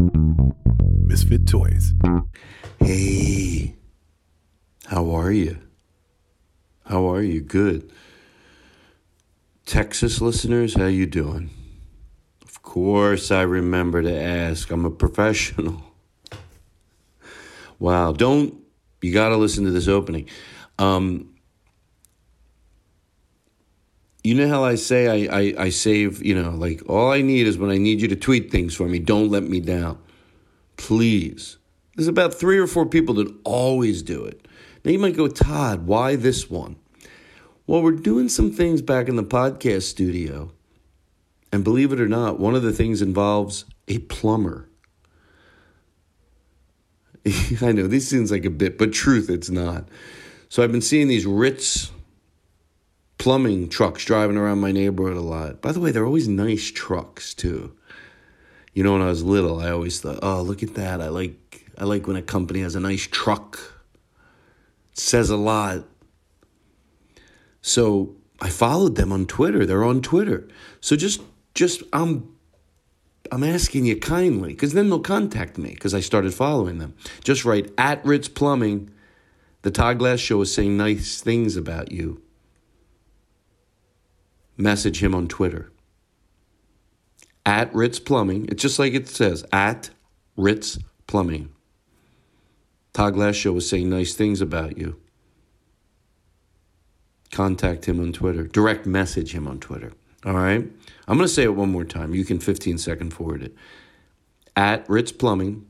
Misfit Toys. Hey, how are you? How are you? Good. Texas listeners, how you doing? Of course, I remember to ask. I'm a professional. Wow, don't you got to listen to this opening. Um, you know how I say I, I, I save, you know, like all I need is when I need you to tweet things for me. Don't let me down. Please. There's about three or four people that always do it. Now you might go, Todd, why this one? Well, we're doing some things back in the podcast studio. And believe it or not, one of the things involves a plumber. I know this seems like a bit, but truth, it's not. So I've been seeing these Ritz plumbing trucks driving around my neighborhood a lot. By the way, they're always nice trucks too. You know, when I was little, I always thought, "Oh, look at that! I like I like when a company has a nice truck. It says a lot." So I followed them on Twitter. They're on Twitter. So just just I'm I'm asking you kindly, because then they'll contact me because I started following them. Just write at Ritz Plumbing. The Todd Glass Show is saying nice things about you. Message him on Twitter. At Ritz Plumbing. It's just like it says, at Ritz Plumbing. Todd Glass Show is saying nice things about you. Contact him on Twitter. Direct message him on Twitter. All right? I'm going to say it one more time. You can 15 second forward it. At Ritz Plumbing,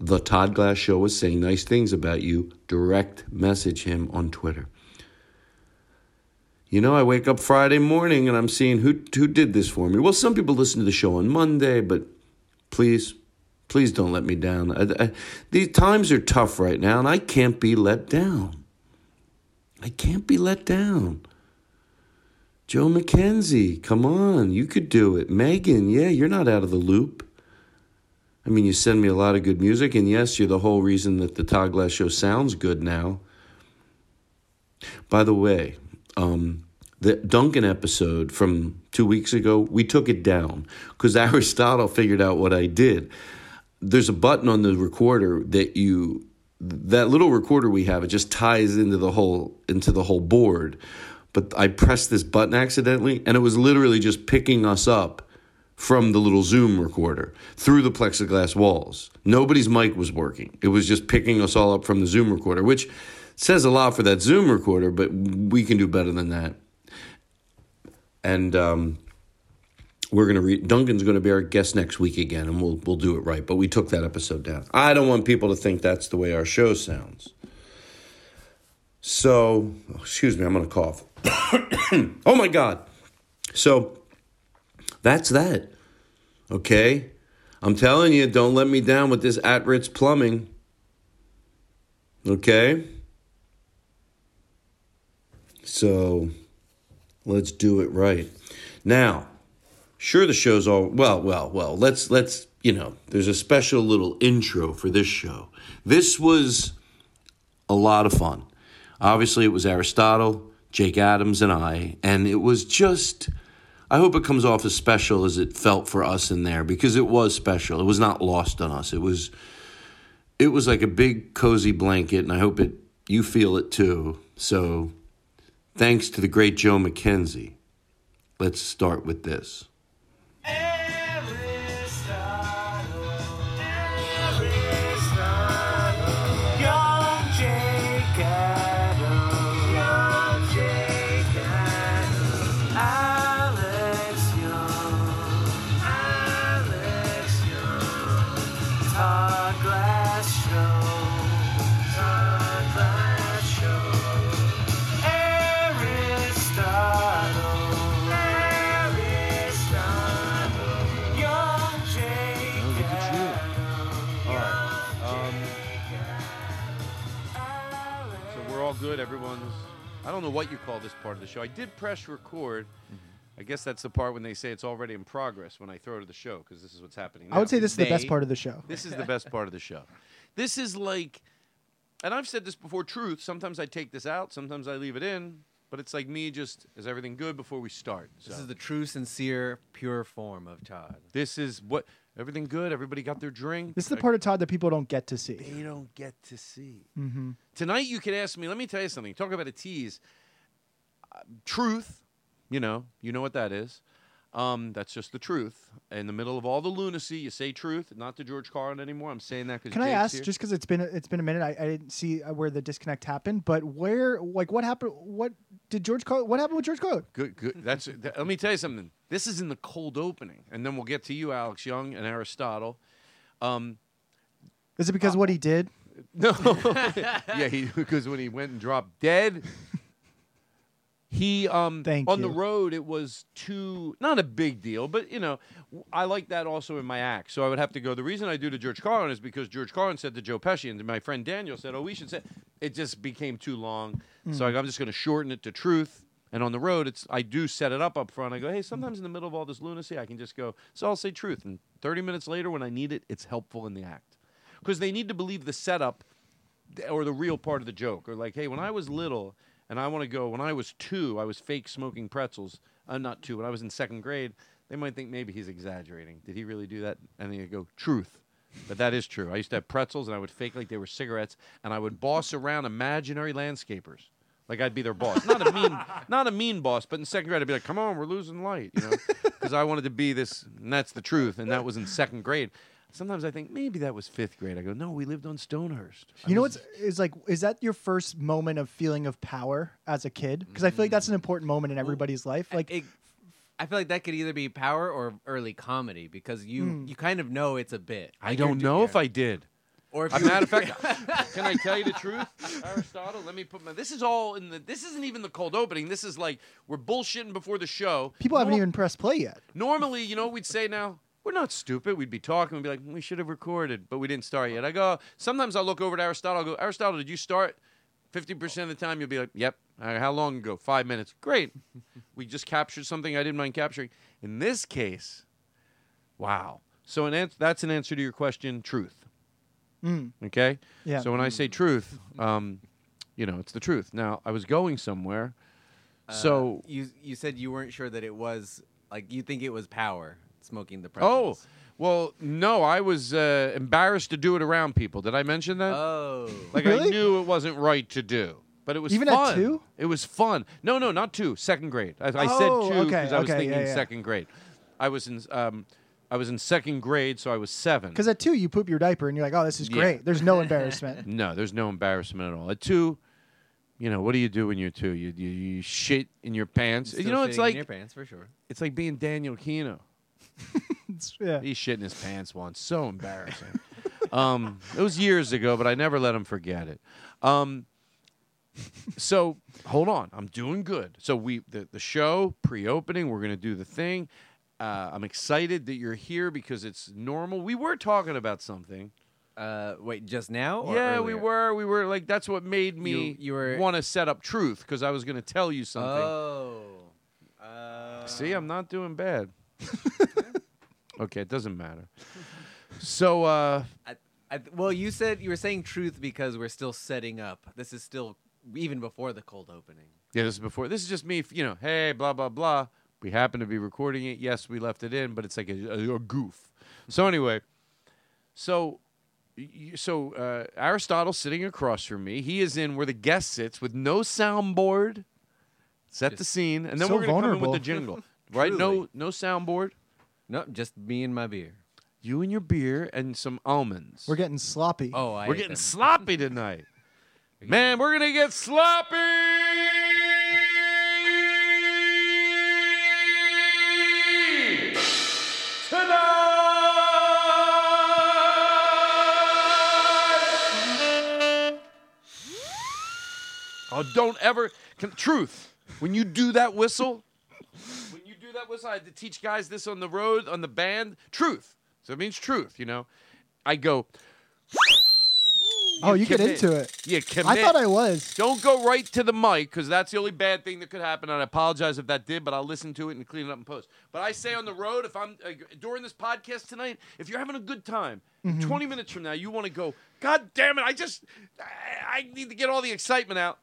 the Todd Glass Show is saying nice things about you. Direct message him on Twitter. You know, I wake up Friday morning and I'm seeing who who did this for me. Well, some people listen to the show on Monday, but please, please don't let me down. I, I, these times are tough right now, and I can't be let down. I can't be let down. Joe McKenzie, come on, you could do it. Megan, yeah, you're not out of the loop. I mean, you send me a lot of good music, and yes, you're the whole reason that the Todd Glass Show sounds good now. By the way, um, the Duncan episode from two weeks ago, we took it down because Aristotle figured out what I did. There's a button on the recorder that you that little recorder we have it just ties into the whole into the whole board. But i pressed this button accidentally and it was literally just picking us up from the little zoom recorder through the plexiglass walls. Nobody's mic was working. It was just picking us all up from the zoom recorder which says a lot for that zoom recorder but we can do better than that and um, we're gonna read. Duncan's gonna be our guest next week again, and we'll we'll do it right. But we took that episode down. I don't want people to think that's the way our show sounds. So, excuse me, I'm gonna cough. oh my god. So that's that. Okay, I'm telling you, don't let me down with this at Ritz plumbing. Okay. So let's do it right now. Sure, the show's all well, well, well. Let's let's you know, there's a special little intro for this show. This was a lot of fun. Obviously, it was Aristotle, Jake Adams, and I, and it was just. I hope it comes off as special as it felt for us in there because it was special. It was not lost on us. It was it was like a big cozy blanket and I hope it you feel it too. So thanks to the great Joe McKenzie. Let's start with this. Don't know what you call this part of the show. I did press record. Mm-hmm. I guess that's the part when they say it's already in progress when I throw to the show because this is what's happening. I would say this is the best They- part of the show. This is the best part of the show. This is like, and I've said this before. Truth. Sometimes I take this out. Sometimes I leave it in. But it's like me. Just is everything good before we start? This is the true, sincere, pure form of Todd. this is what everything good. Everybody got their drink. This is the part of Todd that people don't get to see. they don't get to see. Mm-hmm. Tonight, you could ask me. Let me tell you something. Talk about a tease. Uh, truth, you know, you know what that is. Um, that's just the truth. In the middle of all the lunacy, you say truth. Not to George Carlin anymore. I'm saying that because Can I ask, just because it's been it's been a minute, I, I didn't see uh, where the disconnect happened, but where, like, what happened? What did George Carlin? What happened with George Carlin? Good, good. That's. that- let me tell you something. This is in the cold opening, and then we'll get to you, Alex Young and Aristotle. Um, Is it because of what he did? No. yeah, he because when he went and dropped dead, he um Thank on the road it was too not a big deal, but you know I like that also in my act. So I would have to go. The reason I do to George Carlin is because George Carlin said to Joe Pesci and my friend Daniel said, "Oh, we should say." It just became too long, so Hmm. I, I'm just going to shorten it to truth. And on the road, it's I do set it up up front. I go, hey, sometimes in the middle of all this lunacy, I can just go. So I'll say truth, and 30 minutes later, when I need it, it's helpful in the act because they need to believe the setup or the real part of the joke or like hey when i was little and i want to go when i was two i was fake smoking pretzels i'm uh, not two when i was in second grade they might think maybe he's exaggerating. Did he really do that? And then you go truth. But that is true. I used to have pretzels and i would fake like they were cigarettes and i would boss around imaginary landscapers. Like I'd be their boss, not a mean, not a mean boss, but in second grade I'd be like, "Come on, we're losing light," you know, because I wanted to be this, and that's the truth, and that was in second grade. Sometimes I think maybe that was fifth grade. I go, no, we lived on Stonehurst. I You know was- what's is like? Is that your first moment of feeling of power as a kid? Because I feel like that's an important moment in everybody's life. Like, It- I feel like that could either be power or early comedy because you Hmm. you kind of know it's a bit. I Like, you're don't do- know if. I did. Or if As a you matter of fact, can I tell you the truth, Aristotle? Let me put my. This is all in the. This isn't even the cold opening. This is like we're bullshitting before the show. people haven't even pressed play yet. Normally, you know what we'd say now? We're not stupid. We'd be talking. We'd be like, we should have recorded, but we didn't start yet. I go, sometimes I'll look over to Aristotle. I'll go, Aristotle, did you start? 50% of the time, you'll be like, yep. Uh, how long ago? Five minutes. Great. we just captured something I didn't mind capturing. In this case, wow. So an ans- that's an answer to your question, truth. Mm. Okay? Yeah. So when I say truth, um, you know, it's the truth. Now, I was going somewhere. Uh, so you you said you weren't sure that it was like you think it was power smoking the Oh, well, no, I was uh, embarrassed to do it around people. Did I mention that? Oh. like I knew it wasn't right to do, but it was Even at fun. two? It was fun. No, no, not two. Second grade. I, I said Oh, two okay, because I was okay, thinking yeah, yeah. second grade. I was in um, I was in second grade, so I was seven. Because at two, you poop your diaper and you're like, "Oh, this is Yeah. great." There's no embarrassment. No, there's no embarrassment at all. At two, you know, what do you do when you're two? You you, you shit in your pants. You know, it's shitting in like your pants for sure. it's like being Daniel Kino. It's- yeah. He shit in his pants once. So embarrassing. um, it was years ago, but I never let him forget it. Um, so hold on, I'm doing good. So we the the show pre-opening, we're gonna do the thing. Uh, I'm excited that you're here because it's normal. We were talking about something. Uh, wait, just now? Or yeah, we were. We were like that's what made me You- you were- want to set up truth because I was gonna tell you something. Oh. Uh, See, I'm not doing bad. okay, it doesn't matter. So uh, I, I, well, you said you were saying truth because we're still setting up. This is still even before the cold opening. Yeah, this is before. This is just me. You know, hey, blah blah blah. We happen to be recording it. Yes, we left it in, but it's like a, a, a goof. So anyway, so so uh, Aristotle sitting across from me. He is in where the guest sits with no soundboard. Set the scene, and then So we're gonna come in with the jingle. right? No, no soundboard. No, just me and my beer. You and your beer and some almonds. We're getting sloppy. Oh, I We're ate getting them. sloppy tonight. Man, we're gonna get sloppy tonight. Oh, don't ever can, truth. When you do that whistle, that was. I had to teach guys this on the road on the band. Truth. So it means truth. You know, I go. oh, you get into it. Yeah, commit. I thought I was. Don't go right to the mic because that's the only bad thing that could happen. And I apologize if that did, but I'll listen to it and clean it up in post. But I say on the road, if I'm uh, during this podcast tonight, if you're having a good time, Mm-hmm. 20 minutes from now, you want to go, God damn it, I just, I, I need to get all the excitement out.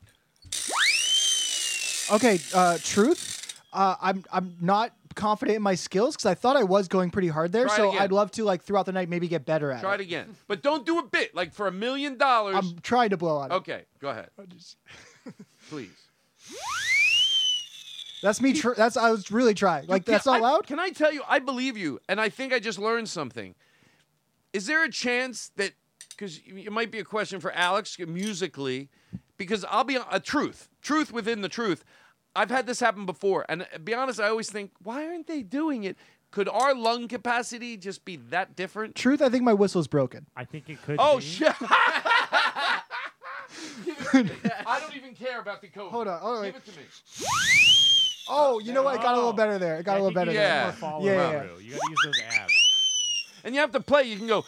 Okay, uh, truth. Uh, I'm I'm not confident in my skills because I thought I was going pretty hard there. Try it so again. I'd love to like throughout the night maybe get better at it. Try it it. again. But don't do a bit. Like for a million dollars. I'm trying to blow on it. Okay, go ahead. Please. That's me. Tr- that's I was really trying. Like that's not I- loud. Can I tell you? I believe you, and I think I just learned something. Is there a chance that because it might be a question for Alex musically, because I'll be a truth, truth within the truth. I've had this happen before, and uh, be honest, I always think, why aren't they doing it? Could our lung capacity just be that different? Truth. I think my whistle's broken. I think it could. Oh be. shit! I don't even care about the code. Hold on, hold on, Give it to me. Oh, you know what? It got a little better there. It got a little better you Yeah. there. more Yeah, yeah, yeah. You gotta use those abs. And you have to play. You can go.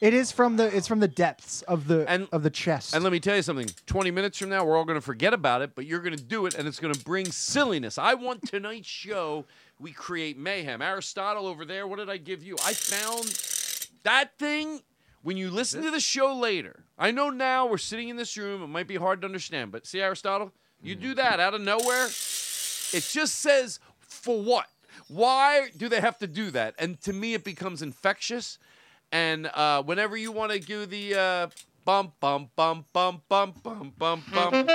It is from the it's from the depths of the And- of the chest. And let me tell you something 20 minutes from now, we're all going to forget about it, but you're going to do it, and it's going to bring silliness. I want tonight's show, we create mayhem. Aristotle over there, what did I give you? I found that thing. When you listen to the show later, I know now we're sitting in this room, it might be hard to understand, but see, Aristotle, you do mm-hmm. that out of nowhere, it just says, for what? Why do they have to do that? And to me, it becomes infectious. And uh, whenever you want to do the uh, bum bum bum bum bum bum bum bum.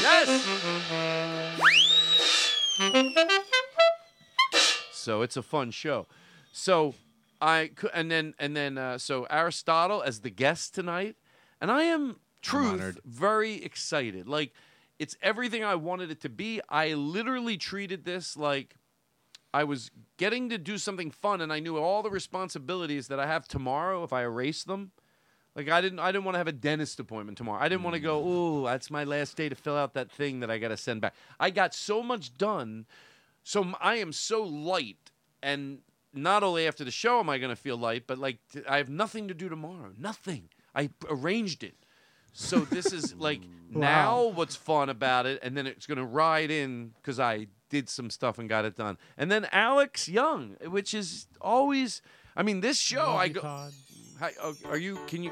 Yes. So it's a fun show. So I cou- and then and then uh, so Aristotle as the guest tonight, and I am truth very excited. Like it's everything I wanted it to be. I literally treated this like I was getting to do something fun, and I knew all the responsibilities that I have tomorrow if I erase them. Like I didn't, I didn't want to have a dentist appointment tomorrow. I didn't want to go. Mm. Ooh, that's my last day to fill out that thing that I got to send back. I got so much done, so I am so light, and not only after the show am I going to feel light, but like t- I have nothing to do tomorrow. Nothing. I arranged it. So this is like now what's fun about it, and then it's gonna ride in because I did some stuff and got it done. And then Alex Young, which is always, I mean, this show Love I go. Todd. Hi, oh, are you? Can you?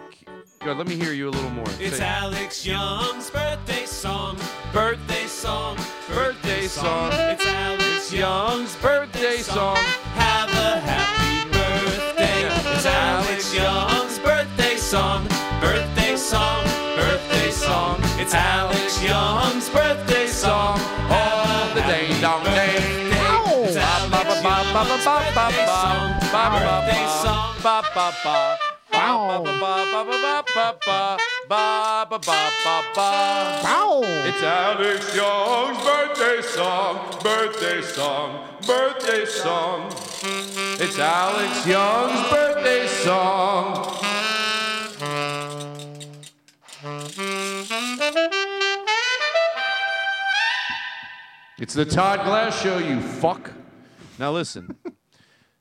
Go, let me hear you a little more. It's Say- Alex Young's birthday song. Birthday song. Birthday song. It's Alex Young's birthday song. Have a happy birthday. It's Alex Young's birthday song. Birthday song. Birthday song. It's Alex Young's birthday song. All the ding dong day. It's Alex Young's birthday song, birthday song, birthday song. It's Alex Young's birthday song. It's the Todd Glass Show, you fuck. Now listen.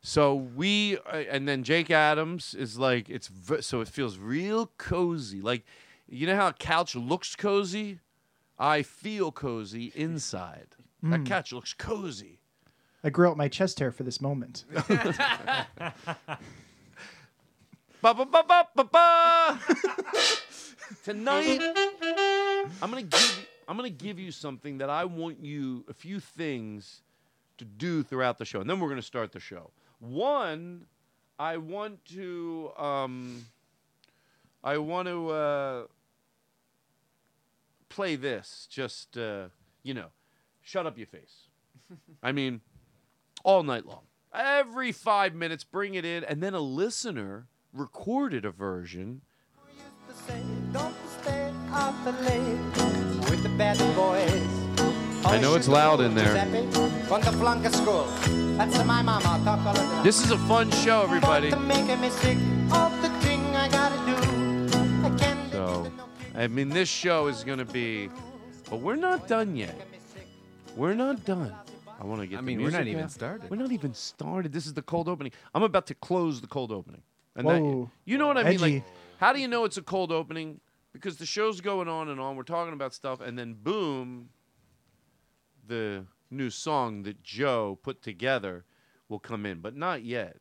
So we, uh, and then Jake Adams is like, it's so it feels real cozy. Like, you know how a couch looks cozy? I feel cozy inside. That couch looks cozy. I grew out my chest hair for this moment. Ba ba ba ba ba ba. Tonight, I'm gonna give you, I'm gonna give you something that I want you a few things to do throughout the show, and then we're gonna start the show. One, I want to um, I want to uh, play this. Just uh, you know, shut up your face. I mean, all night long. Every five minutes, bring it in, and then a listener recorded a version. I know it's loud in there. The flunker school. That's my mama. Talk all of. This is a fun show, everybody. Making me sick of the thing I gotta do. I can't So, I mean, this show is going to be, but we're not done yet. We're not done. I want to get. I the mean, we're not music even out. started. We're not even started. This is the cold opening. I'm about to close the cold opening. And that- you know what I mean? Edgy. Like, how do you know it's a cold opening? Because the show's going on and on. We're talking about stuff, and then boom, the new song that Joe put together will come in, but not yet.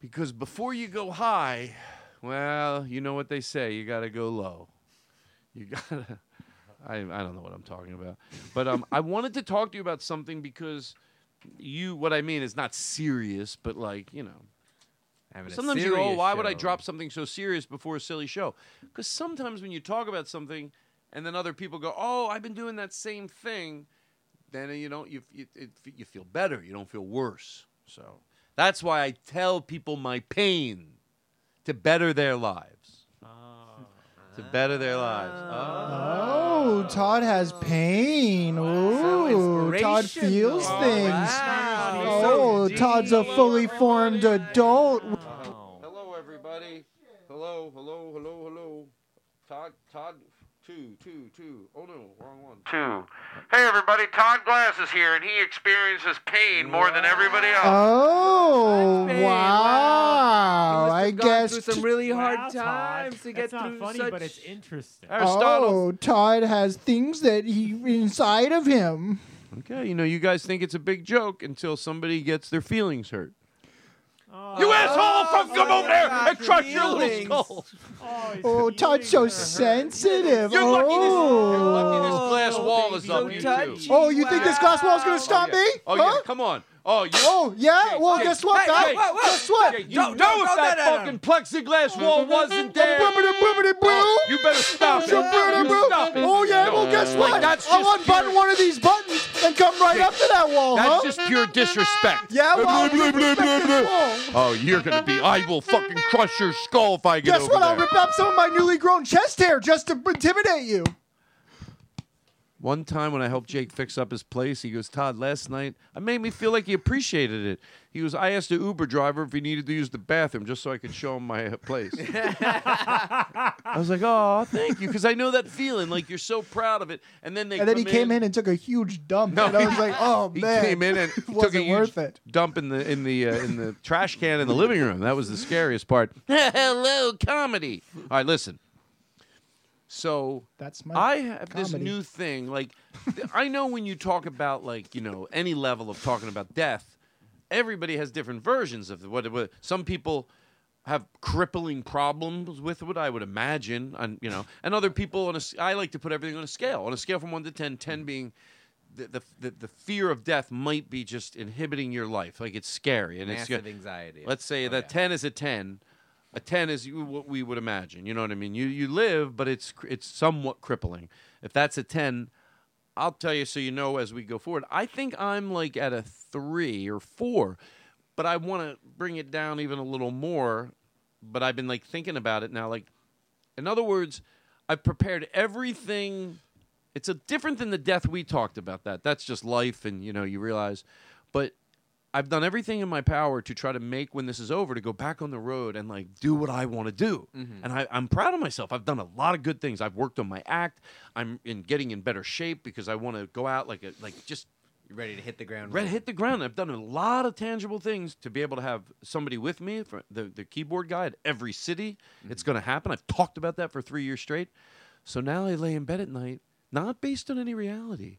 Because before you go high, well, you know what they say, you got to go low. You got to I I don't know what I'm talking about. But um I wanted to talk to you about something because you what I mean is not serious, but like, you know, Sometimes you go, oh, serious why would I drop something so serious before a silly show? Because sometimes when you talk about something and then other people go, oh, I've been doing that same thing, then you don't you you, it, you feel better. You don't feel worse. So that's why I tell people my pain to better their lives. To better their lives. Oh, Todd has pain. Ooh, Todd feels things. Oh, Todd's a fully formed adult. Hello, everybody. Hello, hello, hello, hello. Todd, Todd, two, two, two. Oh no, wrong one. Two. Hey, everybody. Todd Glass is here, and he experiences pain more than everybody else. Oh, Pain, wow. I Must have gone guess. through some really hard times to get That's not through funny, such... but it's interesting. Oh, Aristotle. Oh, Todd has things that he inside of him. Okay, you know, you guys think it's a big joke until somebody gets their feelings hurt. Oh, You asshole! From come over there and crush your little skull. oh, he's Oh, Todd's so sensitive. You're lucky this, you're Oh. lucky this glass wall is up you too. Oh, you think this glass wall's gonna stop oh, yeah. me? Oh huh? yeah, come on. Oh, you. Oh, yeah? Well, Jake, guess what, Jake, guy? Jake, Guess what? Jake, you Don't- know don't- if don't- that no, no, no. fucking plexiglass wall wasn't there. Bibbidi bobbidi boo. Oh, you better stop it. You boo. stop it. Oh, yeah, well, guess Like, what? that's I'll just unbutton one of these buttons and come right up to that wall, That's huh? just pure disrespect. Yeah, well, Blah, blah, blah. Oh, you're gonna be. I will fucking crush your skull if I get Guess over what? I'll there. rip up some of my newly grown chest hair just to intimidate you. One time when I helped Jake fix up his place, he goes, Todd, last night, I made me feel like he appreciated it. He goes, I asked the Uber driver if he needed to use the bathroom just so I could show him my uh, place. I was like, oh, thank you. Because I know that feeling, like you're so proud of it. And then they And then he come came in and took a huge dump. No, and I was like, oh, man. he man. came in and took a wasn't huge worth it. dump in the in the uh, in the trash can in the living room. That was the scariest part. Hello, comedy. All right, listen. So That's my I have this new thing. Like, I know when you talk about like you know any level of talking about death, everybody has different versions of what. what some people have crippling problems with what I would imagine, and you know, and other people on a. s- I like to put everything on a scale. On a scale from one to 10, 10 mm. being. The, the, the, the fear of death might be just inhibiting your life. Like it's scary. and Massive it's anxiety. Let's say Oh, that yeah. 10 is a 10. A 10 is what we would imagine. You know what I mean? You you live, but it's it's somewhat crippling. If that's a 10, I'll tell you so you know as we go forward. I think I'm like at a 3 or 4, but I want to bring it down even a little more, but I've been like thinking about it now like in other words, I've prepared everything it's a different than the death we talked about that. That's just life and you know, you realize but I've done everything in my power to try to make when this is over to go back on the road and like do what I want to do. Mm-hmm. And I, I'm proud of myself. I've done a lot of good things. I've worked on my act. I'm in getting in better shape because I want to go out like a like just You're ready to hit the ground. Red running. hit the ground. I've done a lot of tangible things to be able to have somebody with me, for the, the keyboard guy at every city. Mm-hmm. It's going to happen. I've talked about that for three years straight. So now I lay in bed at night, not based on any reality.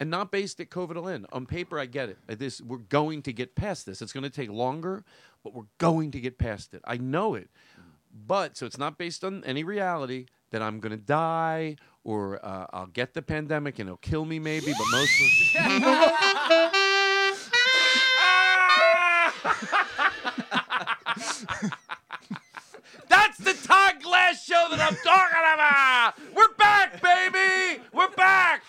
And not based at COVID will end. On paper, I get it. This we're going to get past this. It's going to take longer, but we're going to get past it. I know it. But so it's not based on any reality that I'm going to die or uh, I'll get the pandemic and it'll kill me maybe, but mostly. That's the Todd Glass show that I'm talking about. We're back, baby. We're back.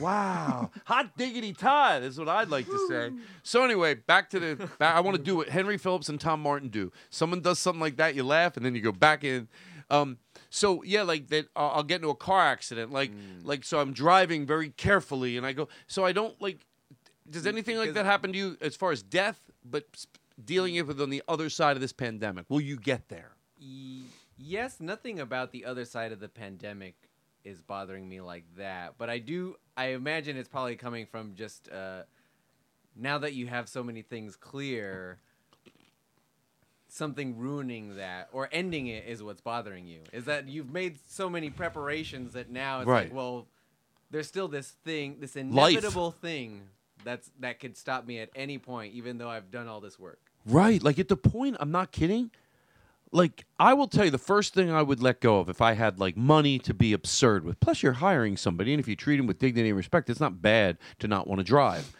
Wow, hot diggity Todd is what I'd like to say. So anyway, back to the. Back, I want to do what Henry Phillips and Tom Martin do. Someone does something like that, you laugh, and then you go back in. Um, so yeah, like that. I'll I'll get into a car accident, like like so. I'm driving very carefully, and I go. So I don't like. Does anything like that happen to you as far as death, but dealing with it on the other side of this pandemic? Will you get there? Y- yes, nothing about the other side of the pandemic is bothering me like that. But I do, I imagine it's probably coming from just uh, now that you have so many things clear, something ruining that or ending it is what's bothering you. Is that you've made so many preparations that now it's Right. like, well, there's still this thing, this Life. inevitable thing that's that could stop me at any point, even though I've done all this work. Right. Like at the point, I'm not kidding. Like I will tell you, the first thing I would let go of if I had like money to be absurd with. Plus, you're hiring somebody, and if you treat them with dignity and respect, it's not bad to not want to drive.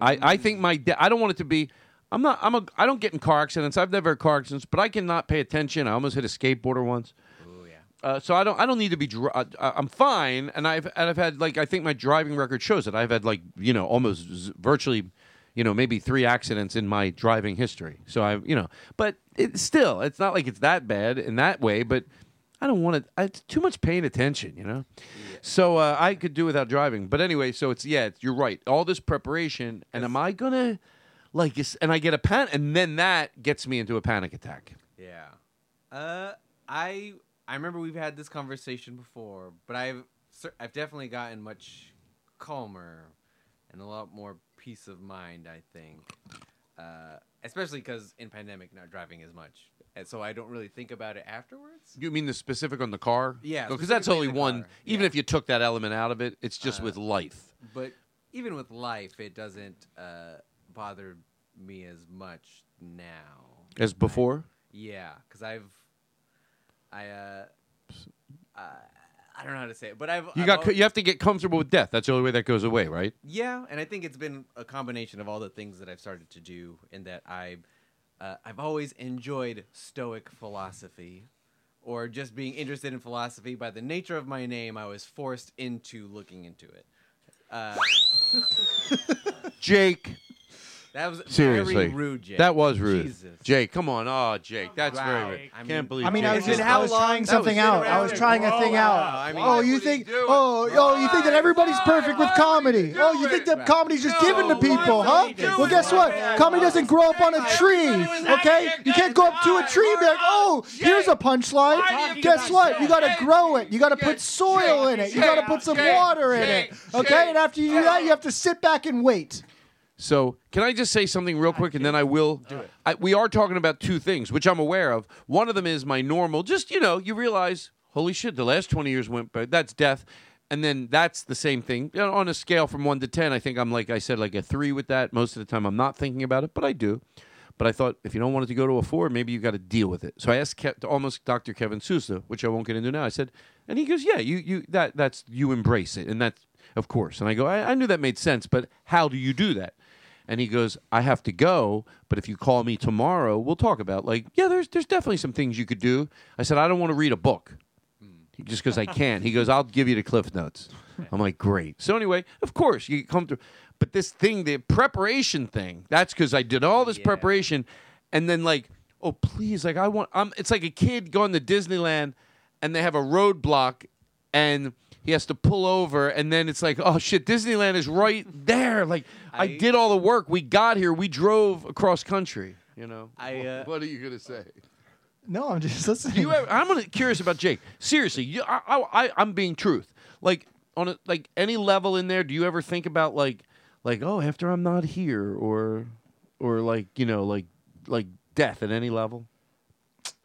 I, I think my da- I don't want it to be. I'm not. I'm a. I don't get in car accidents. I've never had car accidents, but I cannot pay attention. I almost hit a skateboarder once. Oh yeah. Uh, so I don't. I don't need to be. Dri- uh, I'm fine, and I've and I've had like I think my driving record shows it. I've had like you know almost z- virtually, you know maybe three accidents in my driving history. So I you know, but it, still, it's not like it's that bad in that way. But I don't want to. It's too much paying attention, you know. So uh, I could do without driving. But anyway, so it's yeah, you're right. All this preparation, and am I gonna like? And I get a pan, and then that gets me into a panic attack. Yeah. Uh, I I remember we've had this conversation before, but I've I've definitely gotten much calmer and a lot more peace of mind. I think, uh, especially because in pandemic not driving as much, and so I don't really think about it afterwards. You mean the specific on the car? Yeah, because that's specifically only the one. car, Even yeah. if you took that element out of it, it's just Uh, with life. But even with life, it doesn't uh, bother me as much now. As before? Yeah, because I've, I, uh, uh, I don't know how to say it, but I've You I've got. al- co- You have to get comfortable with death. That's the only way that goes away, right? Yeah, and I think it's been a combination of all the things that I've started to do, in that I, uh, I've always enjoyed Stoic philosophy, or just being interested in philosophy. By the nature of my name, I was forced into looking into it. Uh, Jake. That was Seriously, very rude, Jake. That was rude. Jesus. Jake, come on. Oh, Jake, that's Wow. very. rude. I Can't mean- believe. I mean, I was Jake. just I was trying something out. I was trying a thing out. I mean, oh, you think? Oh, oh, you think that everybody's perfect with comedy? Oh, you think that comedy's just given to people, huh? Well, guess what? Comedy doesn't grow up on a tree. Okay, you can't go up to a tree and be like, oh, here's a punchline. Guess what? You got to grow it. You got to put soil in it. You got to put some water in it. Okay, and after you do that, you have to sit back and wait. So, can I just say something real quick, and then I will. Do it. I, we are talking about two things, which I'm aware of. One of them is my normal. Just you know, you realize, holy shit, the last 20 years went, by. that's death. And then that's the same thing You know, on a scale from one to ten. I think I'm like I said, like a three with that. Most of the time, I'm not thinking about it, but I do. But I thought if you don't want it to go to a four, maybe you got to deal with it. So I asked Ke- almost Dr. Kevin Sousa, which I won't get into now. I said, and he goes, yeah, you you that that's you embrace it, and that's of course. And I go, I, I knew that made sense, but how do you do that? And he goes, I have to go, but if you call me tomorrow, we'll talk about like, yeah, there's there's definitely some things you could do. I said, I don't want to read a book. Hmm. Just because I can. He goes, I'll give you the cliff notes. I'm like, great. So anyway, of course, you come through. But this thing, the preparation thing, that's because I did all this preparation and then like, oh please, like I want I'm it's like a kid going to Disneyland and they have a roadblock and he has to pull over and then it's like, oh shit, Disneyland is right there. Like I, did all the work. We got here. We drove across country. You know. I, uh, what are you gonna say? No, I'm just listening. You ever, I'm gonna, curious about Jake. Seriously, you, I, I, I, I'm being truth. Like on a, like any level in there, do you ever think about like like oh after I'm not here or or like you know like like death at any level?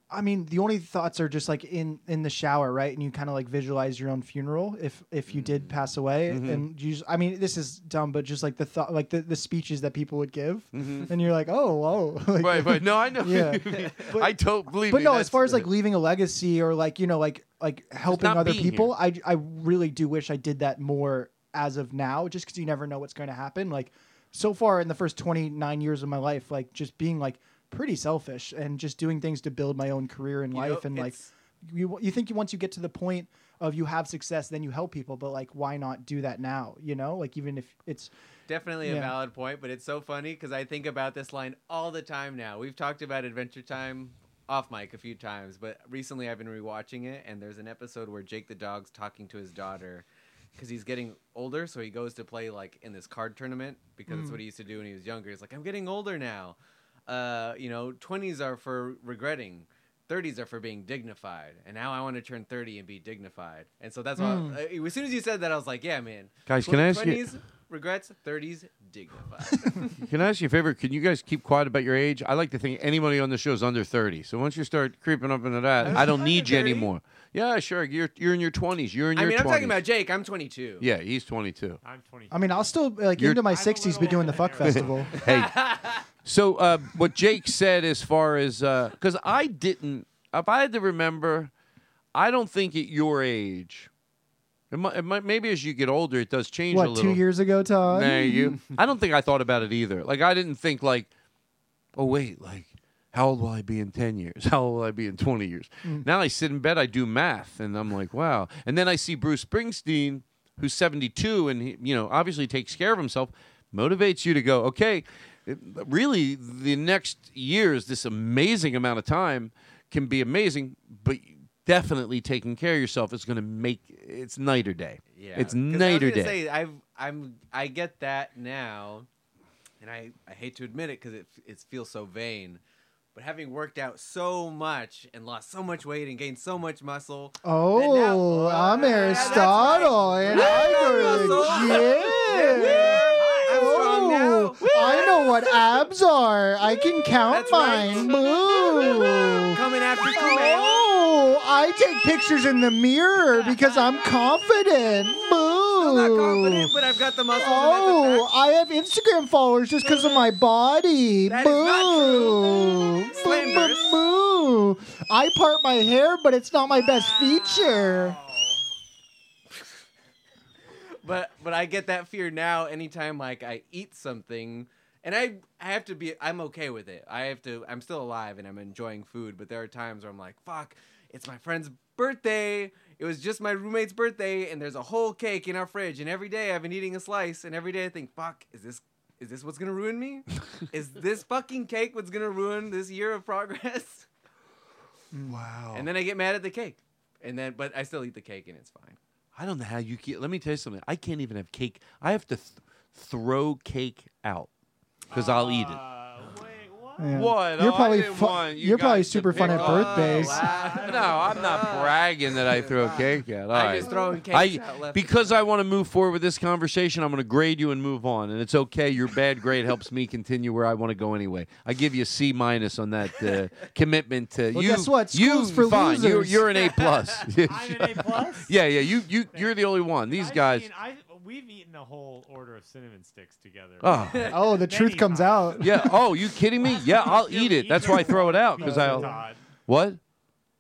I mean, the only thoughts are just like in in the shower, right? And you kind of like visualize your own funeral if if you did pass away. Mm-hmm. Mhm. And you, just, I mean, this is dumb, but just like the thought, like the, the speeches that people would give, Mhm. and you're like, oh, whoa, like, right, right. No, I know. Yeah. I don't believe. But me, no, as far as like leaving a legacy or like you know like like helping other people, I I really do wish I did that more as of now, just because you never know what's going to happen. Like so far in the first 29 years of my life, like just being like pretty selfish and just doing things to build my own career in You know, life and like you you think once you get to the point of you have success, then you help people, but like why not do that now? You know, like even if it's Definitely a valid point, but it's so funny because I think about this line all the time now. We've talked about Adventure Time off mic a few times, but recently I've been rewatching it, and there's an episode where Jake the dog's talking to his daughter because he's getting older, so he goes to play like in this card tournament because it's Mm. what he used to do when he was younger. He's like, I'm getting older now. Uh, you know, 20s are for regretting. 30s are for being dignified, and now I want to turn 30 and be dignified. And so that's why, Mm. uh, as soon as you said that, I was like, yeah, man. Guys, can I ask you- 20s, regrets, 30s, dignified. Can I ask you a favor? Can you guys keep quiet about your age? I like to think anybody on the show is under thirty. So once you start creeping up into that, I don't need you anymore. Yeah, sure. You're you're in your twenties. You're in your I your mean, I'm talking about Jake. I'm 22. Yeah, he's twenty two. I'm 20. I mean, I'll still like You're- into my 60s be doing the fuck festival. hey, so uh, what Jake said as far as because I didn't, if I had to remember, I don't think at your age. It might, it might, maybe as you get older, it does change a What little. two years ago, Todd? Nah, you. I don't think I thought about it either. Like I didn't think like, oh wait, like how old will I be in ten years? How old will I be in twenty years? Mm. Now I sit in bed, I do math, and I'm like, wow. And then I see Bruce Springsteen, who's seventy two, and he, you know, obviously takes care of himself, motivates you to go, okay. It- Really, the next years, this amazing amount of time can be amazing, but definitely taking care of yourself is going to make it's night or day. Yeah, it's night I or was gonna day. Say, I've, I'm, I get that now, and I, I hate to admit it because it, it feels so vain. But having worked out so much and lost so much weight and gained so much muscle, Oh, I'm Aristotle, and I go to the gym. I know what abs are. I can count mine. Boo. Coming after me. Oh, I take pictures in the mirror because I'm confident. Boo. not confident, but I've got the muscles. Oh, I have Instagram followers just because of my body. That is boo. not Boo, boo, boo. I part my hair, but it's not my best feature. But but I get that fear now anytime like I eat something and I I have to be I'm okay with it. I have to I'm still alive and I'm enjoying food, but there are times where I'm like, fuck, it's my friend's birthday. It was just my roommate's birthday and there's a whole cake in our fridge and every day I've been eating a slice and every day I think, fuck, is this is this what's gonna ruin me? is this fucking cake what's gonna ruin this year of progress? Wow. And then I get mad at the cake. And then but I still eat the cake and it's fine. I don't know how you keep. Let me tell you something. I can't even have cake. I have to th- throw cake out because I'll eat it. Ah. Yeah. What? You're Oh, probably fu- you you're probably super fun at on- birthdays. no, I'm not bragging that I throw cake out. All I'm right. just throwing cakes I- out left because I want to move forward with this conversation. I'm going to grade you and move on, and it's okay. Your bad grade helps me continue where I want to go anyway. I give you a C minus on that uh, commitment to Well, you. guess what? You School's for fine. You're, losers. you're an A plus. I'm an A plus. Yeah, yeah. You you you're the only one. These I've guys. seen- I, we've eaten a whole order of cinnamon sticks together. Oh. Oh, the truth Many comes out. Yeah. Oh, you kidding me? Yeah, I'll eat it. That's why I throw it out because I'll. Todd. What?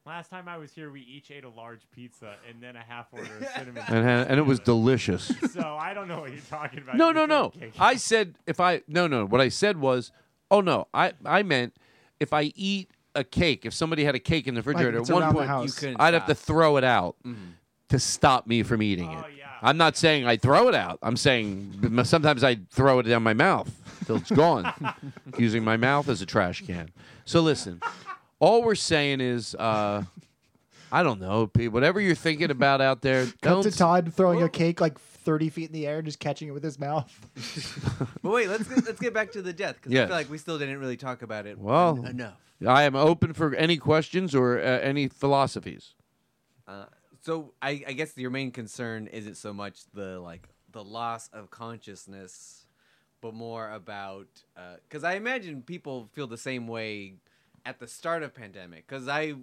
Last time I was here, we each ate a large pizza and then a half order of cinnamon. And ha- and it was delicious. so I don't know what you're talking about. No, You're no, no. cake. I said if I no no. What I said was, oh no. I I meant if I eat a cake, if somebody had a cake in the refrigerator, it's at one the point house. You couldn't I'd have to stop. throw it out mm-hmm. to stop me from eating oh, it. I'm not saying I throw it out. I'm saying sometimes I throw it down my mouth till it's gone, using my mouth as a trash can. So listen, all we're saying is, uh, I don't know, Pete. Whatever you're thinking about out there, Cut to Todd throwing a cake like 30 feet in the air and just catching it with his mouth. But wait, let's get, let's get back to the death because I feel like we still didn't really talk about it Well, en- enough. I am open for any questions or uh, any philosophies. Uh, so I, I guess your main concern isn't so much the like the loss of consciousness, but more about uh, because I imagine people feel the same way at the start of pandemic because I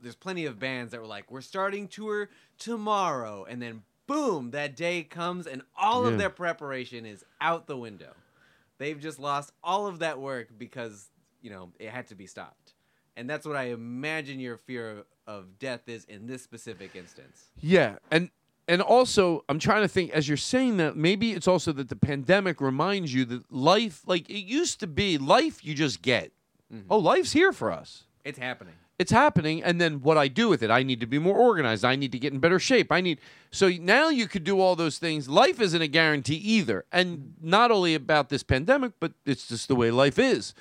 there's plenty of bands that were like we're starting tour tomorrow and then boom that day comes and all Yeah. of their preparation is out the window. They've just lost all of that work because you know it had to be stopped, and that's what I imagine your fear of, death is in this specific instance. Yeah, and and also I'm trying to think as you're saying that maybe it's also that the pandemic reminds you that life, like it used to be, life you just get. Mm-hmm. Oh, life's here for us. It's happening. It's happening, and then what I do with it, I need to be more organized. I need to get in better shape. I need so now you could do all those things. Life isn't a guarantee either, and not only about this pandemic, but it's just the way life is.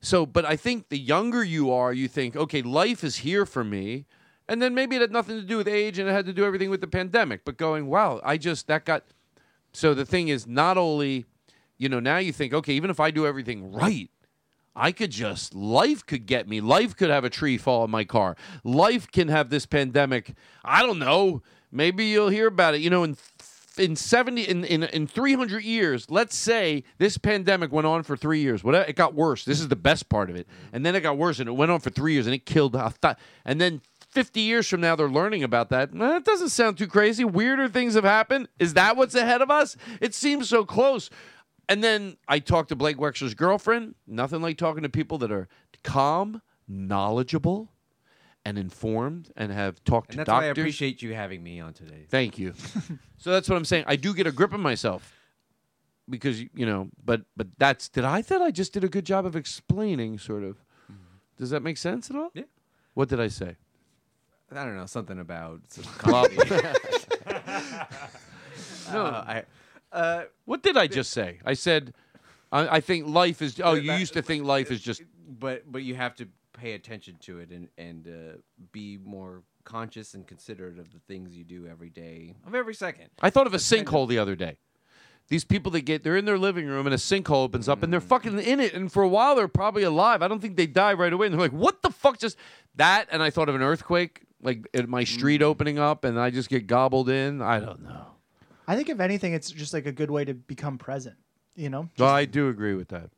So, but I think the younger you are, you think, okay, life is here for me. And then maybe it had nothing to do with age and it had to do everything with the pandemic. But going, wow, I just, that got. So the thing is, not only, you know, now you think, okay, even if I do everything right, I could just, life could get me. Life could have a tree fall in my car. Life can have this pandemic. I don't know. Maybe you'll hear about it. You know, in in 70 in, in in 300 years let's say this pandemic went on for three years. Whatever it got worse. This is the best part of it. Mm-hmm. And then it got worse and it went on for three years and it killed a th- and then 50 years from now they're learning about that. That doesn't sound too crazy. Weirder things have happened. Is that what's ahead of us? It seems so close. And then i talked to blake wexler's girlfriend. Nothing like talking to people that are calm knowledgeable and informed and have talked And to that's why I appreciate you having me on today. Thank you. so that's what I'm saying. I do get a grip of myself because you know, but but that's did I thought I just did a good job of explaining sort of. Does that make sense at all? Yeah. What did I say? I don't know something about some Well- comedy. No. Uh, I. Uh, What did I just say? I said I, I think life is oh, you that- used to think life is just but but you have to pay attention to it and and uh, be more conscious and considerate of the things you do every day of every second. I thought of a sinkhole the other day. These people that get they're in their living room and a sinkhole opens up and they're fucking in it and for a while they're probably alive. I don't think they die right away and they're like, "What the fuck just that?" And I thought of an earthquake like at my street opening up and I just get gobbled in. I don't know. I think if anything, it's just like a good way to become present. You know, Well, I do agree with that.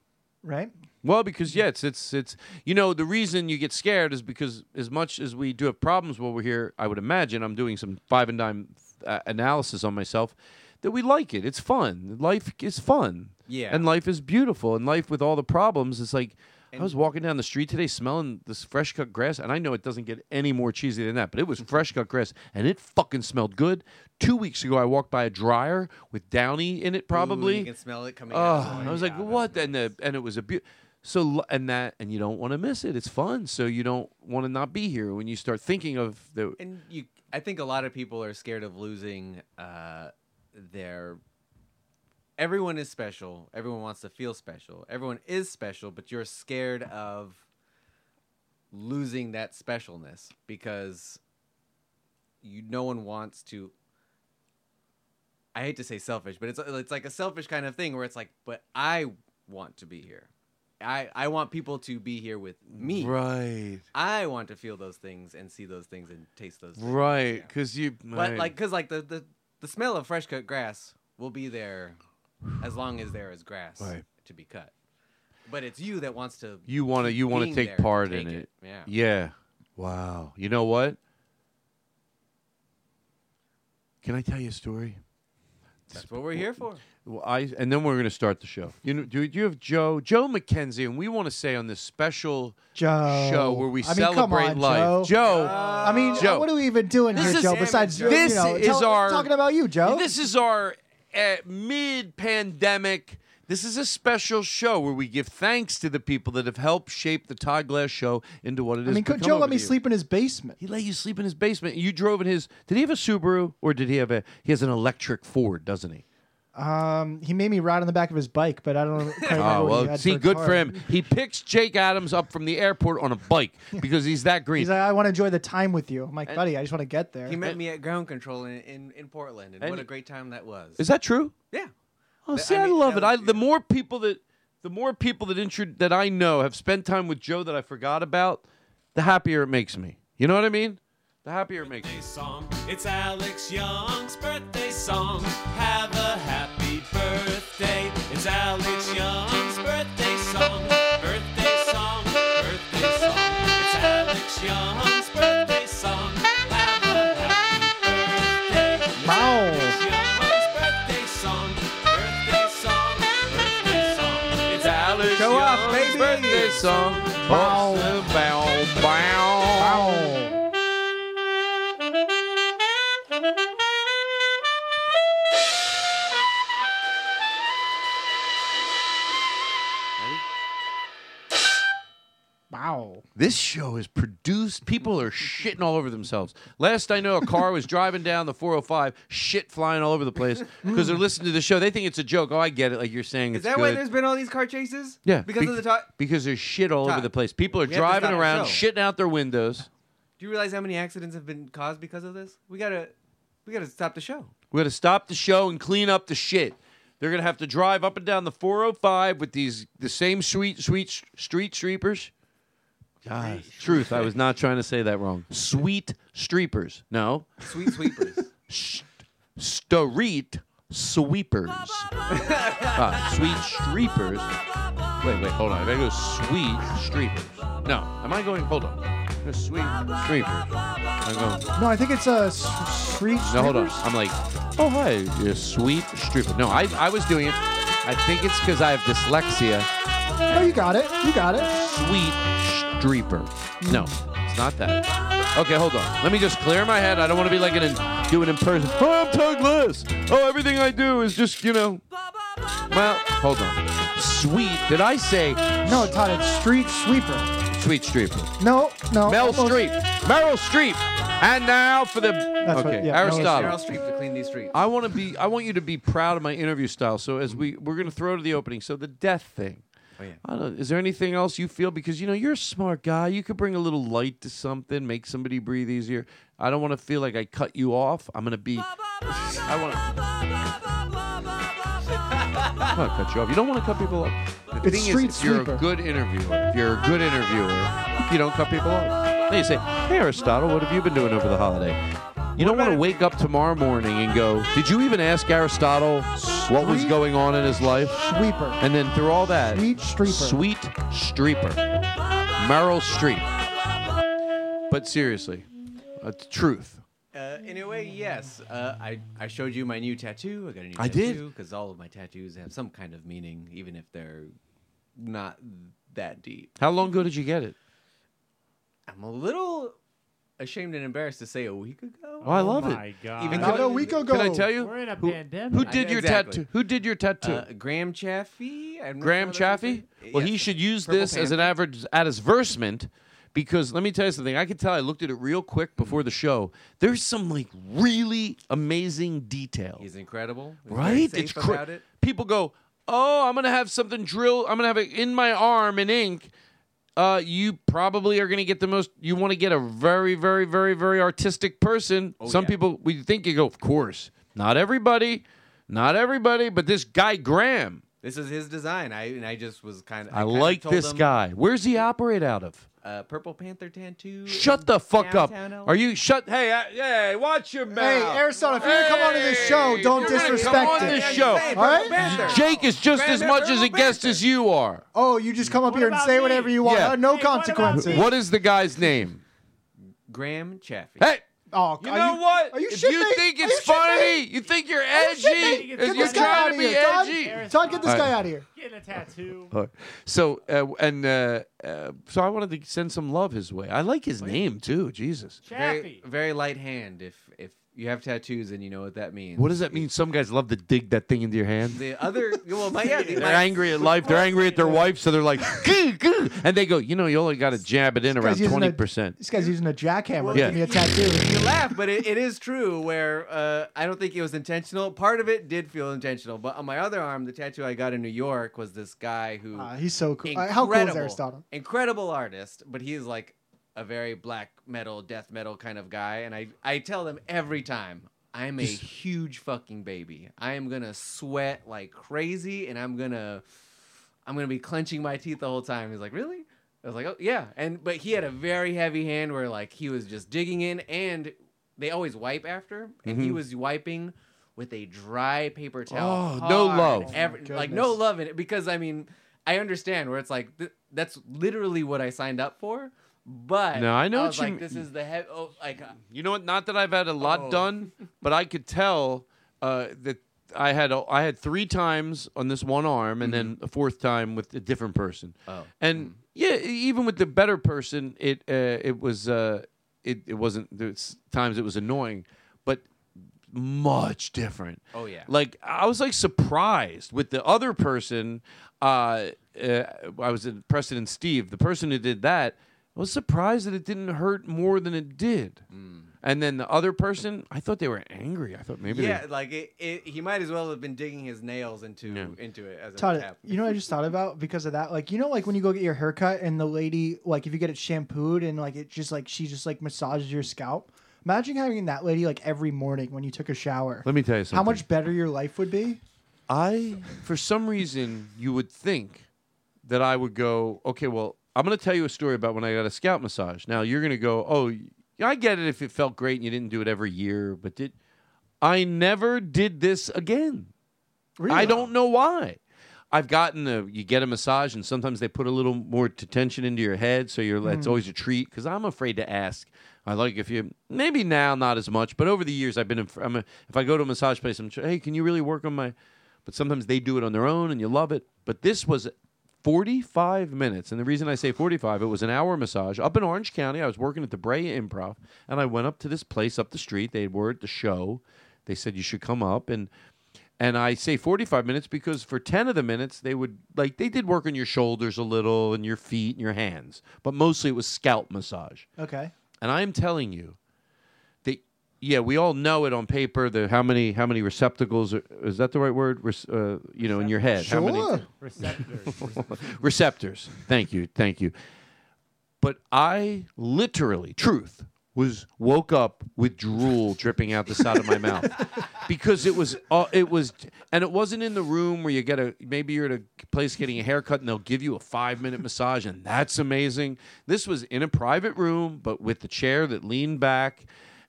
Right? Well, because yeah, it's it's it's you know the reason you get scared is because as much as we do have problems while we're here, I would imagine I'm doing some five and dime uh, analysis on myself that we like it. It's fun. Life is fun. Yeah. and life is beautiful. And life with all the problems, it's like. I was walking down the street today smelling this fresh cut grass, and I know it doesn't get any more cheesy than that, but it was fresh cut grass, and it fucking smelled good. Two weeks ago, I walked by a dryer with downy in it, probably. Ooh, you can smell it coming Oh, out. I was like, what? And the and it was a beaut. So and that and you don't want to miss it. It's fun. So you don't want to not be here when you start thinking of the. And you, I think a lot of people are scared of losing uh, their. Everyone is special. Everyone wants to feel special. Everyone is special, but you're scared of losing that specialness because you no one wants to. I hate to say selfish, but it's it's like a selfish kind of thing where it's like, but I want to be here. I I want people to be here with me. Right. I want to feel those things and see those things and taste those things. Right, because you. But right. like, cause like the, the the smell of fresh cut grass will be there as long as there is grass Right. to be cut. But it's you that wants to. you want to keep you want to being take there and part take in it. Yeah. Yeah. Wow. You know what? Can I tell you a story? That's what we're here for. Well, I and then we're going to start the show. You know, do, do you have Joe Joe McKenzie, and we want to say on this special Joe. show where we I mean, come celebrate on, life, Joe. Joe. I mean, Joe. what are we even doing This here, is- Joe? Besides, this you know, is tell- our talking about you, Joe. This is our uh, mid-pandemic. This is a special show where we give thanks to the people that have helped shape the Todd Glass show into what it is. I mean, could Joe let me sleep in his basement? He let you sleep in his basement. You drove in his. Did he have a Subaru or did he have a? He has an electric Ford, doesn't he? Um, he made me ride on the back of his bike, but I don't know. quite remember Oh what he well, had see, a good car. for him. He picks Jake Adams up from the airport on a bike because he's that green. He's like, I want to enjoy the time with you. I'm like, buddy, I just want to get there. He met me at ground control in, in, in Portland, and, And what he- a great time that was. Is that true? Yeah. Oh, Th- see, I, I mean, love it. that I was- the more people that the more people that intro, that I know have spent time with Joe that I forgot about, the happier it makes me. You know what I mean? the happier it makes you. Song. It's Alex Young's birthday song. Have a happy birthday. It's Alex Young's birthday song. Birthday song. Birthday song. It's Alex Young's birthday song. Have a happy birthday. Wow. Show off, baby! Birthday song. Wow. This show is produced. People are shitting all over themselves. Last I know, a car was driving down the 405, shit flying all over the place because they're listening to the show. They think it's a joke. Oh, I get it. Like you're saying, Is it's that good. why there's been all these car chases? yeah, Because be- of the top. because there's shit all over Todd, the place. People are we have to driving stop the around, show. shitting out their windows. Do you realize how many accidents have been caused because of this? We gotta, we gotta stop the show. We're gonna stop the show and clean up the shit. They're gonna have to drive up and down the 405 with these the same sweet, sweet s- street streepers. God, truth. I was not trying to say that wrong. Sweet streepers. No, Sweet sweepers. street sweepers. Ah, sweet streepers. Wait, wait, hold on. I gotta go sweet streepers. No, am I going? Hold on. Go Sweet streepers. I'm going. No, I think it's a s- street. No, hold on. I'm like, oh hi, you're sweet stripper. No, I, I was doing it. I think it's because I have dyslexia. No, you got it. You got it. Sweet streeper. No, it's not that. Okay, hold on. Let me just clear my head. I don't want to be like an in, doing in person. Oh, I'm Tug Liss. Oh, everything I do is just you know. Well, hold on. Sweet. Did I say No, Todd, it's street sweeper. sweet streeper? No, no. Mel almost. Streep. Meryl Streep. And now for the That's okay what- yeah, Meryl Aristotle. Meryl Streep to clean these streets. I want to be. I want you to be proud of my interview style. So as we we're gonna throw to the opening. So the death thing. Oh, yeah. I don't. Is there anything else you feel? Because you know you're a smart guy. You could bring a little light to something, make somebody breathe easier. I don't want to feel like I cut you off. I'm gonna be. I want. I want to cut you off. You don't want to cut people off. The It's thing street is, if you're sweeper. a good interviewer, if you're a good interviewer, you don't cut people off. Then you say, "Hey Aristotle, what have you been doing over the holiday?" You don't want to wake up tomorrow morning and go, "Did you even ask Aristotle what was Street going on in his life?" Sweeper. And then through all that, Sweet streeper. Sweet Streeper. Meryl Streep. But seriously, uh, truth. Uh, in a way, yes. Uh, I I showed you my new tattoo. I got a new I did. tattoo because all of my tattoos have some kind of meaning, even if they're not that deep. How long ago did you get it? I'm a little ashamed and embarrassed to say a week ago. Oh, I love it. my it. God. Even About though- a week ago. Can I tell you? We're in a who, pandemic. who did your exactly. tattoo? Who did your tattoo? Uh, Graham Chaffee. I don't Graham how that's Chaffee? pronounced. Well, Yes. he should use Purple this as an Panther. average advertisement because let me tell you something. I could tell I looked at it real quick before the show. There's some like really amazing detail. He's incredible. He's very right? safe It's cra- about it. people go, "Oh, I'm gonna have something drilled. I'm gonna have it in my arm in ink." Uh, you probably are gonna get the most. You want to get a very, very, very, very artistic person. Oh, Some yeah. people, we think you go, of course. Not everybody, not everybody, but this guy Graham. This is his design. I and I just was kind of. I, like this guy. Where's he operate out of? Uh, Purple Panther tattoo. Shut the fuck up. LA. Are you shut? Hey, uh, hey, watch your mouth. Hey, Aristotle, if you're gonna come onto this show, Hey, don't if you're gonna disrespect come on it. this show. saying, All right? Jake is just Graham as much as a guest Panther. as you are. Oh, you just come up What here and about say me? whatever you want. Yeah. Uh, No Hey, what about consequences. me? What is the guy's name? Graham Chaffee. Hey, Oh, you are know what? Are you if shitting you me? think it's you funny, you think you're Are you edgy. Get Get you're this guy trying out to of be here, Todd. edgy. Todd, get this guy right. out of here. Getting a tattoo. All right. So uh, and uh, uh, so I wanted to send some love his way. I like his name too. Jesus. Very, Chaffee. very light hand. If if you have tattoos and you know what that means. What does that mean? Some guys love to dig that thing into your hand. The other, well, my, yeah, They're my- angry at life. They're angry at their wife, so they're like, "Goo, goo," and they go, you know, you only got to jab it in This around guy's using a- twenty percent. This guy's using a jackhammer Yeah. to give me a tattoo. You laugh, but it, it is true. Where uh, I don't think it was intentional. Part of it did feel intentional, but on my other arm, the tattoo I got in New York was this guy who Ah, he's so cool. Uh, incredible, how cool is Aristotle? Incredible artist, but he is like a very black metal, death metal kind of guy. And I, I tell them every time, I'm a huge fucking baby. I am gonna sweat like crazy, and I'm gonna, I'm gonna be clenching my teeth the whole time. He's like, really? I was like, oh yeah. And but he had a very heavy hand where like he was just digging in, and they always wipe after, and he Mhm. was wiping with a dry paper towel. Oh, no love. every- Oh, like no love in it because I mean I understand where it's like th- that's literally what I signed up for. But No, I know was what you like. This is the he- oh, like uh, You know what? Not that I've had a lot Oh. done, but I could tell uh, that I had I had three times on this one arm, and then a fourth time with a different person. Oh. And yeah, e- even with the better person, it uh, it was uh, it it wasn't. There's times it was annoying, but much different. Oh, yeah. Like I was like surprised with the other person. Uh, uh, I was in Preston and Steve. The person who did that I was surprised that it didn't hurt more than it did. Mm. And then the other person, I thought they were angry. I thought maybe yeah, they, like it, it, he might as well have been digging his nails into into it as it was Todd, happening. you know what I just thought about because of that? Like, you know, like when you go get your haircut and the lady, like, if you get it shampooed and like it just like she just like massages your scalp. Imagine having that lady like every morning when you took a shower. Let me tell you something. How much better your life would be? I, for some reason, you would think that I would go, okay, well, I'm going to tell you a story about when I got a scalp massage. Now, you're going to go, oh, I get it if it felt great and you didn't do it every year, but did I never did this again? Really? I don't know why. I've gotten a, you get a massage and sometimes they put a little more tension into your head, so you're it's Mm. always a treat because I'm afraid to ask. I like if you maybe now not as much, but over the years I've been in, I'm a, if I go to a massage place, I'm hey, can you really work on my? But sometimes they do it on their own and you love it. But this was 45 minutes, and the reason I say 45, it was an hour massage up in Orange County. I was working at the Brea Improv, and I went up to this place up the street. They were at the show. They said you should come up and. And I say 45 minutes because for 10 of the minutes, they would, like, they did work on your shoulders a little and your feet and your hands, but mostly it was scalp massage. Okay. And I am telling you yeah, we all know it on paper, the how many, how many receptacles, are, is that the right word? Res, uh, you know, in your head. How many? Sure. Receptors. Receptors. Thank you. Thank you. But I literally, truth, was woke up with drool dripping out the side of my mouth because it was uh, it was and it wasn't in the room where you get a maybe you're at a place getting a haircut and they'll give you a five minute massage and that's amazing this was in a private room but with the chair that leaned back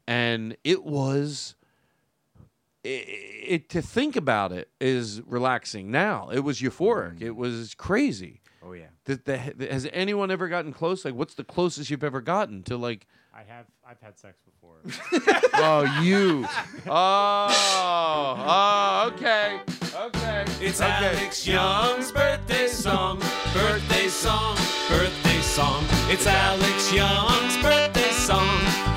and it was it, it to think about it is relaxing now. It was euphoric. Mm. It was crazy. Oh yeah. that the, has anyone ever gotten close? Like what's the closest you've ever gotten to like I have I've had sex before. oh you. Oh. Oh okay. Okay. It's okay. Alex Young's birthday song, birthday song, birthday song. It's Alex Young's birthday song.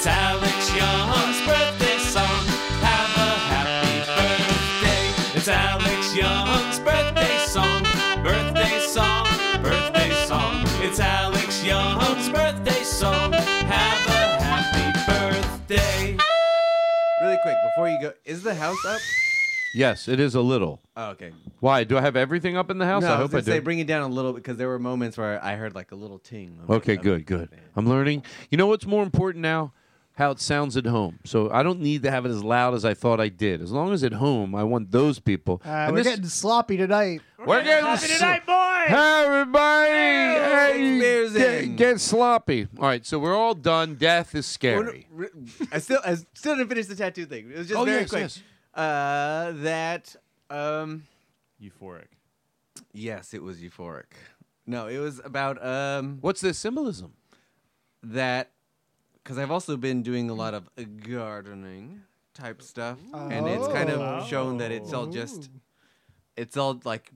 It's Alex Young's birthday song. Have a happy birthday. It's Alex Young's birthday song, birthday song, birthday song. It's Alex Young's birthday song. Have a happy birthday. Really quick before you go, is the house up? yes it is a little Oh, okay. why do I have everything up in the house No, I I hope I gonna say do bring it down a little because there were moments where I heard like a little ting. I'm like, Okay, good, good. I'm learning. You know what's more important now? How it sounds at home. So I don't need to have it as loud as I thought I did. As long as at home, I want those people. Uh, And we're this- getting sloppy tonight. We're getting Sloppy sl- tonight, boys. Hey, everybody! Hey, beers get, get sloppy. All right, so we're all done. Death is scary. re- I still, I still didn't finish the tattoo thing. It was just Oh, very yes, quick. yes. Uh, that, um, Euphoric. yes, it was euphoric. No, it was about um What's the symbolism? that because I've also been doing a lot of gardening type stuff, and it's kind of oh. shown that it's all just, it's all like,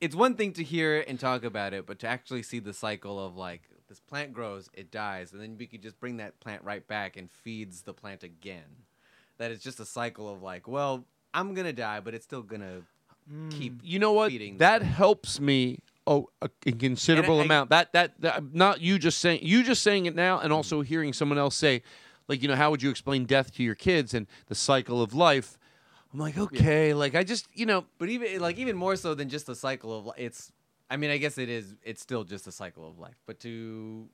it's one thing to hear and talk about it, but to actually see the cycle of like this plant grows, it dies, and then we could just bring that plant right back and feeds the plant again. That it's just a cycle of like, well, I'm gonna die, but it's still gonna hmm. keep. You know what? Feeding That helps me. Oh, a, a considerable I- amount. That, that that not you just saying you just saying it now, and also hearing someone else say, like you know, how would you explain death to your kids and the cycle of life? I'm like, okay, like I just you know, But even like even more so than just the cycle of li- it's. I mean, I guess it is. It's still just a cycle of life. But to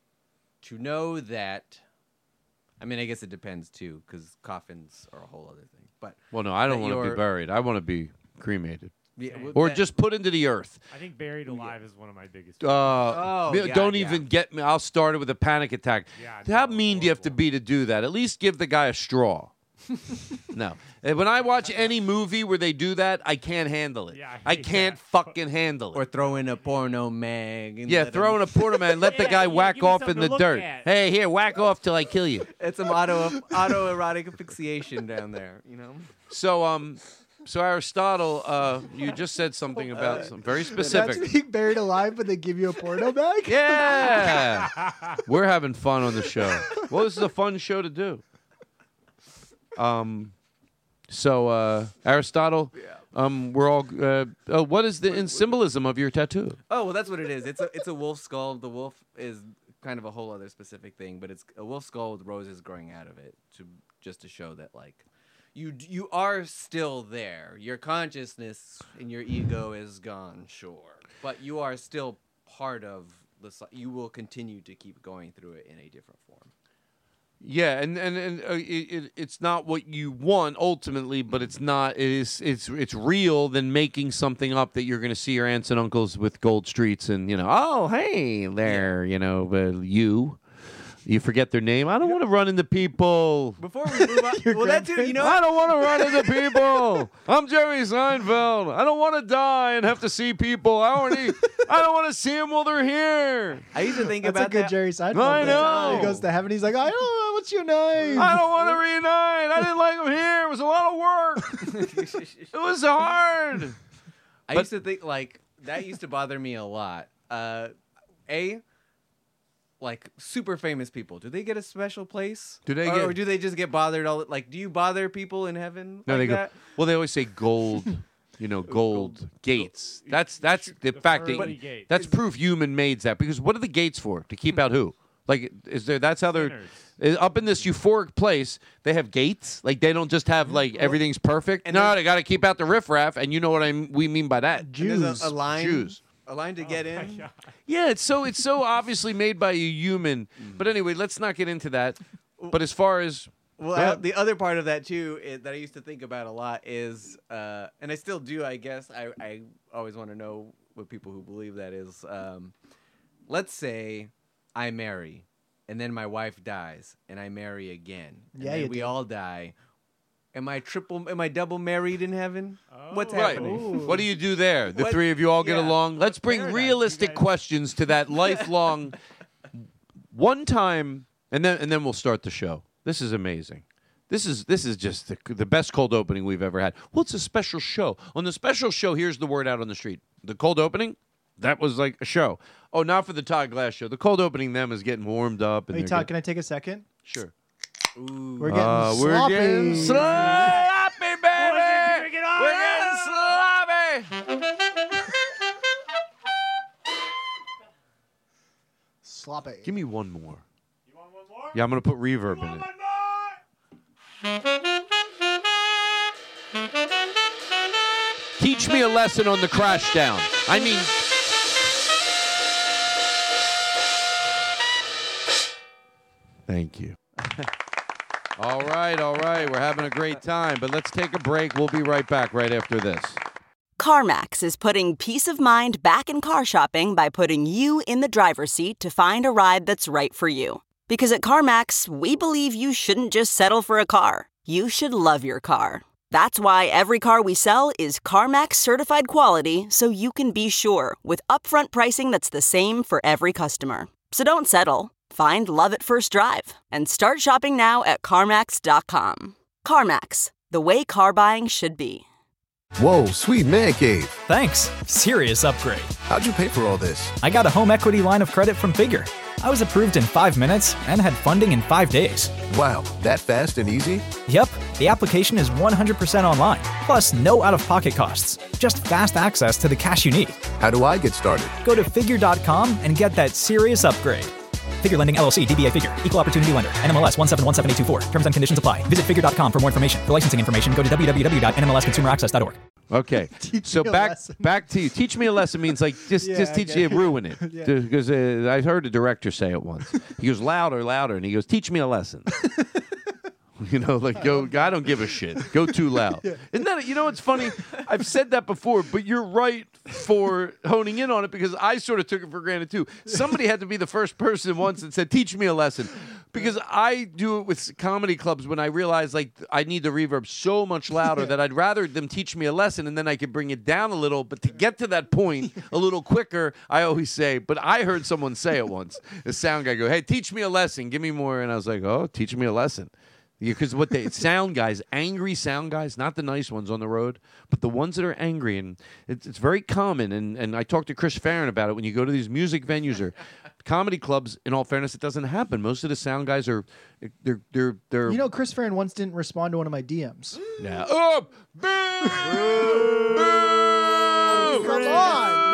to know that, I mean, I guess it depends too, because coffins are a whole other thing. But well, no, I don't want to be buried. I want to be cremated, Yeah, well, or that- just put into the earth. I think buried alive is one of my biggest. Uh, Oh, me- yeah, don't yeah. even get me. I'll start it with a panic attack. Yeah, How no, mean do you have to be to do that? At least give the guy a straw. no. When I watch any movie where they do that, I can't handle it. I, can't fucking handle it. Or throw in a porno mag. and yeah, let throw in him- a porta man, let the guy whack off in the dirt. Hey, here, whack off till I kill you. It's some auto autoerotic asphyxiation down there, you know. So, um, so Aristotle, uh, you just said something about some very specific. That's being buried alive, but they give you a porno bag. Yeah, we're having fun on the show. Well, this is a fun show to do. Um, so uh, Aristotle, um, we're all. Uh, uh, what is the in symbolism of your tattoo? Oh well, that's what it is. It's a it's a wolf skull. The wolf is kind of a whole other specific thing, but it's a wolf skull with roses growing out of it to just to show that like you you are still there. Your consciousness and your ego is gone, sure, but you are still part of the. You will continue to keep going through it in a different form. Yeah, and and, and uh, it, it, it's not what you want ultimately, but it's not. It is. It's it's real than making something up that you're going to see your aunts and uncles with gold streets and you know. Oh, hey there, you know, but you. You forget their name. I don't want to run into people. Before we move on, well, that too. You know, I don't want to run into people. I'm Jerry Seinfeld. I don't want to die and have to see people. I already. I don't want to see them while they're here. I used to think That's about a good that. Jerry Seinfeld. I bit. know. He goes to heaven. He's like, I don't know what's your name. I don't want to reunite. I didn't like them here. It was a lot of work. it was hard. I used to think like that used to bother me a lot. Uh, a like super famous people, do they get a special place? Do they or, get- or do they just get bothered all? Like, do you bother people in heaven? No, like they go. Well, they always say gold. You know, gold gates. That's that's the fact that pearly gates. that's proof human made that. Because what are the gates for? To keep out who? Like, is there? That's how they're is- up in this euphoric place. They have gates. Like they don't just have like everything's perfect. no, they got to keep out the riffraff. And you know what I m- we mean by that? And there's a, a line, Jews. A line to get in. Yeah, it's so it's so obviously made by a human. But anyway, let's not get into that. But as far as Well, Go I- the other part of that too is, that I used to think about a lot is, uh, and I still do, I guess. I, I always want to know what people who believe that is. Um, let's say I marry, and then my wife dies, and I marry again. And Yeah, then you we do. all die. Am I triple? Am I double married in heaven? What's oh. Right. happening? What do you do there? The What- three of you all get yeah. along. Let's bring realistic questions to that lifelong one time and then and then we'll start the show. This is amazing. This is this is just the, the best cold opening we've ever had. Well, it's a special show. On the special show, here's the word out on the street. The cold opening, that was like a show. Oh, not for the Todd Glass show. The cold opening them is getting warmed up. And Hey, Todd, getting- can I take a second? Sure. We're getting Uh, sloppy. we're getting sloppy, baby. We're getting sloppy. Sloppy. Give me one more. You want one more? Yeah, I'm gonna put reverb in it. Teach me a lesson on the crash down. I mean, thank you. all right, all right. We're having a great time, but let's take a break. We'll be right back right after this. CarMax is putting peace of mind back in car shopping by putting you in the driver's seat to find a ride that's right for you. Because at CarMax, we believe you shouldn't just settle for a car, you should love your car. That's why every car we sell is CarMax certified quality so you can be sure with upfront pricing that's the same for every customer. So don't settle. Find love at first drive and start shopping now at CarMax.com. CarMax, the way car buying should be. Whoa, sweet man cave. Thanks. Serious upgrade. How'd you pay for all this? I got a home equity line of credit from Figure. I was approved in five minutes and had funding in five days. Wow, that fast and easy? Yep, the application is 100% online, plus no out of pocket costs. Just fast access to the cash you need. How do I get started? Go to figure.com and get that serious upgrade. Figure Lending LLC, DBA Figure, Equal Opportunity Lender, NMLS 1717824. Terms and conditions apply. Visit figure.com for more information. For licensing information, go to www.nmlsconsumeraccess.org. Okay, so me a back lesson. back to you. Teach me a lesson means like just Yeah, just I teach get you it. ruin it Yeah. because uh, I heard a director say it once. He goes louder, louder, and he goes, "Teach me a lesson." you know, like go. I don't give a shit. Go too loud. Isn't that? You know, what's funny. I've said that before, but you're right for honing in on it because I sort of took it for granted too. Somebody had to be the first person once that said, "Teach me a lesson," because I do it with comedy clubs when I realize like I need the reverb so much louder that I'd rather them teach me a lesson and then I could bring it down a little. But to get to that point a little quicker, I always say. But I heard someone say it once. The sound guy go, "Hey, teach me a lesson. Give me more." And I was like, "Oh, teach me a lesson." Because what they sound guys, angry sound guys, not the nice ones on the road, but the ones that are angry, and it's, it's very common. And, and I talked to Chris Farren about it. When you go to these music venues or comedy clubs, in all fairness, it doesn't happen. Most of the sound guys are they're they're they're You know, Chris Farren once didn't respond to one of my DMs. yeah. Oh, Come on.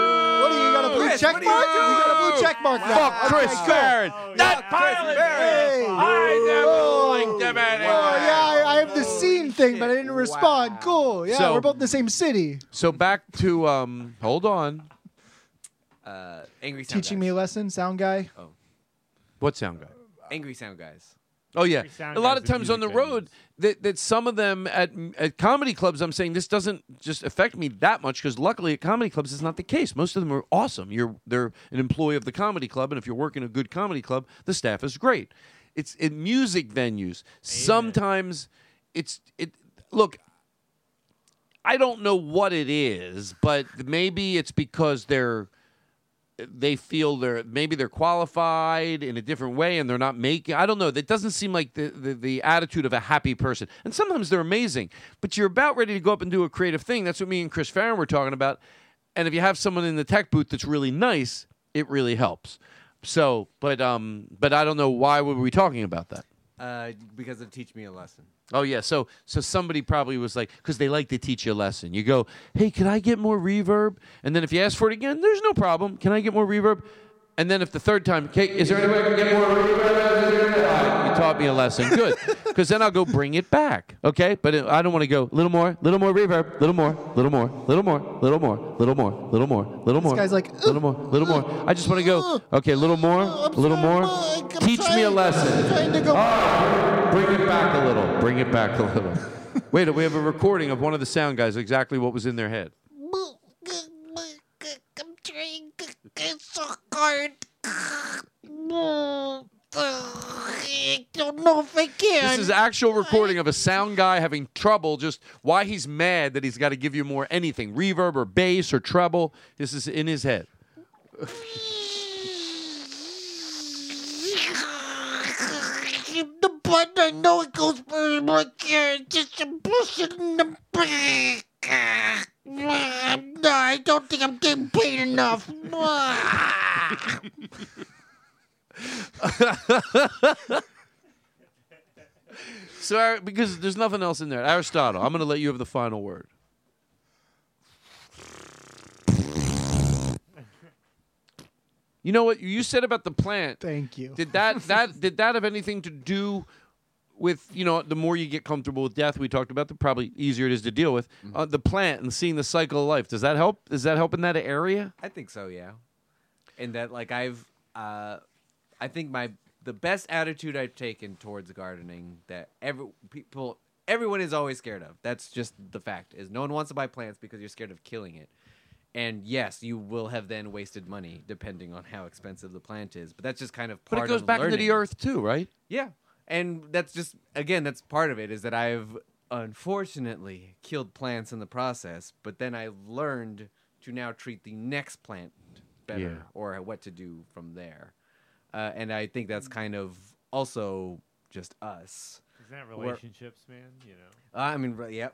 Chris, check what mark? You, you got a blue check mark now. Fuck Chris Okay, cool. Farren. That pilot. Hey. I never liked him anyway. Oh yeah, I, I have the scene thing, but I didn't respond. Cool. Yeah, So- we're both in the same city. So back to um. Hold on. Uh, angry sound Teaching guys. me a lesson, sound guy. Oh. What sound guy? Angry sound guys. Oh yeah, a lot of times on the road that, that some of them at at comedy clubs, I'm saying this doesn't just affect me that much because luckily at comedy clubs it's not the case. Most of them are awesome. You're they're an employee of the comedy club, and if you're working a good comedy club, the staff is great. It's in music venues. Sometimes it's it. Look, I don't know what it is, but maybe it's because they're they feel they're maybe they're qualified in a different way and they're not making I don't know that doesn't seem like the, the the attitude of a happy person. And sometimes they're amazing but you're about ready to go up and do a creative thing. That's what me and Chris Farren were talking about. And if you have someone in the tech booth that's really nice it really helps. So but um but I don't know why were we talking about that? Uh, because of teach me a lesson. Oh yeah, so so somebody probably was like, because they like to teach you a lesson. You go, hey, can I get more reverb? And then if you ask for it again, there's no problem. Can I get more reverb? And then if the third time, okay, is there any way I can get more reverb? All right, you taught me a lesson. Good, because then I'll go bring it back. Okay, but I don't want to go a little more, little more reverb, little more, little more, little more, little more, little more, little more, little more. guy's like, little more, little more. I just want to go. Okay, a little more, a little more. Teach me a lesson. All ah, right, bring it back a little. Bring it back a little. Wait, we have a recording of one of the sound guys exactly what was in their head. I'm trying to get so hard. I don't know if I can. This is actual recording of a sound guy having trouble just why he's mad that he's got to give you more anything, reverb or bass or treble. This is in his head. the button. I know it goes very much here. Just a push it in the back. No, I don't think I'm getting paid enough. So Ar- because there's nothing else in there. Aristotle, I'm going to let you have the final word. You know what you said about the plant? Thank you. Did that that did that have anything to do with you know the more you get comfortable with death? We talked about the probably easier it is to deal with uh, the plant and seeing the cycle of life. Does that help? Does that help in that area? I think so, yeah. And that like I've uh I think my the best attitude I've taken towards gardening that every people everyone is always scared of. That's just the fact is no one wants to buy plants because you're scared of killing it. And yes, you will have then wasted money depending on how expensive the plant is. But that's just kind of part. But it goes of back into the earth too, right? Yeah. And that's just again, that's part of it is that I've unfortunately killed plants in the process, but then I learned to now treat the next plant better Yeah. or what to do from there. Uh, and I think that's mm. kind of also just us. Isn't that Where- relationships, man? You know. Uh, I mean, yeah,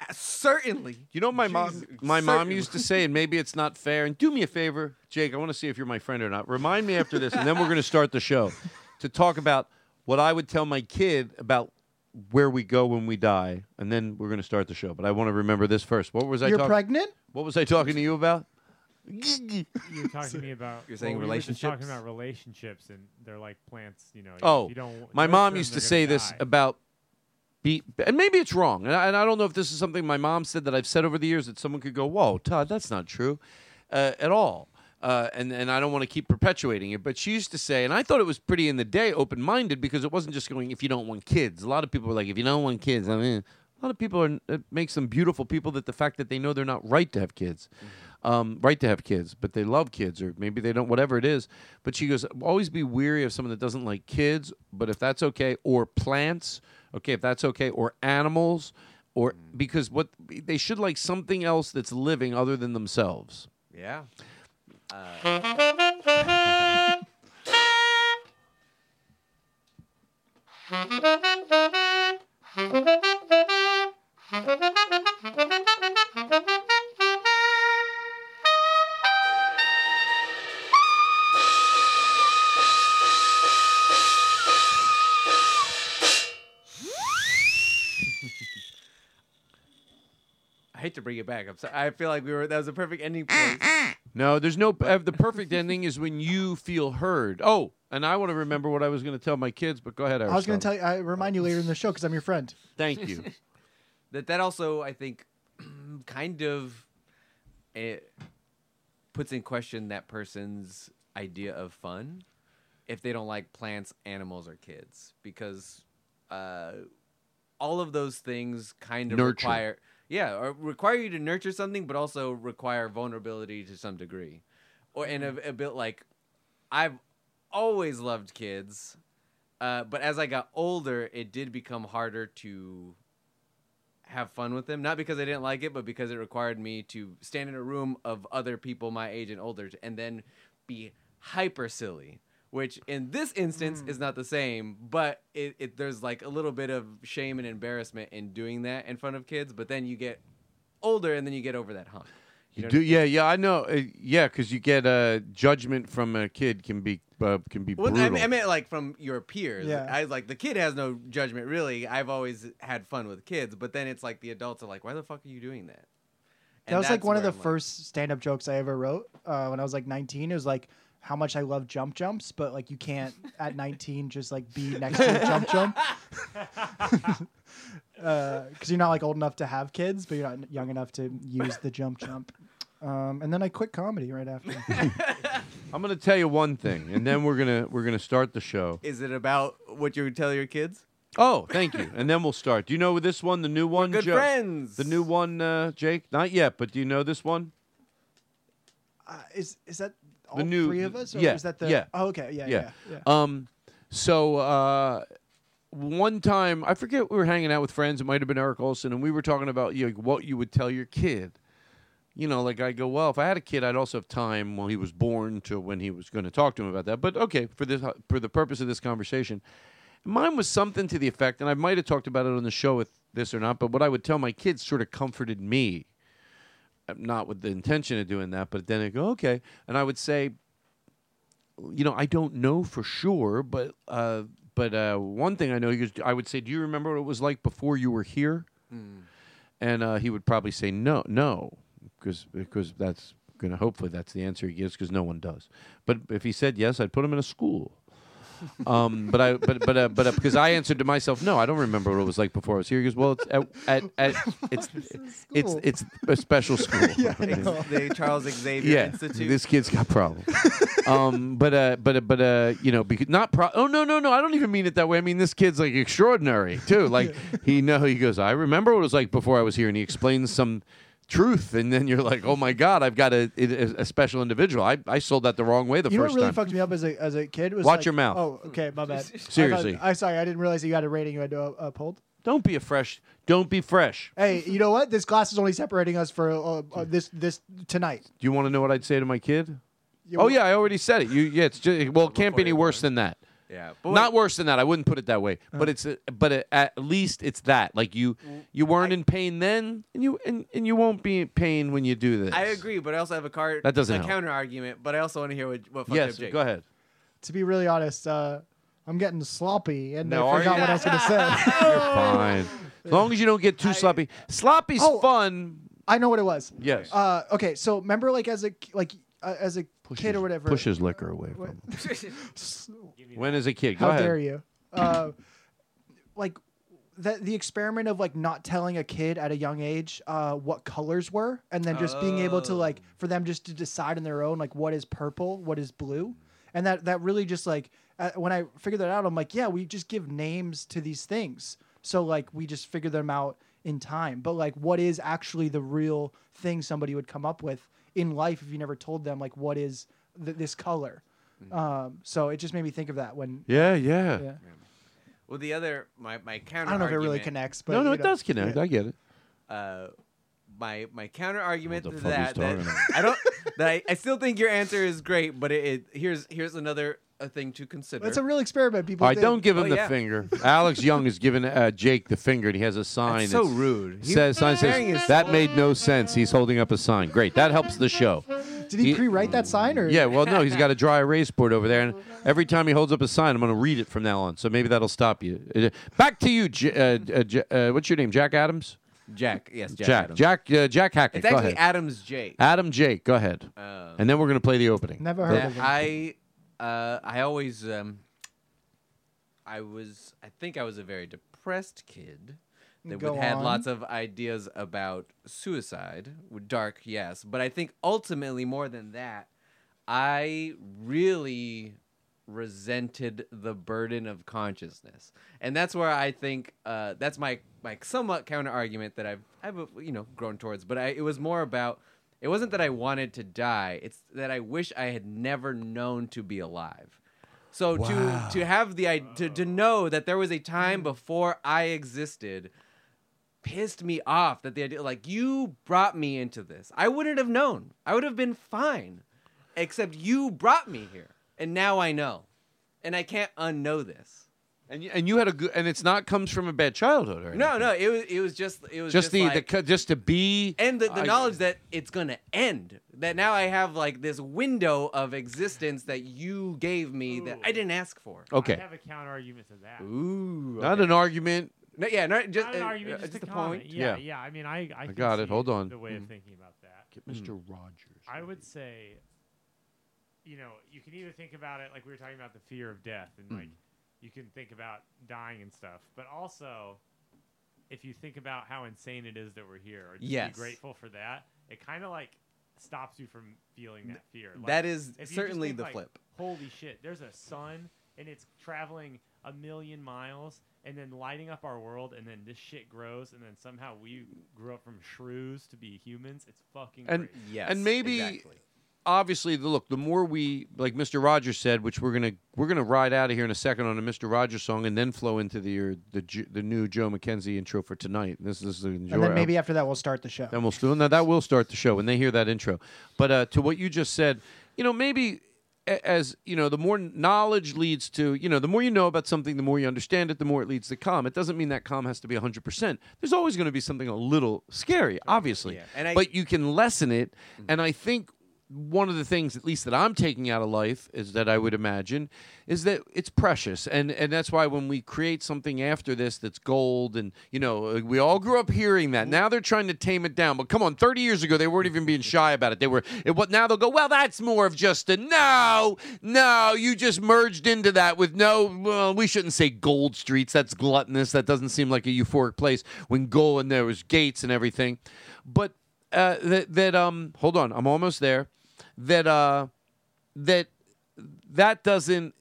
uh, certainly. You know, my mom, Jesus, my mom used to say, and maybe it's not fair. And do me a favor, Jake. I want to see if you're my friend or not. Remind me after this, and then we're going to start the show to talk about what I would tell my kid about where we go when we die, and then we're going to start the show. But I want to remember this first. What was I? You're talking? pregnant? What was I talking to you about? You were talking to me about. You're saying well, we were just relationships? talking about relationships, and they're like plants. You know. Oh, you don't my mom used to say gonna this die. about be, and maybe it's wrong, and I, and I don't know if this is something my mom said that I've said over the years that someone could go, "Whoa, Todd, that's not true," uh, at all. Uh, and and I don't want to keep perpetuating it, but she used to say, and I thought it was pretty in the day, open minded, because it wasn't just going if you don't want kids. A lot of people were like, if you don't want kids, I mean, A lot of people are. Uh, it makes them beautiful people. That the fact that they know they're not right to have kids, mm-hmm. um, right to have kids, but they love kids, or maybe they don't. Whatever it is. But she goes, always be weary of someone that doesn't like kids. But if that's okay, or plants, okay, if that's okay, or animals, or mm-hmm. because what they should like something else that's living other than themselves. Yeah. Uh. Thank you. I hate to bring it back. I'm sorry. I feel like we were that was a perfect ending place. No, there's no. Uh, the perfect ending is when you feel heard. Oh, and I want to remember what I was going to tell my kids, but go ahead. I was going to tell you. I remind you later in the show because I'm your friend. Thank you. that that also I think kind of it puts in question that person's idea of fun if they don't like plants, animals, or kids because uh, all of those things kind of Nurture. require yeah or require you to nurture something, but also require vulnerability to some degree, or and a, a bit like I've always loved kids. Uh, but as I got older, it did become harder to have fun with them. Not because I didn't like it, but because it required me to stand in a room of other people my age and older and then be hyper silly. Which in this instance is not the same, but it, it there's like a little bit of shame and embarrassment in doing that in front of kids. But then you get older and then you get over that hump. You know do, I mean? yeah, yeah, I know. Uh, yeah, because you get uh, judgment from a kid can be uh, can be Well, brutal. I, mean, I meant like from your peers. Yeah. I like the kid has no judgment really. I've always had fun with kids, but then it's like the adults are like, "Why the fuck are you doing that?" And that was like one of the I'm like- first stand-up jokes I ever wrote uh, when I was like 19. It was like how much I love jump jumps, but like you can't at 19 just like be next to a jump jump because you're not like old enough to have kids, but you're not young enough to use the jump jump. Um, and then I quit comedy right after. I'm going to tell you one thing, and then we're gonna we're gonna start the show. Is it about what you would tell your kids? Oh, thank you. And then we'll start. Do you know this one, the new one? good Joe? friends. The new one, uh, Jake? Not yet, but do you know this one? uh, is is that all The new- three of us? Or yeah, is that the? yeah. Oh, okay. Yeah. Yeah. yeah. Um, so uh, one time, I forget we were hanging out with friends. It might have been Eric Olson, and we were talking about you know, what you would tell your kid. You know, like I go, well, if I had a kid, I'd also have time while he was born to when he was going to talk to him about that. But okay, for this, for the purpose of this conversation, mine was something to the effect, and I might have talked about it on the show with this or not. But what I would tell my kids sort of comforted me, Uh, not with the intention of doing that. But then I go, okay, and I would say, you know, I don't know for sure, but uh, but uh, one thing I know, he goes, I would say, do you remember what it was like before you were here? And uh, he would probably say no, no, because because that's gonna hopefully that's the answer he gives because no one does. But if he said yes, I'd put him in a school. Um, but I but but uh, but uh, because I answered to myself, no, I don't remember what it was like before I was here. He goes, well, it's at, at, at it's it's it's a special school. Yeah, I know. the Charles Xavier yeah, Institute. this kid's got problems. um, but uh, but uh, but uh, you know, because not pro. Oh no no no, I don't even mean it that way. I mean this kid's like extraordinary too. Like he know he goes. I remember what it was like before I was here, and he explains some truth, and then you're like, oh my god, I've got a a, a special individual. I, I sold that the wrong way the you know first what really time. fucked me up as a as a kid was Watch like- your mouth. Oh, okay, my bad. Seriously. I am sorry. I didn't realize that you had a rating you had to uh, uphold. Don't be a fresh. Don't be fresh. Hey, you know what? This class is only separating us for uh, uh, this this tonight. Do you want to know what I'd say to my kid? You oh yeah, I already said it. You yeah, it's just well, it can't be any worse than that. Yeah, but not worse than that. I wouldn't put it that way, but it's uh, but uh, at least it's that. Like you, you weren't in pain then, and you and, and you won't be in pain when you do this. I agree, but I also have a card. That doesn't a help. counter argument. But I also want to hear what what fucked Yes, up Jake. go ahead. To be really honest, uh, I'm getting sloppy, and No, I forgot what I was going to say. You're fine. As long as you don't get too sloppy. Sloppy's Oh. fun. I know what it was. Yes. Uh, okay, so remember, like as a like uh, as a kid or whatever. Push his liquor away from him. when as a kid, go How ahead. dare you? Uh, like the the experiment of like not telling a kid at a young age uh, what colors were, and then just being able to like for them just to decide on their own like what is purple, what is blue, and that that really just like uh, when I figured that out, I'm like, yeah, we just give names to these things. So like we just figure them out in time. But like what is actually the real thing somebody would come up with in life if you never told them like what is th- this color? Um, so it just made me think of that when Yeah, yeah. Well, the other my my counter. I don't know if it really connects, but No, no, it know. does connect. I get it. uh, my my counter argument What to that, that. I don't that I, I still think your answer is great, but it, it here's here's another a thing to consider. That's a real experiment. People. All right, did. don't give him Oh, the yeah. finger. Alex Young has given uh, Jake the finger, and he has a sign. That's so that's- rude. He- Says sign Wearing says his- that made no sense. He's holding up a sign. Great, that helps the show. Did he, He- pre-write that sign or? Yeah, well, no, he's got a dry erase board over there, and every time he holds up a sign, I'm going to read it from now on. So maybe that'll stop you. Uh, Back to you, J- uh, uh, J- uh, what's your name? Jack Adams. Jack, yes, Jack. Jack. Adams. Jack. uh, Jack Hackett. It's go actually ahead. Adams Jake. Adam Jake. Go ahead. Um, and then we're going to play the opening. Never heard that of him. I uh, I always um, I was I think I was a very depressed kid that Go would had on. lots of ideas about suicide. Dark, yes, but I think ultimately more than that, I really resented the burden of consciousness, and that's where I think uh, that's my my somewhat counter argument that I've I've you know grown towards. But I, it was more about it wasn't that I wanted to die; it's that I wish I had never known to be alive. So to to have the i- to to know that there was a time mm. before I existed pissed me off that the idea like you brought me into this. I wouldn't have known. I would have been fine. Except you brought me here. And now I know. And I can't unknow this. And you, and you had a good, and it's not comes from a bad childhood, or No, no, it was it was just it was just, just, the, like, the co- just to be and the, the I- knowledge that it's gonna end. That now I have like this window of existence that you gave me that I didn't ask for. Okay. I have a counter argument to that. Ooh. Not an argument. No, yeah, no, just Not an uh, argument, uh, just, just a a point. Yeah, Yeah. yeah. I mean, I I, can got it. Hold on. The way Mm. of thinking about that. Get Mr. Rogers. I would say, you know, you can either think about it like we were talking about the fear of death, and Mm. like you can think about dying and stuff, but also if you think about how insane it is that we're here, or just Yes. be grateful for that, it kind of like stops you from feeling that fear. Like, that is if you just certainly think, the like, flip. Holy shit! There's a sun, and it's traveling a million miles, and then lighting up our world, and then this shit grows, and then somehow we grew up from shrews to be humans. It's fucking and crazy. Yes, and maybe exactly. Obviously the look the more we like Mr. Rogers said which we're gonna we're gonna ride out of here in a second on a Mr. Rogers song and then flow into the uh, the the new Joe McKenzie intro for tonight this is enjoy And then maybe after that we'll start the show. then we'll still no that will start the show when they hear that intro but uh, to what you just said you know maybe as you know the more knowledge leads to you know the more you know about something the more you understand it the more it leads to calm it doesn't mean that calm has to be 100% there's always going to be something a little scary obviously Yeah, and I- but you can lessen it and i think one of the things at least that i'm taking out of life is that i would imagine is that it's precious. And and that's why when we create something after this that's gold and you know uh, we all grew up hearing that. Now they're trying to tame it down. But come on 30 years ago they weren't even being shy about it. They were it, what now they'll go well that's more of just a no no you just merged into that with no well we shouldn't say gold streets. That's gluttonous. That doesn't seem like a euphoric place when gold and there was gates and everything. But uh, that that um hold on. I'm almost there that uh that that doesn't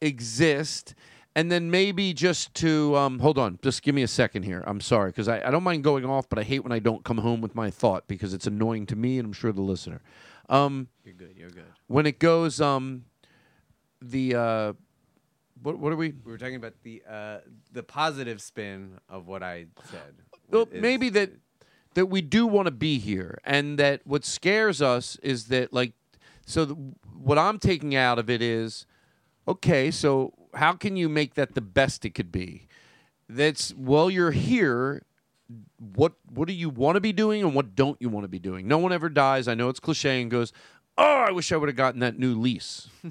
exist and then maybe just to um, hold on just give me a second here i'm sorry because I, I don't mind going off but i hate when i don't come home with my thought because it's annoying to me and i'm sure the listener um, You're good. You're good. when it goes um, the uh, what, what are we We were talking about the uh, the positive spin of what I said. well, maybe that that we do want to be here, and that what scares us is that like, so the, what I'm taking out of it is, okay, so how can you make that the best it could be? That's well, you're here. What what do you want to be doing, and what don't you want to be doing? No one ever dies. I know it's cliche and goes, oh, I wish I would have gotten that new lease.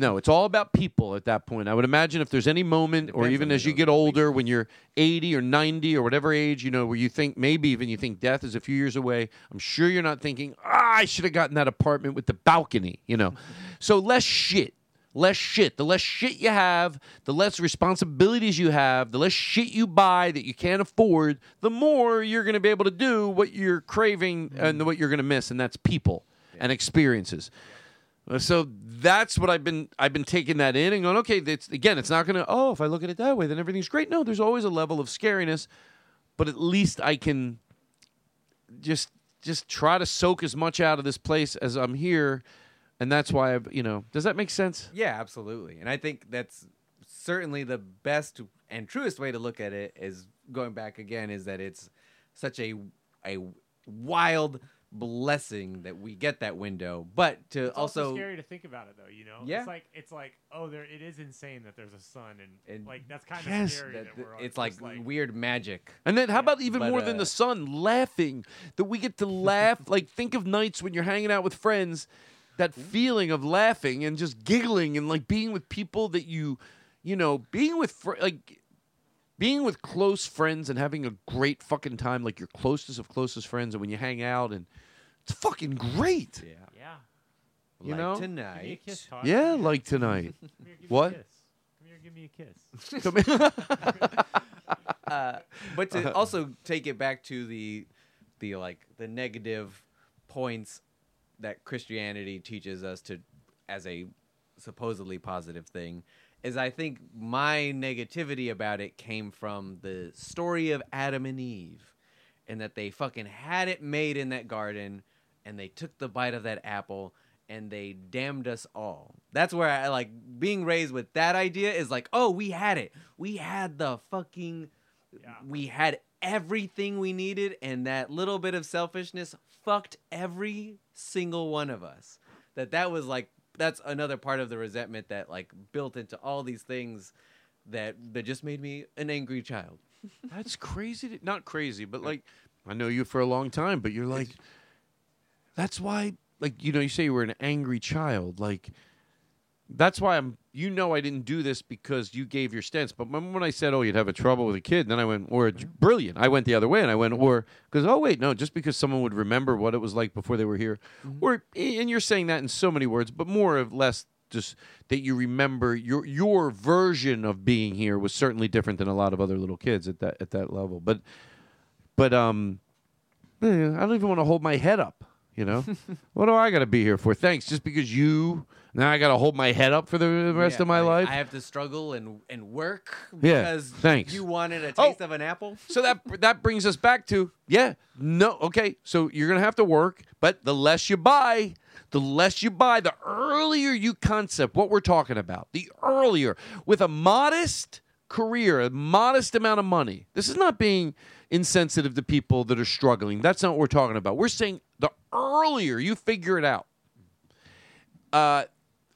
No, it's all about people at that point. I would imagine if there's any moment, or Depends even on as the you get older, when you're 80 or 90 or whatever age, you know, where you think maybe even you think death is a few years away, I'm sure you're not thinking, ah, I should have gotten that apartment with the balcony, you know. so less shit. Less shit. The less shit you have, the less responsibilities you have, the less shit you buy that you can't afford, the more you're going to be able to do what you're craving and what you're going to miss, and that's people and experiences. Uh, So that's what I've been I've been taking that in and going, okay, it's again, it's not gonna oh, if I look at it that way, then everything's great. No, there's always a level of scariness, but at least I can just just try to soak as much out of this place as I'm here. And that's why I've you know, does that make sense? Yeah, absolutely. And I think that's certainly the best and truest way to look at it is going back again is that it's such a a wild blessing that we get that window, but to It's also, also, scary to think about it though. You know, Yeah. it's like it's like oh, there it is insane that there's a sun and, And like that's kind of Yes. scary. that That, th- we're it's just, like, weird magic. And then how about even But, more than uh, the sun, laughing. That we get to laugh. like think of nights when you're hanging out with friends, that feeling of laughing and just giggling and like being with people that you, you know, being with fr- like being with close friends and having a great fucking time, like your closest of closest friends, and when you hang out and it's fucking great. Yeah. yeah. You like know? Give me a tonight. kiss, Todd. Yeah, like tonight. Come here, give me a What? kiss. Come here, give me a kiss. Come here. uh, but to also take it back to the the like the negative points that Christianity teaches us to as a supposedly positive thing is I think my negativity about it came from the story of Adam and Eve and that they fucking had it made in that garden and they took the bite of that apple and they damned us all. That's where I like being raised with that idea is like, oh, we had it. We had the fucking we had everything we needed and that little bit of selfishness fucked every single one of us. That that was like that's another part of the resentment that like built into all these things that that just made me an angry child. That's crazy. To, not crazy, but like I know you for a long time, but you're like, that's why, like you know, you say you were an angry child. Like that's why I'm. You know, I didn't do this because you gave your stance. But remember when I said, "Oh, you'd have a trouble with a kid," then I went, "Or brilliant." I went the other way, and I went, "Or because oh wait, no, just because someone would remember what it was like before they were here, or and you're saying that in so many words, but more or less." Just that you remember your your version of being here was certainly different than a lot of other little kids at that at that level. But but um, eh, I don't even want to hold my head up. You know, what do I got to be here for? Thanks, just because you now I got to hold my head up for the rest Yeah, of my like, life. I have to struggle and and work Yeah, thanks. you wanted a Oh. taste of an apple. So that that brings us back to yeah, no, okay. So you're gonna have to work, but the less you buy, the less you buy, the earlier you concept what we're talking about. The earlier with a modest career, a modest amount of money. This is not being insensitive to people that are struggling. That's not what we're talking about. We're saying the earlier you figure it out. Uh,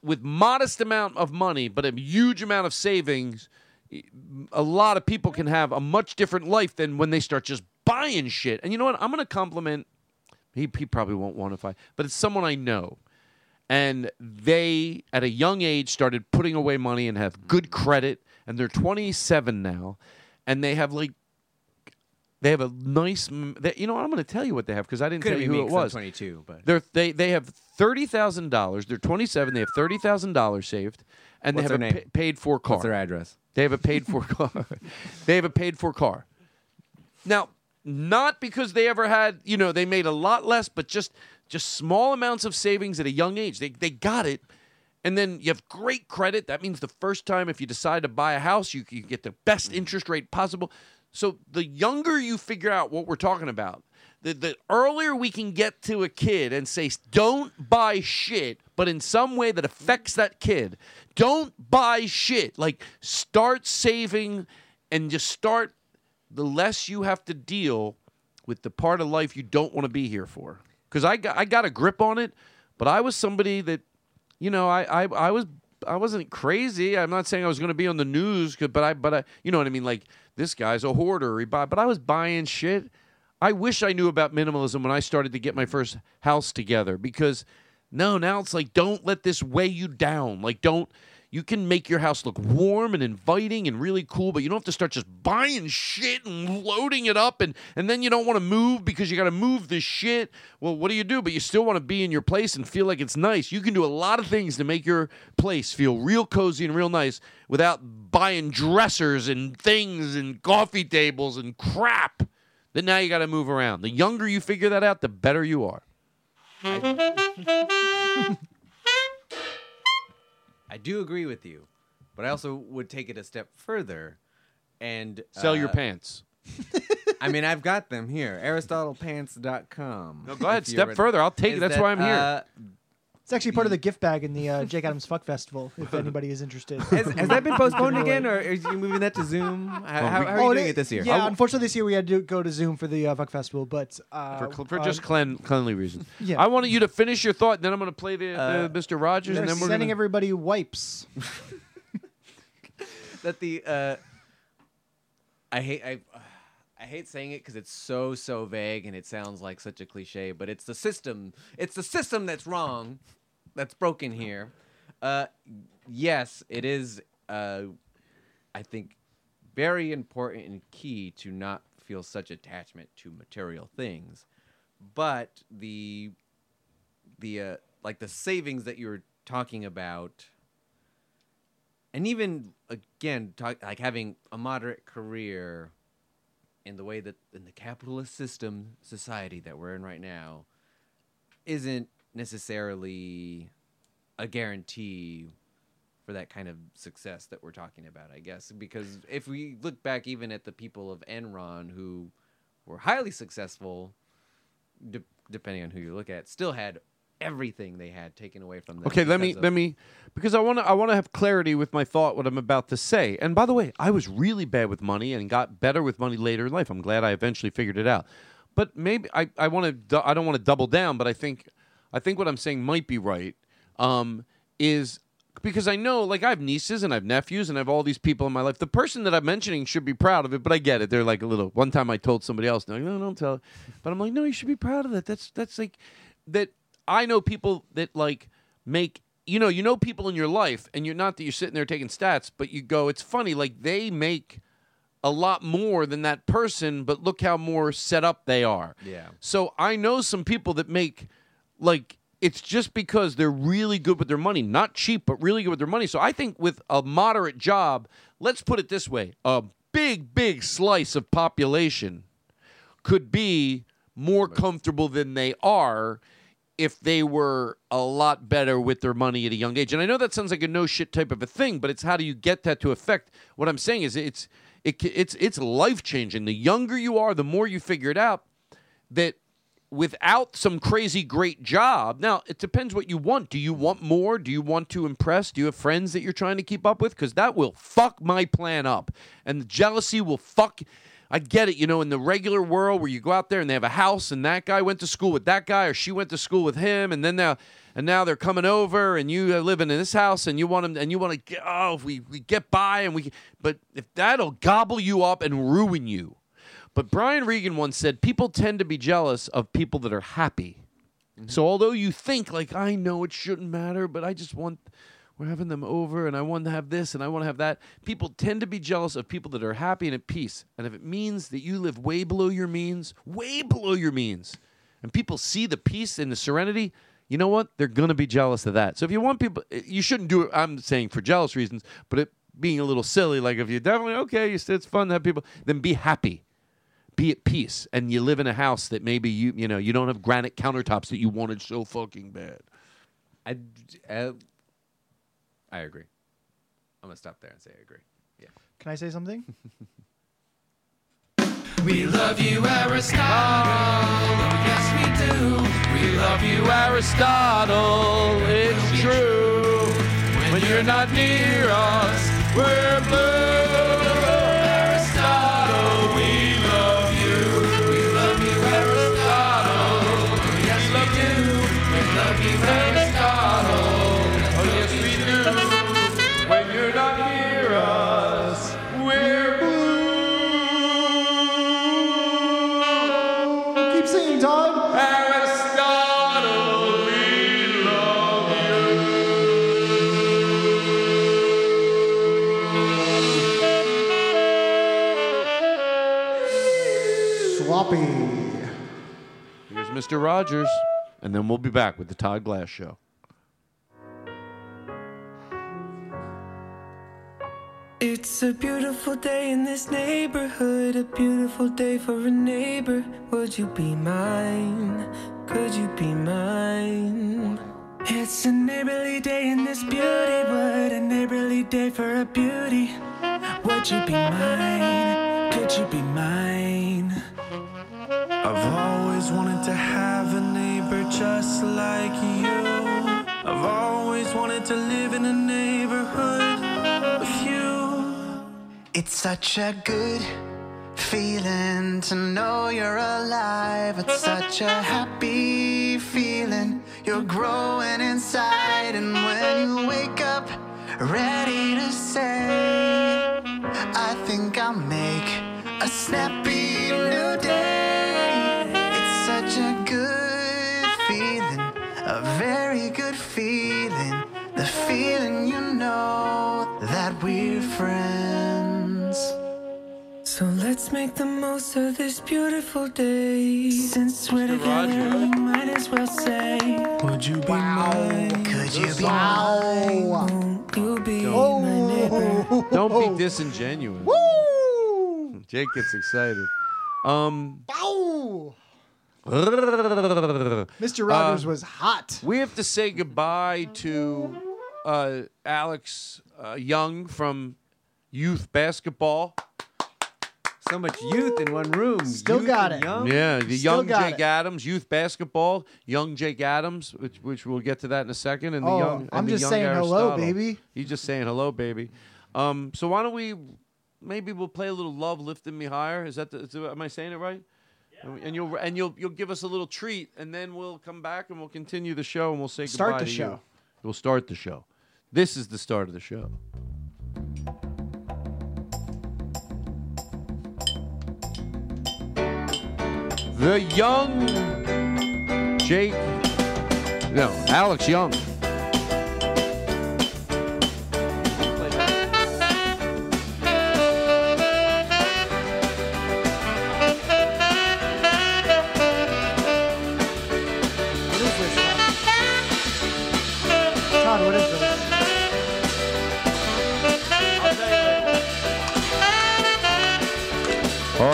with modest amount of money but a huge amount of savings, a lot of people can have a much different life than when they start just buying shit. And you know what? I'm going to compliment. He, he probably won't want if I, but it's someone I know, and they at a young age started putting away money and have good credit, and they're 27 now, and they have like. They have a nice, they, you know. what? I'm going to tell you what they have because I didn't Couldn't tell you who it was. 22, but- they're, they they have thirty thousand dollars. They're 27. They have thirty thousand dollars saved, and What's they have a pa- paid for car. What's their address? They have a paid for car. they have a paid for car. Now, not because they ever had, you know, they made a lot less, but just just small amounts of savings at a young age. They they got it. And then you have great credit. That means the first time if you decide to buy a house, you, you get the best interest rate possible. So the younger you figure out what we're talking about, the, the earlier we can get to a kid and say, don't buy shit, but in some way that affects that kid. Don't buy shit. Like start saving and just start the less you have to deal with the part of life you don't want to be here for. Because I got, I got a grip on it, but I was somebody that, you know, I, I, I was I wasn't crazy. I'm not saying I was going to be on the news, but I but I you know what I mean. Like this guy's a hoarder. He buy, but I was buying shit. I wish I knew about minimalism when I started to get my first house together because no, now it's like don't let this weigh you down. Like don't you can make your house look warm and inviting and really cool, but you don't have to start just buying shit and loading it up and and then you don't want to move because you got to move the shit. Well, what do you do? But you still want to be in your place and feel like it's nice. You can do a lot of things to make your place feel real cozy and real nice without buying dressers and things and coffee tables and crap. That now you got to move around. The younger you figure that out, the better you are. I do agree with you, but I also would take it a step further and Sell your uh, pants. I mean, I've got them here. AristotlePants.com. No, go ahead, step further. I'll take it. That's that, why I'm here. Uh, It's actually part of the gift bag in the uh, Jake Adams Fuck Festival. If anybody is interested, has, has that been postponed again, or are you moving that to Zoom? How, how, how are you Oh, doing it this year? Yeah, unfortunately, this year we had to go to Zoom for the uh, Fuck Festival, but uh, for, cl- for uh, just clean, cleanly reasons. Yeah. I wanted you to finish your thought, then I'm going to play the, Uh, the Mr. Rogers, and then we're sending gonna... everybody wipes. that the uh, I hate I. I hate saying it because it's so so vague and it sounds like such a cliche, but it's the system. It's the system that's wrong, that's broken here. Uh, yes, it is. Uh, I think very important and key to not feel such attachment to material things, but the the uh, like the savings that you were talking about and even again talk, like having a moderate career in the way that in the capitalist system society that we're in right now isn't necessarily a guarantee for that kind of success that we're talking about i guess. Because if we look back even at the people of enron who were highly successful de- depending on who you look at still had everything they had taken away from them Okay, let me let me because I want to I want to have clarity with my thought what I'm about to say. And by the way, I was really bad with money and got better with money later in life. I'm glad I eventually figured it out. But maybe I I want to I don't want to double down, but I think I think what I'm saying might be right. Um, is because I know like I have nieces and I have nephews and I have all these people in my life. The person that I'm mentioning should be proud of it, but I get it. They're like a little. One time I told somebody else, like, no, don't tell. But I'm like, no, you should be proud of that. That's that's like that. I know people that like make you know you know people in your life, and you're not that you're sitting there taking stats, but you go, it's funny like they make a lot more than that person, but look how more set up they are. Yeah. So I know some people that make like it's just because they're really good with their money, not cheap, but really good with their money. So I think with a moderate job, let's put it this way, a big big slice of population could be more comfortable than they are if they were a lot better with their money at a young age. And I know that sounds like a no shit type of a thing, but it's how do you get that to affect? What I'm saying is it's it, it's it's life changing. The younger you are, the more you figure it out that without some crazy great job. Now, it depends what you want. Do you want more? Do you want to impress? Do you have friends that you're trying to keep up with? Because that will fuck my plan up. And the jealousy will fuck. I get it, you know, in the regular world where you go out there and they have a house and that guy went to school with that guy or she went to school with him and then now and now they're coming over and you are living in this house and you want them and you want to get oh if we, we get by and we but if that'll gobble you up and ruin you but Brian Regan once said people tend to be jealous of people that are happy. Mm-hmm. So although you think like I know it shouldn't matter, but I just want we're having them over and I want to have this and I want to have that. People tend to be jealous of people that are happy and at peace. And if it means that you live way below your means, way below your means, and people see the peace and the serenity, you know what? They're going to be jealous of that. So if you want people you shouldn't do it I'm saying for jealous reasons, but it being a little silly like if you definitely okay, it's fun to have people, then be happy be at peace and you live in a house that maybe you you know you don't have granite countertops that you wanted so fucking bad I, uh, I agree. I'm gonna stop there and say I agree. Yeah. Can I say something? We love you, Aristotle. Yes, we do. We love you, Aristotle. It's true. When you're not near us, we're blue. Aristotle, we love you. We love you, Aristotle. Yes, we do. We love you, Aristotle. Mr rogers and then we'll be back with the todd glass show It's a beautiful day in this neighborhood, a beautiful day for a neighbor. Would you be mine? Could you be mine? It's a neighborly day in this beauty wood, a neighborly day for a beauty. Would you be mine? Could you be mine? I've always wanted to have a neighbor just like you. I've always wanted to live in a neighborhood with you. It's such a good feeling to know you're alive. It's such a happy feeling. You're growing inside, and when you wake up ready to say, I think I'll make a snappy new day. Feeling you know that we're friends. So let's make the most of this beautiful day. Since we're together, we might as well say, Would you be mine? Could you be mine? Won't you be my neighbor? Don't be disingenuous. Jake gets excited. Um, Ow! Mr. Rogers Uh, was hot. We have to say goodbye to uh, Alex uh, Young from youth basketball. So much youth in one room. Still Youth got and it. Young. Yeah, the Still young got Jake it. Adams, youth basketball, young Jake Adams, which, which we'll get to that in a second. And the Oh, young, and I'm the just young saying hello, Aristotle. baby. He's just saying hello, baby. Um, so why don't we? Maybe we'll play a little "Love Lifting Me Higher." Is that? The, is the- am I saying it right? And we- And you'll and you'll you'll give us a little treat, and then we'll come back and we'll continue the show, and we'll say goodbye. Start goodbye the to show. you. We'll start the show. This is the start of the show. The young Jake, no, Alex Young.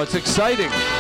It's exciting.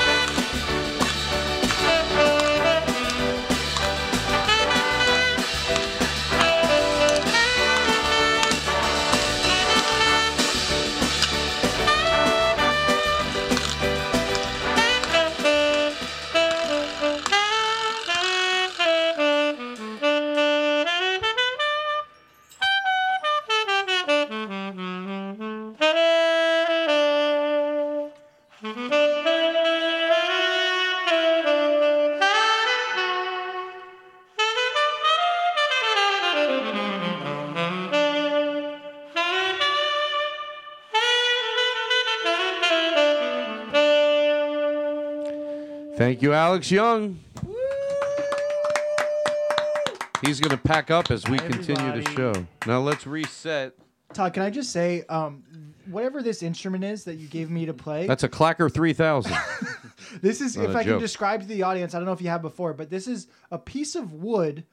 Thank you, Alex Young. He's going to pack up as we continue the show. Now let's reset. Todd, can I just say, um, whatever this instrument is that you gave me to play, That's a Clacker 3000. this is, Not if I joke. can describe to the audience, I don't know if you have before, but this is a piece of wood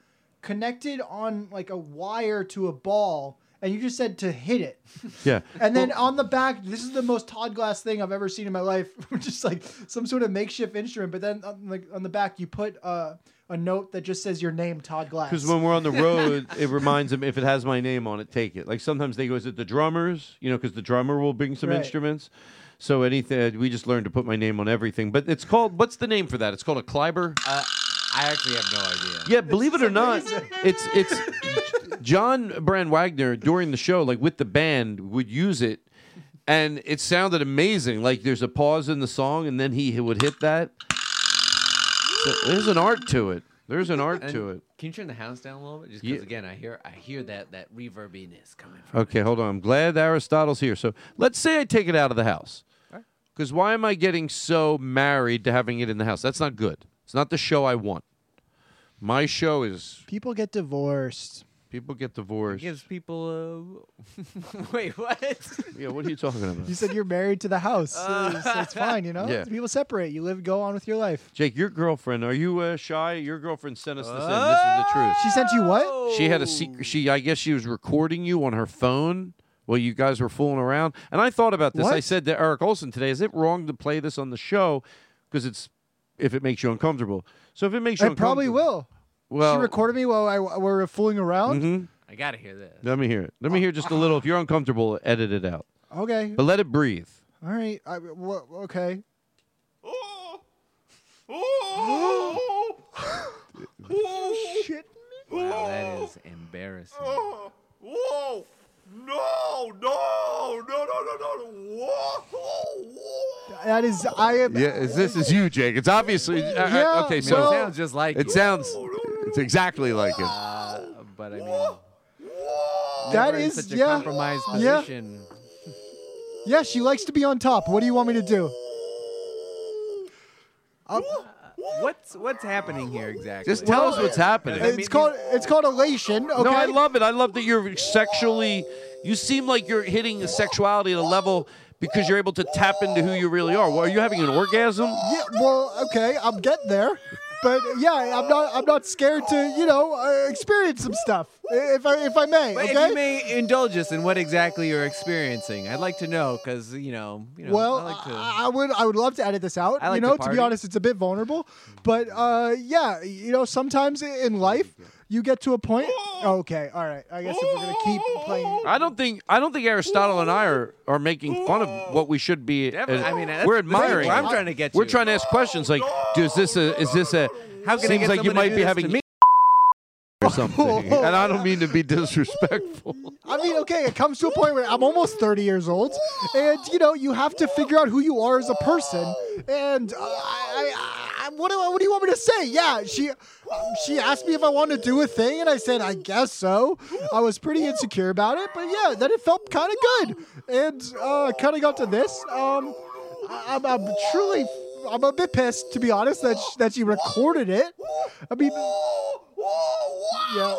connected on like a wire to a ball, and you just said to hit it. Yeah. And then on the back, this is the most Todd Glass thing I've ever seen in my life. just like some sort of makeshift instrument. But then on, like on the back, you put uh, a note that just says your name, Todd Glass. Because when we're on the road, it reminds them if it has my name on it, take it. Like sometimes they go, "Is it the drummers?" You know, because the drummer will bring some Right. instruments. So anything, we just learned to put my name on everything. But it's called. What's the name for that? It's called a Kleiber. Uh, I actually have no idea. Yeah, believe it or not, it's it's John Brand Wagner during the show, like with the band, would use it, and it sounded amazing. Like there's a pause in the song, and then he would hit that. So there's an art to it. There's an art And to it. Can you turn the house down a little bit? Just Yeah. because again, I hear I hear that that reverbiness coming from. Okay, hold on. I'm glad Aristotle's here. So let's say I take it out of the house. Because why am I getting so married to having it in the house? That's not good. It's not the show I want. My show is people get divorced. people get divorced. Gives people. Uh... Wait, what? Yeah, what are you talking about? You said you're married to the house, so, so it's fine, you know. Yeah. People separate. You live, go on with your life. Jake, your girlfriend, are you uh, shy? Your girlfriend sent us this in. This is the truth. She sent you what? She had a secret. She, I guess, she was recording you on her phone while you guys were fooling around. And I thought about this. I What? said to Eric Olson today, "Is it wrong to play this on the show? Because it's if it makes you uncomfortable. So if it makes you uncomfortable. I probably uncomfortable, will. Well, she recorded me while I we were fooling around. hmm I gotta hear this. Let me hear it. Let me hear just a little. If you're uncomfortable, edit it out. Okay. But let it breathe. All right. I, wha- okay. Shit. Wow, that is embarrassing. Whoa! No! No! No! No! No! No! Whoa! That is. I am. Yeah, is this is you, Jake? It's obviously uh, uh, Yeah, okay. I mean, So it sounds just like it you. sounds. It's exactly like it. Uh, but I mean, That never in is such a yeah. compromised yeah. position. Yeah, she likes to be on top. What do you want me to do? What's what's happening here exactly? Just tell us what's happening. It's called it's called elation. Okay. No, I love it. I love that you're sexually. You seem like you're hitting the sexuality at a level because you're able to tap into who you really are. Well, are you having an orgasm? Yeah. Well, okay, I'm getting there, but yeah, I'm not. I'm not scared to you know uh, experience some stuff if I if I may. But okay. if you may indulge us in what exactly you're experiencing, I'd like to know because you know, you know, well, I like to. I I would I would love to edit this out. I like you to know, to, be honest, it's a bit vulnerable, but uh, yeah, you know, sometimes in life you get to a point. Okay, all right. I guess if we're gonna keep playing, I don't think I don't think Aristotle and I are, are making fun of what we should be. Definitely. uh, I mean, we're admiring. I'm trying to get We're you. trying to ask questions like, "Is this a? Is this a? How can I seems get like you might be having me? Or something." and I don't mean to be disrespectful. I mean, okay, it comes to a point where I'm almost 30 years old, and you know, you have to figure out who you are as a person. And uh, I, I, I, what, do, what do you want me to say? Yeah, she, she asked me if I wanted to do a thing, and I said I guess so. I was pretty insecure about it, but yeah, then it felt kind of good, and uh, kind of got to this. Um, I, I'm, I'm truly. I'm a bit pissed, to be honest, that sh- that she recorded it. I mean, yeah.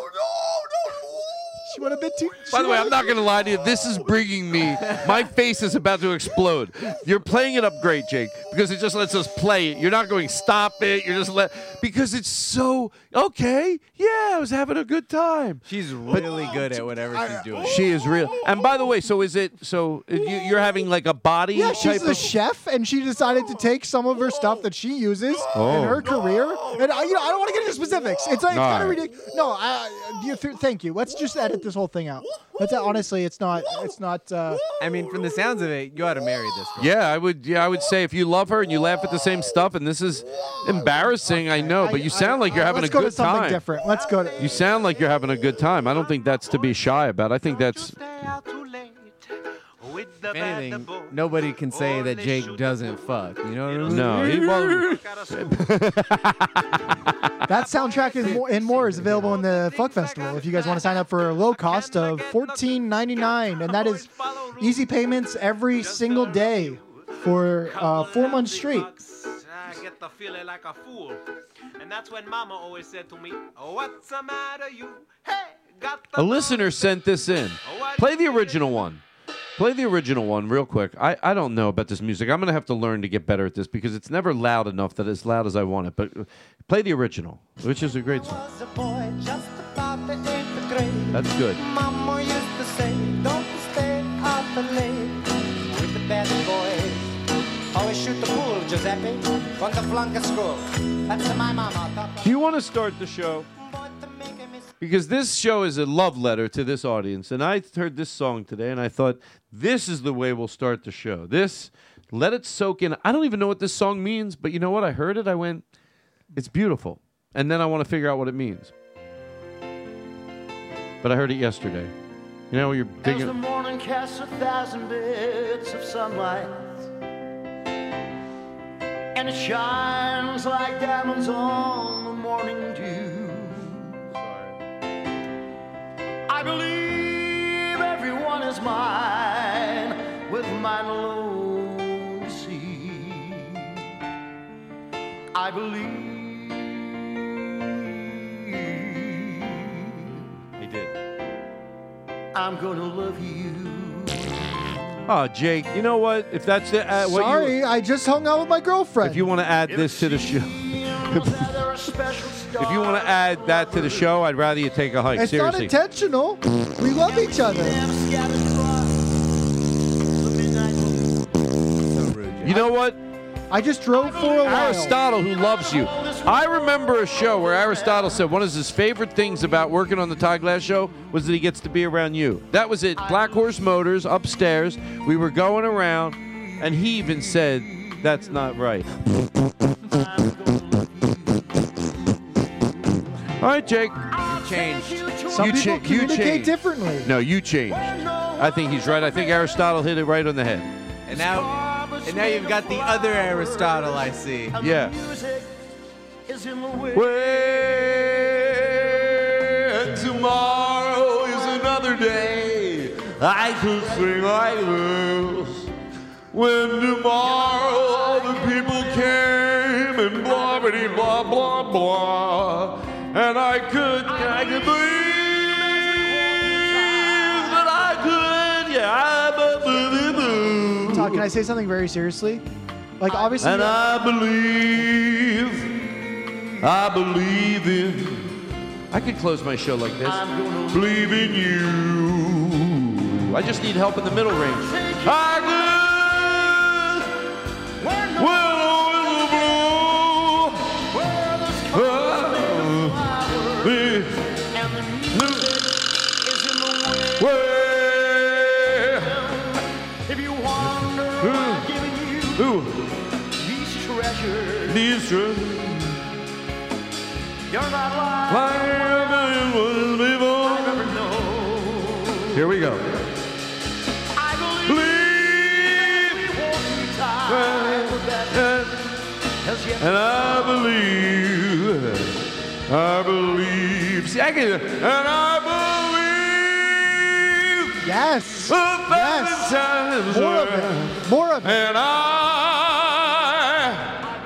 She went a bit too. By the way, I'm not going to lie to you. This is bringing me. My face is about to explode. You're playing it up great, Jake, because it just lets us play it. You're not going stop it. You're just let because it's so okay. Yeah, I was having a good time. She's really good at whatever she's doing. She is real. And by the way, so is it? So you, you're having like a body? Yeah, she's type a of, chef, and she decided to take some of her stuff that she uses Oh. in her oh. career. And I, you know, I don't want to get into specifics. It's, like, it's kind of ridiculous. No, I, you, th- thank you. Let's just edit this whole thing out. That's honestly, it's not. It's not. Uh, I mean, from the sounds of it, you ought to marry this girl. Yeah, I would. Yeah, I would say if you love her and you laugh at the same stuff, and this is embarrassing, I know, but you sound like you're having let's a go good to something time. different. Let's go to. You sound like you're having a good time. I don't think that's to be shy about. I think that's. If anything, nobody can say that Jake doesn't fuck. You know what I mean? No, he won't. That soundtrack is more, and more is available in the Fuck Festival. If you guys want to sign up for a low cost of fourteen ninety nine, and that is easy payments every single day for uh, four months straight. I get the feeling like a fool. And that's when mama always said to me, oh, what's the matter you? Hey, got the A listener sent this in. Play the original one. Play the original one real quick. I, I don't know about this music. I'm going to have to learn to get better at this because it's never loud enough that as loud as I want it. But play the original, which is a great song. a boy just about the eighth grade. That's good. Mama used to say, don't stay out the late with the bad boys. Always shoot the pool, Giuseppe, on the flunk of school. That's my mama Do you want to start the show? Because this show is a love letter to this audience. And I heard this song today and I thought, this is the way we'll start the show. This, let it soak in. I don't even know what this song means, but you know what? I heard it. I went, it's beautiful. And then I want to figure out what it means. But I heard it yesterday. You know, you're As the morning casts a thousand bits of sunlight, and it shines like diamonds on the morning dew. I believe everyone is mine, with mine alone to see. I believe. He did. I'm gonna love you. Oh, Jake, you know what? If that's the, uh, what you. Sorry, I just hung out with my girlfriend. If you want to add this to the show, if you want to add that to the show, I'd rather you take a hike. It's not intentional. We love each other. You know what? I just drove for a while. Aristotle, who loves you, I remember a show where Aristotle said one of his favorite things about working on the Todd Glass show was that he gets to be around you. That was at Black Horse Motors upstairs. We were going around, and he even said, "That's not right." All right, Jake. You changed. Some you people cha- you communicate changed. differently. No, you changed. I think he's right. I think Aristotle hit it right on the head. And now, and now you've got the other Aristotle. I see. Yeah. When tomorrow is another day, I could sing like this. When tomorrow all the people came and blah blah blah blah blah, and I could I could believe that I could, yeah, I believe. Todd, can I say something very seriously? Like obviously. And I believe, I believe in. I could close my show like this. Believe in you. I just need help in the middle range. I could. Well, If you wonder why hmm. I'm giving you these treasures, these treasures. you're not. Like million was before. Here we go. Believe. And I believe, I believe. See, I can, and I believe. Yes. Thousand More of it. More of it. And I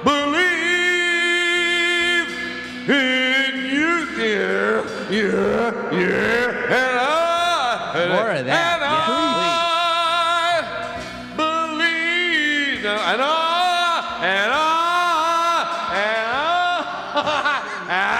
believe in you, yeah, yeah, yeah. And I, More of that, And believe, and I, and I, and I, and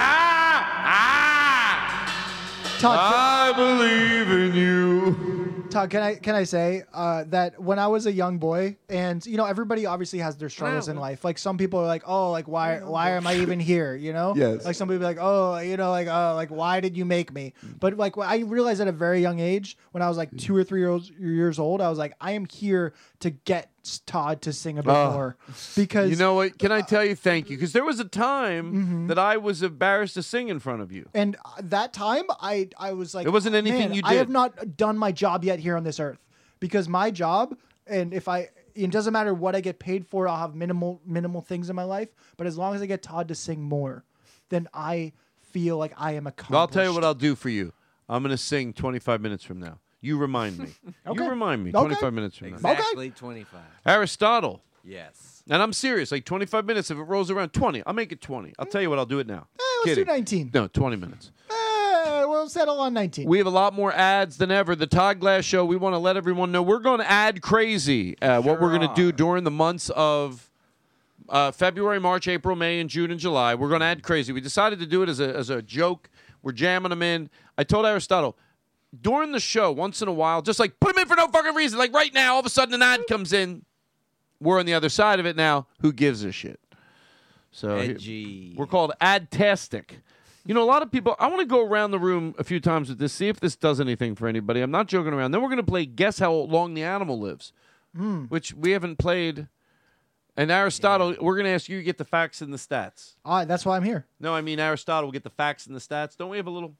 I, I believe in you. Todd, can I can I say uh, that when I was a young boy, and you know everybody obviously has their struggles in life. Like some people are like, oh, like why why am I even here? You know? Yes. Like some people are like, oh, you know, like uh, like why did you make me? But like I realized at a very young age, when I was like two or three years years old, I was like, I am here to get Todd to sing a bit Oh. more because You know what? Can I tell you thank you? Because there was a time Mm-hmm. that I was embarrassed to sing in front of you. And uh, that time, I I was like, It wasn't anything you did. I have not done my job yet here on this earth because my job, and if I, it doesn't matter what I get paid for, I'll have minimal minimal things in my life. But as long as I get Todd to sing more, then I feel like I am accomplished. I'll tell you what I'll do for you. I'm going to sing 25 minutes from now. You remind me. Okay. You remind me Okay. 25 minutes from now. Exactly 25. Aristotle. Yes. And I'm serious. Like 25 minutes. If it rolls around 20, I'll make it 20. I'll tell you what. I'll do it now. Eh, let's Kidding. do 19. No, 20 minutes. Eh, we'll settle on 19. We have a lot more ads than ever. The Todd Glass Show, we want to let everyone know we're going to add crazy. Uh, what we're going to do during the months of uh, February, March, April, May, and June and July. We're going to add crazy. We decided to do it as a, as a joke. We're jamming them in. I told Aristotle, during the show, once in a while, just like put them in for no fucking reason. Like right now, all of a sudden an ad comes in. We're on the other side of it now. Who gives a shit? So he- Edgy. we're called adtastic. You know, a lot of people. I want to go around the room a few times with this, see if this does anything for anybody. I'm not joking around. Then we're going to play guess how long the animal lives, Hmm. which we haven't played. And Aristotle, we're going to ask you to get the facts and the stats. All right, that's why I'm here. No, I mean Aristotle will get the facts and the stats. Don't we have a little?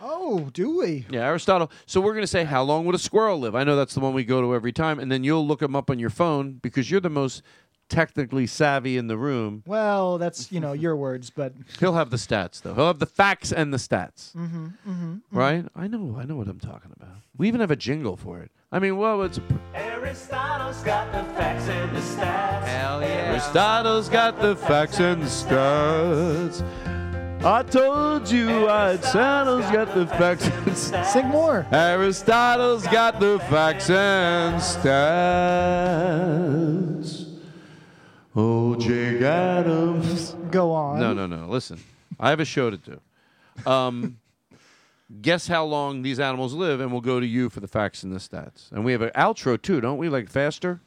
Oh, do we? Yeah, Aristotle. So we're going to say how long would a squirrel live? I know that's the one we go to every time, and then you'll look them up on your phone because you're the most technically savvy in the room. Well, that's you know your words, but He'll have the stats though. He'll have the facts and the stats. mm-hmm, mm-hmm, Right? I know. I know what I'm talking about. We even have a jingle for it. I mean, well, it's Aristotle's got the facts and the stats. Hell yeah. Aristotle's got the facts and the stats. I told you Aristotle's got the facts and stats. Sing more. Aristotle's got the facts and stats. Oh, Jake Adams. Go on. No, no, no. Listen, I have a show to do. Um, guess how long these animals live, and we'll go to you for the facts and the stats. And we have an outro too, don't we? Like faster.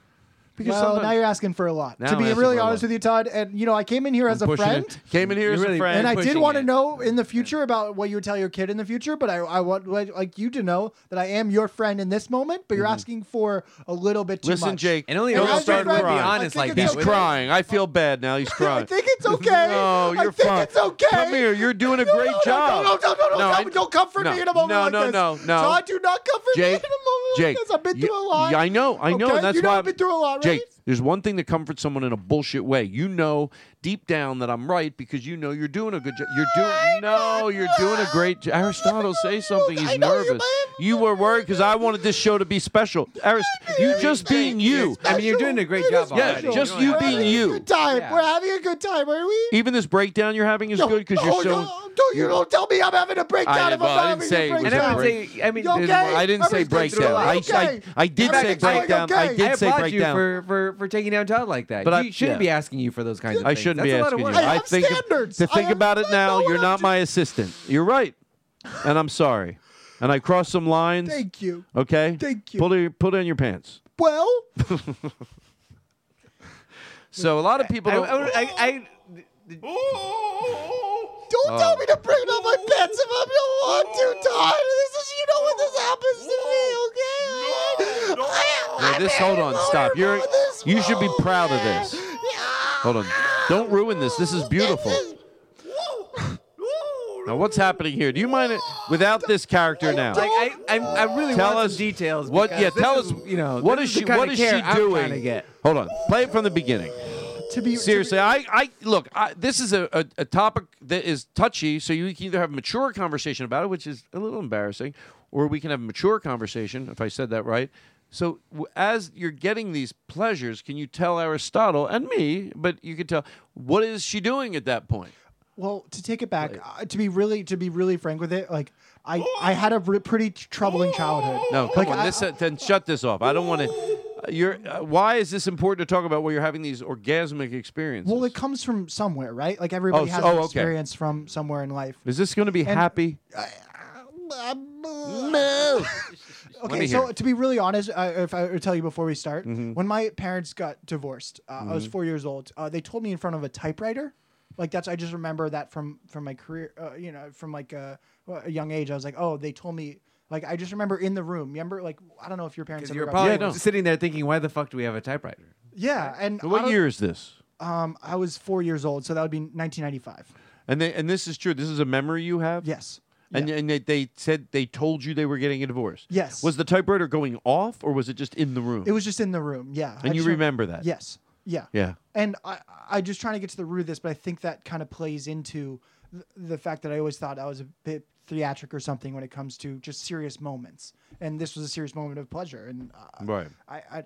Because well, now you're asking for a lot. Now to I'm be asking really for a honest lot. with you, Todd, and you know, I came in here as a pushing friend. it. Came in here as a friend. And I did pushing want to it. know in the future about what you would tell your kid in the future, but I, I want like like you to know that I am your friend in this moment, but you're asking for a little bit too Mm-hmm. Listen, much. Jake. And only And a real as your friend would be friend, I honest think like that. He's wouldn't crying. I feel bad now. He's crying. I crying. think it's okay. No, I you're think fine. it's okay. Come here. You're doing a great no, no, job. No, no, no, no, no, I- no, don't comfort no, me in a moment no, like no, this. no, no. Todd, do not comfort Jake, me in a moment Jake, like this. I've been you- through a lot. Yeah, I know, I know, Okay? that's you know why I've been through a lot, right? Jake, there's one thing to comfort someone in a bullshit way. You know deep down that I'm right because you know you're doing a good job. You're doing no, you're doing a great job. Aristotle, say something. He's nervous. You were worried because I wanted this show to be special. Arist, you just being you. I mean, you're doing a great job Yeah, already. just you being you. Good time. We're having a good time, are we? Even this breakdown you're having is good because you're oh, so. No, don't you don't tell me I'm having a breakdown I- if well, I'm I not didn't having say it a And breakdown. I would say, I mean, You okay? I didn't say Everybody's going through a breakdown. I, Okay. I, I did say and forth, breakdown. I did I say applaud breakdown. you for, for, for taking down Todd like that. But I- you shouldn't yeah. be asking you for those kinds of things. I shouldn't That's be a lot of asking you. work. I I have think standards. to think have- about it now, you're not my assistant. You're right, and I'm sorry. And I crossed some lines. Thank you. Okay. Thank you. Put it put in your pants. Well, So a lot of people I, don't. I, I, I, oh! Don't Oh. tell me to bring up my pants if I don't want to, Todd. This is, you know when this happens to me, okay? I- No, this. Hold on. Stop. You're. You should be proud of this. Hold on. Don't ruin this. This is beautiful. Now, what's happening here? Do you mind it without this character now? like, I, I, I really Tell want us details. What? Yeah, this tell is, us. You know, what this is she? kind What of is care she I'm doing? to get. Hold on. Play it from the beginning. To be Seriously, I, I look. I, this is a, a, a topic that is touchy, so you can either have a mature conversation about it, which is a little embarrassing, or we can have a mature conversation. If I said that right. So as you're getting these pleasures, can you tell Aristotle and me, but you can tell what is she doing at that point? Well, to take it back, uh, to be really to be really frank with it, like I I had a re- pretty troubling childhood. No, come like, on. I- this, uh, then shut this off. I don't want to. You're. Uh, why is this important to talk about? Where you're having these orgasmic experiences? well, it comes from somewhere, right? Like everybody Oh, has so- an oh, okay. experience from somewhere in life. is this going to be And- happy? No. Let Okay, me so it. to be really honest, uh, if I were to tell you before we start, Mhm. when my parents got divorced, uh, I was Mhm. four years old. Uh, they told me in front of a typewriter. Like that's I just remember that from from my career, uh, you know, from like a, a young age. I was like, oh, they told me. Like I just remember in the room. Remember, like I don't know if your parents. Because ever you're got probably divorced. sitting there thinking, why the fuck do we have a typewriter? Yeah, and So I what don't- year is this? Um, I was four years old, so that would be 1995. And they, and this is true. This is a memory you have. Yes. And and they, they said they told you they were getting a divorce. Yes. Was the typewriter going off or was it just in the room? It was just in the room. Yeah. I And you just remember that? Yes. Yeah. Yeah. And I, I just trying to get to the root of this, but I think that kind of plays into th- the fact that I always thought I was a bit theatric or something when it comes to just serious moments, and this was a serious moment of pleasure. And uh, Right. I, I,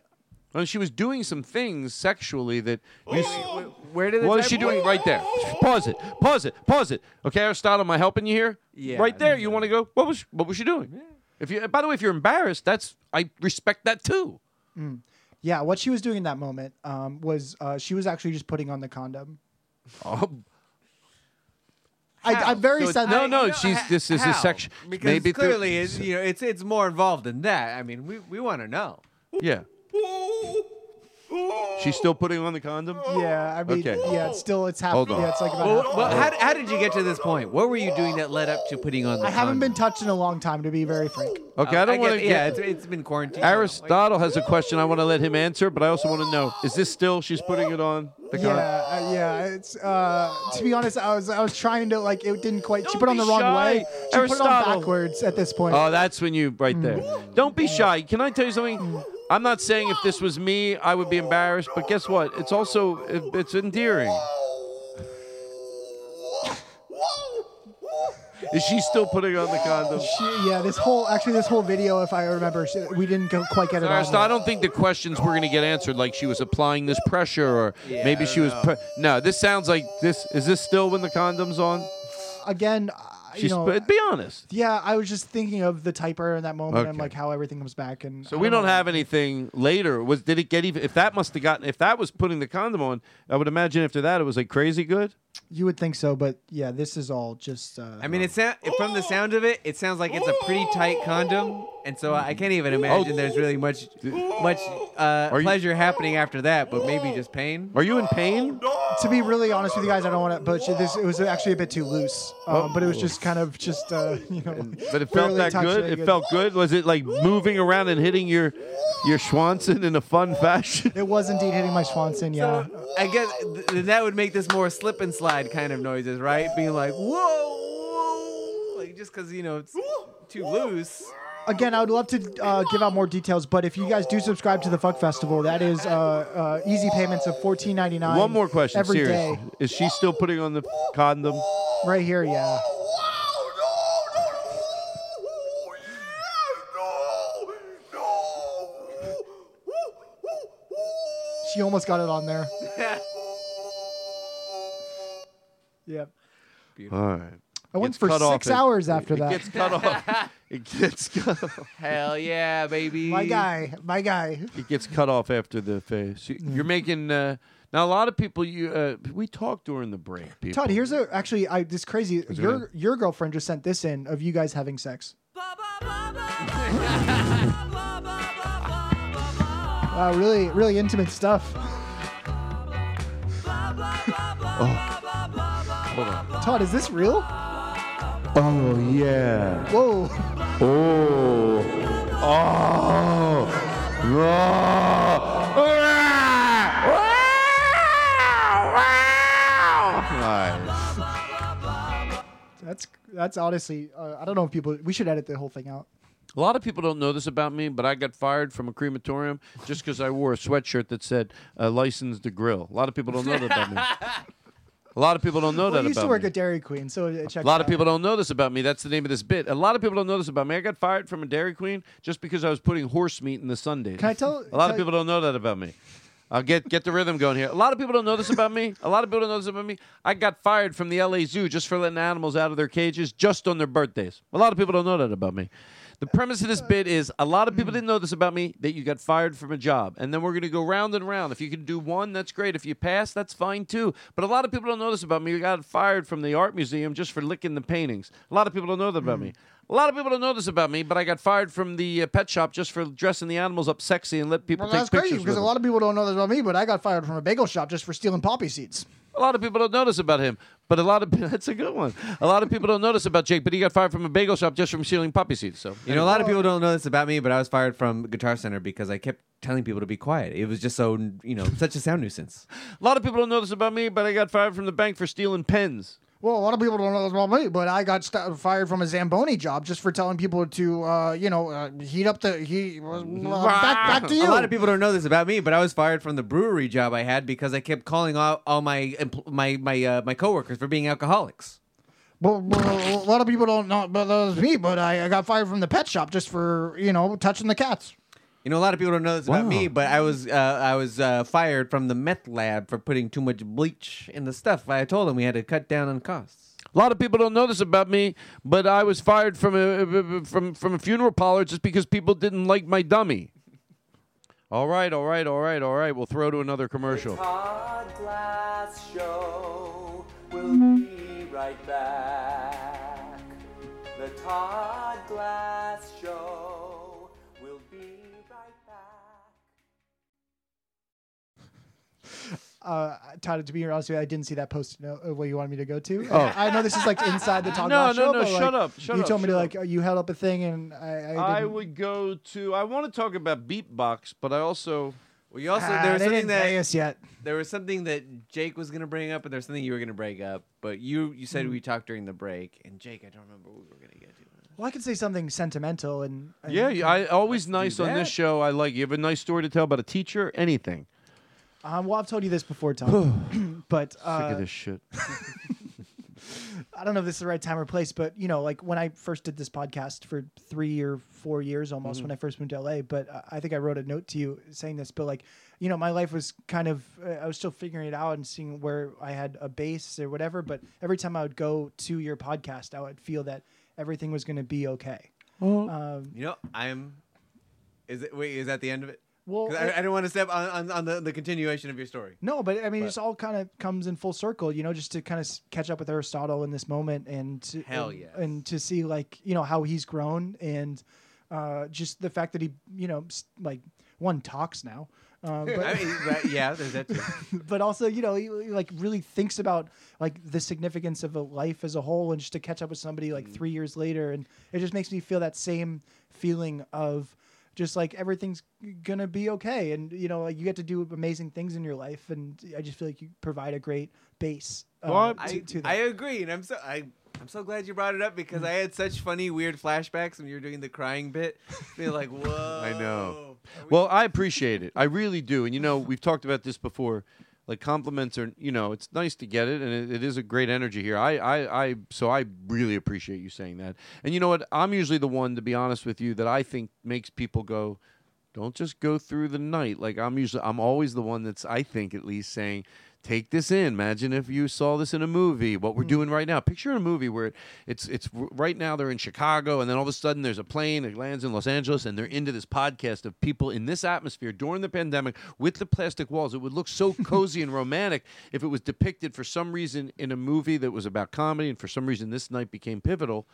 Well, she was doing some things sexually that you. s- Where did What is she typewriter- doing right there? Pause it. Pause it. Pause it. Okay, Aristotle, am I helping you here? Yeah, Right there. You want to go? What was What was she doing? If you, by the way, if you're embarrassed, that's I respect that too. mm. yeah, what she was doing in that moment um, was uh, she was actually just putting on the condom. Oh, I, I'm very So- sensitive. no, no, she's this is a How? section. Because maybe through- clearly, it's, you know, it's it's more involved than that. I mean, we, we want to know. Yeah. She's still putting on the condom. Yeah, I mean, Okay. yeah, it's still it's half. Hold on. Yeah, it's like about. Well, half- well how, how did you get to this point? What were you doing that led up to putting on the I haven't condom? been touched in a long time, to be very frank. Okay, I don't want to get- yeah, it's- it's been quarantined. Aristotle has a question. I want to let him answer, but I also want to know: Is this still she's putting it on the Yeah, condom? uh, yeah. It's uh, to be honest, I was I was trying to like it didn't quite. she Don't put on be the wrong shy. way. She put it Aristotle. on backwards at this point. Oh, that's when you right there. Don't be shy. Can I tell you something? I'm not saying if this was me, I would be embarrassed, but guess what? It's also it- it's endearing. Is she still putting on the condom? She, yeah, this whole actually this whole video, if I remember, she, we didn't go, quite get it on. Aristotle, I don't think the questions were going to get answered like she was applying this pressure or Yeah, maybe she was. Pre- no, this sounds like this. Is this still when the condom's on? Again, uh, you know, but be honest. yeah, I was just thinking of the typer in that moment and Okay. like how everything comes back. And So I we don't know. have anything later. Was did it get even? If that must have gotten, if that was putting the condom on, I would imagine after that it was like crazy good. You would think so, but yeah, this is all just. Uh, I mean, it sound from the sound of it, it sounds like it's a pretty tight condom, and so I can't even imagine there's really much, much uh, Are you- pleasure happening after that. But maybe just pain. Are you in pain? To be really honest with you guys, I don't want to. But this it was actually a bit too loose. Um, but it was just kind of just uh, you know. But it felt barely that touching good. it. It felt good. Was it like moving around and hitting your your Schwanson in a fun fashion? It was indeed hitting my Swanson. Yeah. I guess th- that would make this more slip and slide kind of noises, right? Being like whoa, whoa, like just because you know it's too loose. Again, I would love to uh, give out more details, but if you guys do subscribe to the Fuck Festival, that is uh, uh, easy payments of fourteen ninety nine. One more question. every serious. day. Is she still putting on the condom? Right here, yeah. She almost got it on there. Yep. All right. I went for six hours after it that. It gets cut off. It gets cut off. Hell yeah, baby. My guy, my guy. It gets cut off after the face. You- You're making uh, now. A lot of people. You uh, we talked during the break. People. Todd, here's a actually I this crazy. What's Your going on? your girlfriend just sent this in of you guys having sex. Wow, really, really intimate stuff. Hold on. Todd, is this real? Oh yeah. Whoa. Oh. Oh. Nice. That's that's honestly. Uh, I don't know if people. We should edit the whole thing out. A lot of people don't know this about me, but I got fired from a crematorium just because I wore a sweatshirt that said uh, "licensed to grill." A lot of people don't know that about me. A lot of people don't know Well, that I used about to work me. at Dairy Queen, so A lot of people don't know this about me. That's the name of this bit. A lot of people don't know this about me. I got fired from a Dairy Queen just because I was putting horse meat in the sundaes. Can I tell- A lot of people don't know that about me. I'll get get the rhythm going here. A lot of people don't know this about me. A lot of people don't know this about me. I got fired from the LA Zoo just for letting animals out of their cages just on their birthdays. A lot of people don't know that about me. The premise of this bit is a lot of people didn't know this about me that you got fired from a job. And then we're going to go round and round. If you can do one, that's great. If you pass, that's fine too. But a lot of people don't know this about me. You got fired from the art museum just for licking the paintings. A lot of people don't know that about me. A lot of people don't know this about me, but I got fired from the uh, pet shop just for dressing the animals up sexy and let people Well, take that's pictures crazy because a lot of people don't know this about me, but I got fired from a bagel shop just for stealing poppy seeds. A lot of people don't notice about him, but a lot of that's a good one. A lot of people don't notice about Jake, but he got fired from a bagel shop just from stealing puppy seeds. So You know, a lot of people don't know this about me, but I was fired from Guitar Center because I kept telling people to be quiet. It was just so, you know, such a sound nuisance. A lot of people don't know this about me, but I got fired from the bank for stealing pens. Well, a lot of people don't know this about me, but I got st- fired from a Zamboni job just for telling people to, uh, you know, uh, heat up the heat. Uh, back, back to you. A lot of people don't know this about me, but I was fired from the brewery job I had because I kept calling all, all my my my uh, my coworkers for being alcoholics. Well, well, a lot of people don't know about that was me, but I, I got fired from the pet shop just for, you know, touching the cats. You know, a lot of people don't know this about Wow. me, but I was uh, I was uh, fired from the meth lab for putting too much bleach in the stuff. I told them we had to cut down on costs. A lot of people don't know this about me, but I was fired from a from from a funeral parlor just because people didn't like my dummy. All right, all right, all right, all right. We'll throw to another commercial. Todd Glass Show. We'll be right back. The Todd Glass Uh, Todd, to be honest with you, I didn't see that post uh, where you wanted me to go to. Oh. I know this is like inside the Talk No, no, show. no, but, like, shut up, shut you up, told me to shut like you held up a thing, and I. I, I would go to. I want to talk about beatbox, but I also. Well, you also Ah, there was something that yet. there was something that Jake was gonna bring up, and there's something you were gonna bring up. But you you said Mm. we talked during the break, and Jake, I don't remember what we were gonna get to. Well, I could say something sentimental and. and Yeah, yeah, I always nice on this show. I like you have a nice story to tell about a teacher, anything. Um, well, I've told you this before, Tom. but uh, Sick of this shit. I don't know if this is the right time or place, but you know, like when I first did this podcast for three or four years almost Mhm. when I first moved to LA, but uh, I think I wrote a note to you saying this, but like, you know, my life was kind of, uh, I was still figuring it out and seeing where I had a base or whatever. But every time I would go to your podcast, I would feel that everything was going to be okay. Um, You know, I'm. Is it wait? Is that the end of it? Well, I, I don't want to step on, on, on the, the continuation of your story. No, but I mean, But- it's all kind of comes in full circle, you know, just to kind of catch up with Aristotle in this moment and to, Hell and, and to see like you know how he's grown and uh, just the fact that he you know like one talks now, um, but I mean, right, yeah, there's that too. but also you know he, he, like really thinks about like the significance of a life as a whole and just to catch up with somebody like three years later and it just makes me feel that same feeling of just like everything's gonna be okay and you know like you get to do amazing things in your life and i just feel like you provide a great base uh, Well, to, I, to that. I agree, and I'm so I I'm so glad you brought it up because I had such funny weird flashbacks when you were doing the crying bit. Being like, whoa. I know. Well, I appreciate it. I really do. And you know, we've talked about this before. Like compliments are, you know, it's nice to get it, and it, it is a great energy here. I, I, I, so I really appreciate you saying that. And you know what? I'm usually the one, to be honest with you, that I think makes people go, don't just go through the night. Like I'm usually, I'm always the one that's, I think at least saying, take this in. Imagine if you saw this in a movie. What we're doing right now. Picture a movie where it's it's right now they're in Chicago, and then all of a sudden there's a plane that lands in Los Angeles, and they're into this podcast of people in this atmosphere during the pandemic with the plastic walls. It would look so cozy and romantic if it was depicted for some reason in a movie that was about comedy, and for some reason this night became pivotal.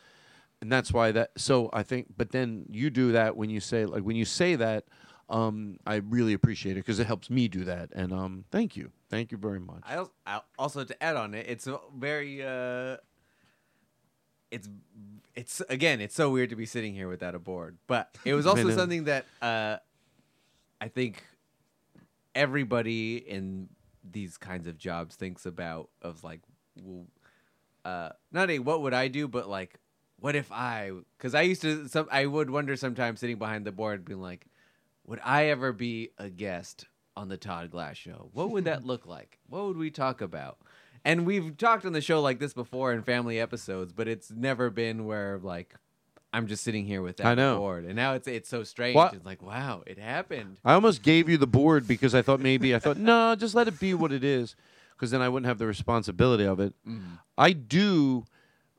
And that's why that. So I think, but then you do that when you say like when you say that. Um, I really appreciate it because it helps me do that, and um, thank you, thank you very much. I al- I also to add on it, it's a very uh, it's it's again, it's so weird to be sitting here without a board, but it was also something that uh, I think everybody in these kinds of jobs thinks about of like, well, uh, not a what would I do, but like, what if I? Because I used to, some I would wonder sometimes sitting behind the board, being like, would I ever be a guest on the Todd Glass show? What would that look like? What would we talk about? And we've talked on the show like this before in family episodes, but it's never been where like I'm just sitting here with that I know. board, and now it's it's so strange. What- It's like wow, it happened. I almost gave you the board because I thought maybe I thought no, just let it be what it is, because then I wouldn't have the responsibility of it. Mhm. I do,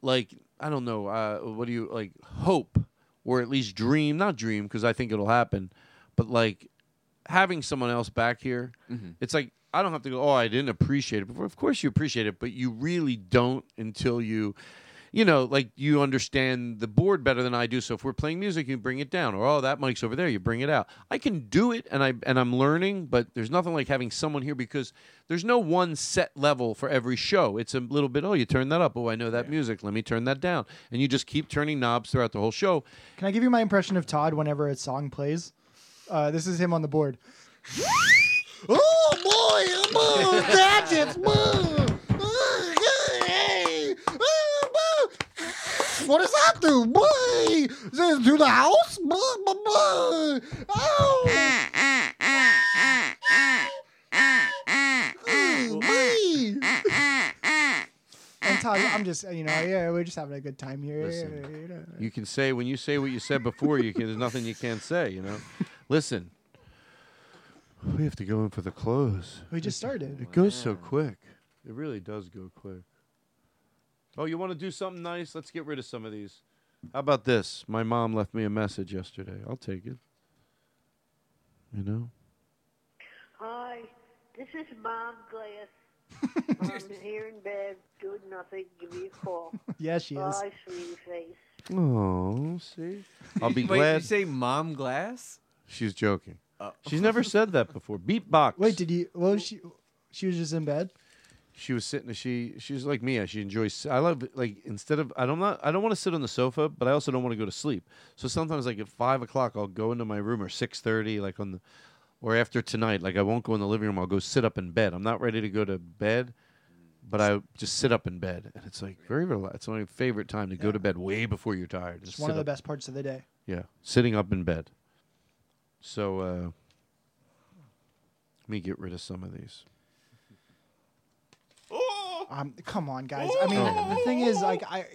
like I don't know, uh, what do you like? Hope or at least dream, not dream, because I think it'll happen, but like having someone else back here. Mhm. It's like I don't have to go. Oh, I didn't appreciate it before. Of course you appreciate it, but you really don't until you you know, like you understand the board better than I do. So if we're playing music, you bring it down, or oh, that mic's over there, you bring it out. I can do it, and I and I'm learning, but there's nothing like having someone here because there's no one set level for every show. It's a little bit. Oh, you turn that up. Oh, I know that music. Let me turn that down, and you just keep turning knobs throughout the whole show. Can I give you my impression of Todd whenever a song plays? Uh, this is him on the board. Oh boy, come on, that's Oh, hey. Oh. What does that do? Boy, is it to the house? Boy, boy, boy. Oh. Boy. And Todd, I'm just you know yeah we're just having a good time here. Listen. you. You can say when you say what you said before. You can. There's nothing you can't say. You know. Listen. We have to go in for the close. We just started. It goes so quick. It really does go quick. Oh, you want to do something nice? Let's get rid of some of these. How about this? My mom left me a message yesterday. I'll take it. You know? Hi, this is Mom Glass. I'm here in bed doing nothing. Give me a call. Yeah, she is. Bye, sweetie face. Oh, see? I'll be Wait, glad. Did you say mom glass? She's joking. Oh. She's never said that before. Beatbox. Wait, did you? Well, she she was just in bed. she was sitting. She she's like me. She enjoys. I love like instead of I don't not I don't want to sit on the sofa, but I also don't want to go to sleep. So sometimes like at five o'clock, I'll go into my room or six thirty, like on the or after tonight. Like I won't go in the living room. I'll go sit up in bed. I'm not ready to go to bed, but I just sit up in bed, and it's like very relaxed. It's my favorite time to go to bed way before you're tired. It's Just one sit of the up. best parts of the day. Yeah, sitting up in bed. So uh, let me get rid of some of these. Um, come on, guys. I mean, the thing is, like, I.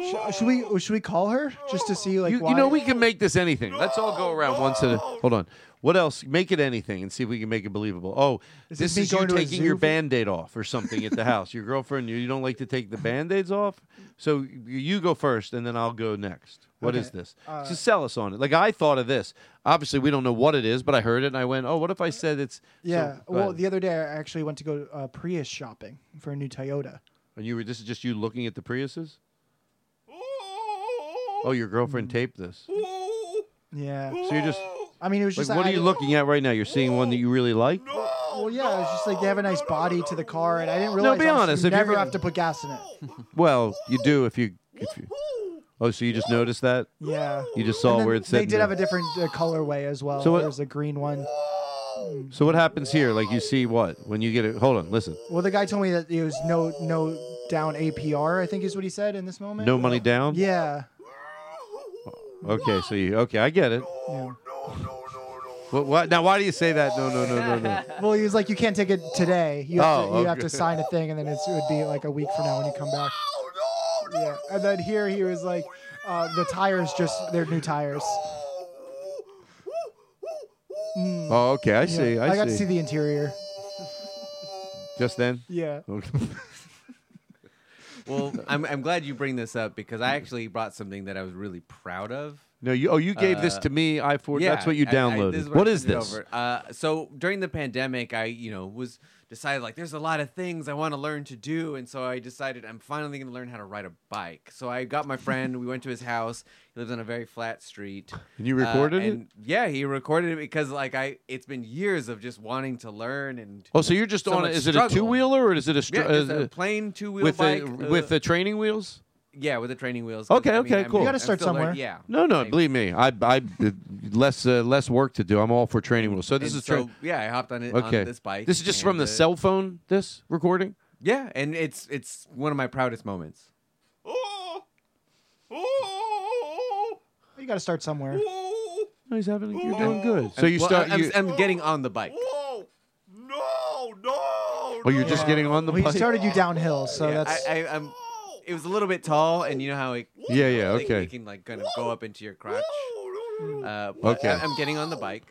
Sh- should we should we call her just to see like You, why? you know, we can make this anything. Let's all go around once at a. Hold on. What else? Make it anything and see if we can make it believable. Oh, Is this this is you going to a taking your for- band aid off or something at the house. Your girlfriend, you, you don't like to take the band aids off? So you go first and then I'll go next. What is Okay, this? uh, Just sell us on it. Like I thought of this. Obviously, we don't know what it is, but I heard it and I went, oh, what if I said it's. Yeah. go well, ahead. the other day I actually went to go uh, Prius shopping for a new Toyota. and you were, this is just you looking at the Priuses? Oh, your girlfriend taped this. Yeah. So you're just. I mean, it was just Like, what I- are you looking at right now? You're seeing one that you really like? Well, yeah, it was just like they have a nice body to the car, and I didn't No, realize be honest, to if you're never gonna- have to put gas in it. Well, you do if you if you. Oh, so you just noticed that? Yeah. You just saw where it said. They did have a different uh, colorway as well. So what- There's a green one. So what happens here? Like you see what when you get it? Hold on, listen. Well, the guy told me that it was no no down APR. I think is what he said in this moment. No money down. Yeah. Okay, so you okay? I get it. Yeah. What, what? Now, why do you say that? No, no, no, no, no. Well, he was like, you can't take it today. You have, Oh, to, you have okay. to sign a thing, and then it's, it would be like a week from now when you come back. Yeah. And then here he was like, uh, the tires just they're new tires. Mm. Oh, okay, I Yeah. see. I, got to see. see the interior. Just then. Yeah. Okay. Well, I'm, I'm glad you bring this up because I actually brought something that I was really proud of. No, you. Oh, you gave this Uh, to me. I for yeah, that's what you I- I- downloaded. this is what I is sent it this? Uh, so during the pandemic, I you know was decided like there's a lot of things I want to learn to do, and so I decided I'm finally going to learn how to ride a bike. So I got my friend. we went to his house. He lives on a very flat street. And you Uh, recorded it? Yeah, he recorded it because like I it's been years of just wanting to learn and. Oh, so you're just so on much it? Is it a two wheeler or is it a, str- Yeah, just uh, a plain two-wheel with bike, The, uh, with the training wheels? Yeah, with the training wheels. 'cause, Okay, I mean, okay, I'm- cool. You gotta I'm still learning- somewhere. Yeah. No, no, believe me, I, I, less, uh, less work to do. I'm all for training wheels. So this And is tra- so, yeah, I hopped on it on Okay, this bike. This is just from and, the uh, cell phone. This recording. Yeah, and it's it's one of my proudest moments. Oh you got to start somewhere. No, he's having. You're doing good. So you Well, start. I'm, you, I'm getting on the bike. Whoa. No, no. Oh, you're just getting on the Well, bike. he started you downhill, so Yeah, that's. I, I, I'm. It was a little bit tall, and you know how it. Yeah, yeah, it- okay. Can like kind of go up into your crotch. Uh, but Okay. I, am getting on the bike.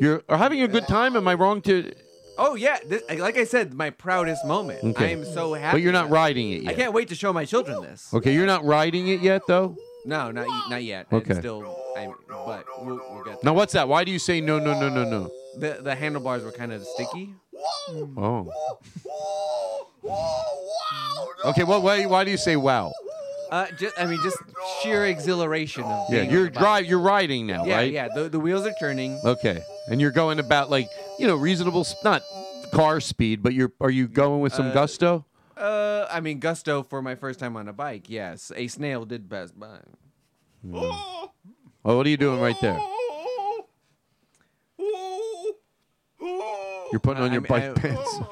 You're are having a good time. Am I wrong to? Oh yeah, this, like I said, my proudest moment. Okay. I am so happy. But you're not riding it I yet. can't wait to show my children this. Okay, you're not riding it yet, though. No, not y- not yet. Okay. It's still, I, but we'll, we'll get. Now, what's that? Why do you say no, no, no, no, no? The the handlebars were kind of sticky. Oh. Okay. Well, why, why do you say wow? Uh, just I mean, just sheer exhilaration of Yeah, being on you're the bike. drive. You're riding now, Yeah, right? yeah. The, the wheels are turning. Okay, and you're going about like you know reasonable, s- not car speed, but you're are you going with some Uh, gusto? Uh, I mean, gusto for my first time on a bike. Yes, a snail did pass by. Oh, what are you doing right there? You're putting on I your bike I- pants.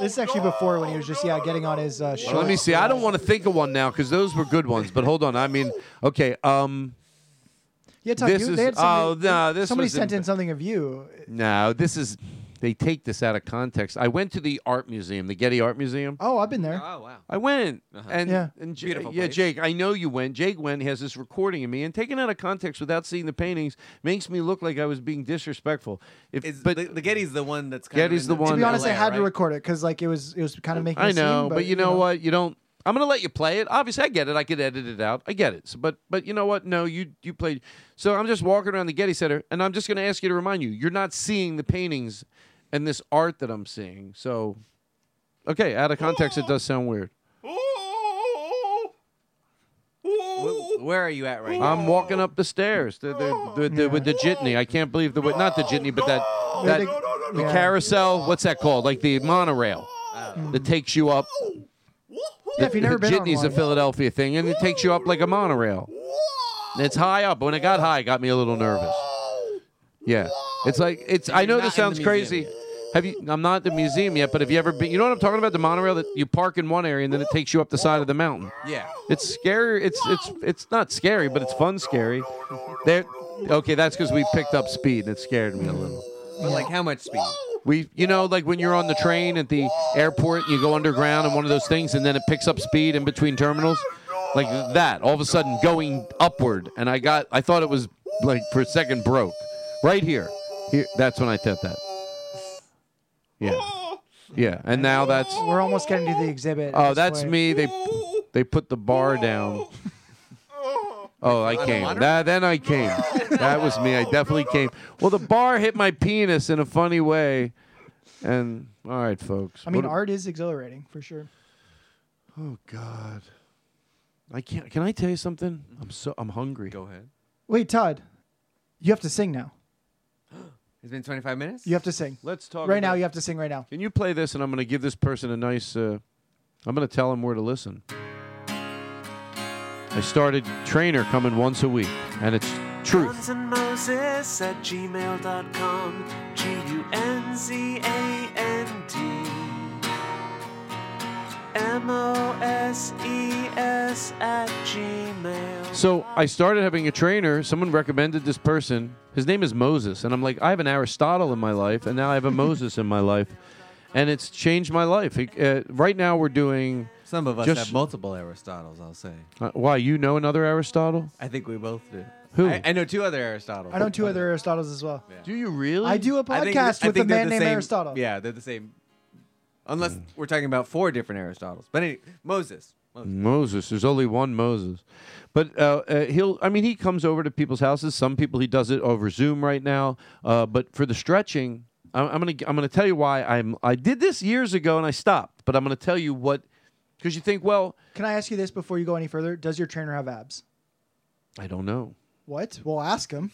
This is actually before when he was just yeah getting on his uh, shorts. Let me see. I don't want to think of one now because those were good ones. But hold on. I mean, okay. Um, Yeah, Tuck, this you, is- they had oh, somebody, no, this somebody was sent in- in something of you. no, this is. They take this out of context. I went to the art museum, the Getty Art Museum. Oh, I've been there. Oh wow. I went, Uh-huh. and Yeah. and J- Beautiful yeah, place. Jake. I know you went. Jake went. He has this recording of me, and taken out of context without seeing the paintings makes me look like I was being disrespectful. If Is, but the, the Getty's the one that's kind Getty's of in the one To be honest, I LA, had to right? record it because like it was it was kind of making. I a scene, know, but, you know, what? You don't. I'm gonna let you play it. Obviously, I get it. I could edit it out. I get it. So, but but you know what? No, you you played. So I'm just walking around the Getty Center, and I'm just gonna ask you to remind you, you're not seeing the paintings and this art that I'm seeing. So, okay, out of context, it does sound weird. Wh- Where are you at right now? I'm walking up the stairs the, the, the, the, with the jitney. I can't believe the not the jitney, but that that the yeah. carousel. What's that called? Like the monorail oh. that takes you up. Yeah, if you've never the been on jitney's a one. Philadelphia thing, and it takes you up like a monorail. And it's high up. When it got high, it got me a little nervous. Yeah, it's like it's. I know this sounds the crazy. Have you? I'm not at the museum yet, but have you ever been? You know what I'm talking about? The monorail that you park in one area and then it takes you up the side of the mountain. Yeah. It's scary. It's it's it's not scary, but it's fun scary. There. Okay, that's because we picked up speed and it scared me a little. But like how much speed? We, you know, like when you're on the train at the airport, you go underground and one of those things, and then it picks up speed in between terminals, like that. All of a sudden, going upward, and I got, I thought it was like for a second broke, right here. Here, that's when I thought that. Yeah, yeah, and now that's. We're almost getting to the exhibit. Oh, that's point. me. They they put the bar down. Oh, I came. That, then I came. That was me. I definitely came. Well, the bar hit my penis in a funny way, and all right, folks. I mean, What- art is exhilarating for sure. Oh God, I can't. Can I tell you something? I'm so. I'm hungry. Go ahead. Wait, Todd, you have to sing now. It's been 25 minutes. You have to sing. Let's talk right now. about- You have to sing right now. Can you play this? And I'm going to give this person a nice. Uh, I'm going to tell him where to listen. I started trainer coming once a week, and it's truth. Guns and Moses at gmail.com. G U N Z A N D. M O S E S at gmail. So I started having a trainer. Someone recommended this person. His name is Moses, and I'm like, I have an Aristotle in my life, and now I have a Moses in my life, and it's changed my life. It- uh, right now, we're doing. Some of us just- have multiple Aristotles, I'll say. Uh, why you know another Aristotle? I think we both do. Who? I, I know two other Aristotles. I know two other Aristotles as well. Do you really? I do a I think- podcast I with a think they're man the named same- Aristotle. Yeah, they're the same. Unless we're talking about four different Aristotles. But anyway, Moses. Moses. Moses. There's only one Moses, but uh, uh, he'll. I mean, he comes over to people's houses. Some people he does it over Zoom right now. Uh, but for the stretching, I'm, I'm gonna. I'm gonna tell you why I'm. I did this years ago and I stopped. But I'm gonna tell you what, because you think, well, Can I ask you this before you go any further? Does your trainer have abs? I don't know. What? Well, ask him.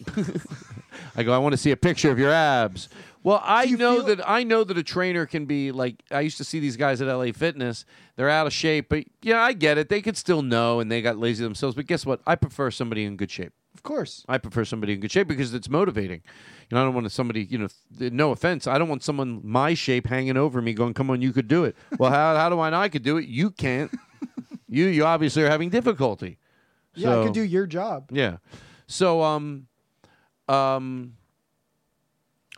I go. I want to see a picture of your abs. Well, I know that I know that a trainer can be like. I used to see these guys at LA Fitness. They're out of shape, but yeah, I get it. They could still know, and they got lazy themselves. But guess what? I prefer somebody in good shape. Of course. I prefer somebody in good shape because it's motivating. You know, I don't want somebody. You know, th- no offense, I don't want someone my shape hanging over me, going, "Come on, you could do it." Well, how how do I know I could do it? You can't. you you obviously are having difficulty. Yeah, I So- could do your job. yeah. So um um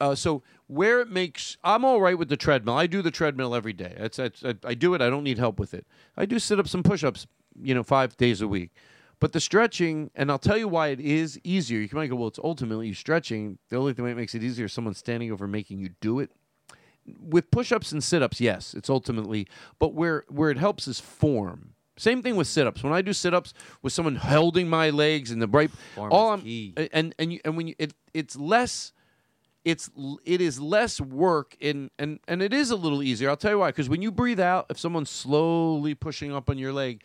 uh, so where it makes I'm all right with the treadmill. I do the treadmill every day. It's, it's I, I do it. I don't need help with it. I do sit ups and push ups, you know, five days a week. But the stretching, and I'll tell you why it is easier. You might go, well, it's ultimately you stretching. The only thing that makes it easier is someone standing over making you do it. With push ups and sit ups, yes, it's ultimately. But where where it helps is form. Same thing with sit ups. When I do sit ups with someone holding my legs in the right, Form all I'm key. and and you, and when you it it's less it's it is less work in and and it is a little easier. I'll tell you why. Because when you breathe out, if someone's slowly pushing up on your leg,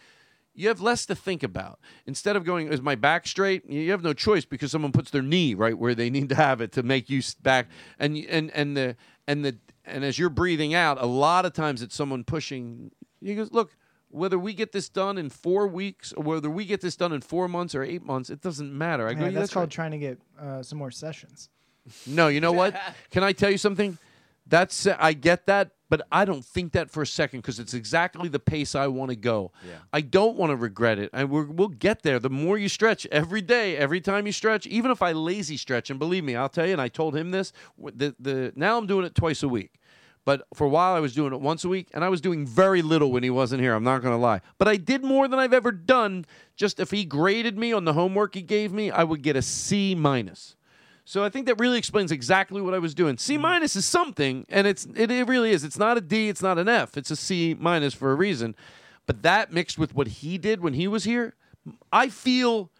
you have less to think about. Instead of going, "Is my back straight?" You have no choice because someone puts their knee right where they need to have it to make you back. And and and the and the and as you're breathing out, a lot of times it's someone pushing. You goes, look. Whether we get this done in four weeks or whether we get this done in four months or eight months, it doesn't matter. I go, Yeah, "Yeah, that's right." called trying to get uh, some more sessions. No, you know what? Can I tell you something? That's I get that, but I don't think that for a second because it's exactly the pace I want to go. Yeah. I don't want to regret it. And we're, we'll get there. The more you stretch every day, every time you stretch, even if I lazy stretch, and believe me, I'll tell you, and I told him this. The the now I'm doing it twice a week. But for a while, I was doing it once a week, and I was doing very little when he wasn't here. I'm not going to lie. But I did more than I've ever done. Just if he graded me on the homework he gave me, I would get a C minus. So I think that really explains exactly what I was doing. C minus is something, and it's it, it really is. It's not a D, it's not an F. It's a C minus for a reason. But that mixed with what he did when he was here, I feel.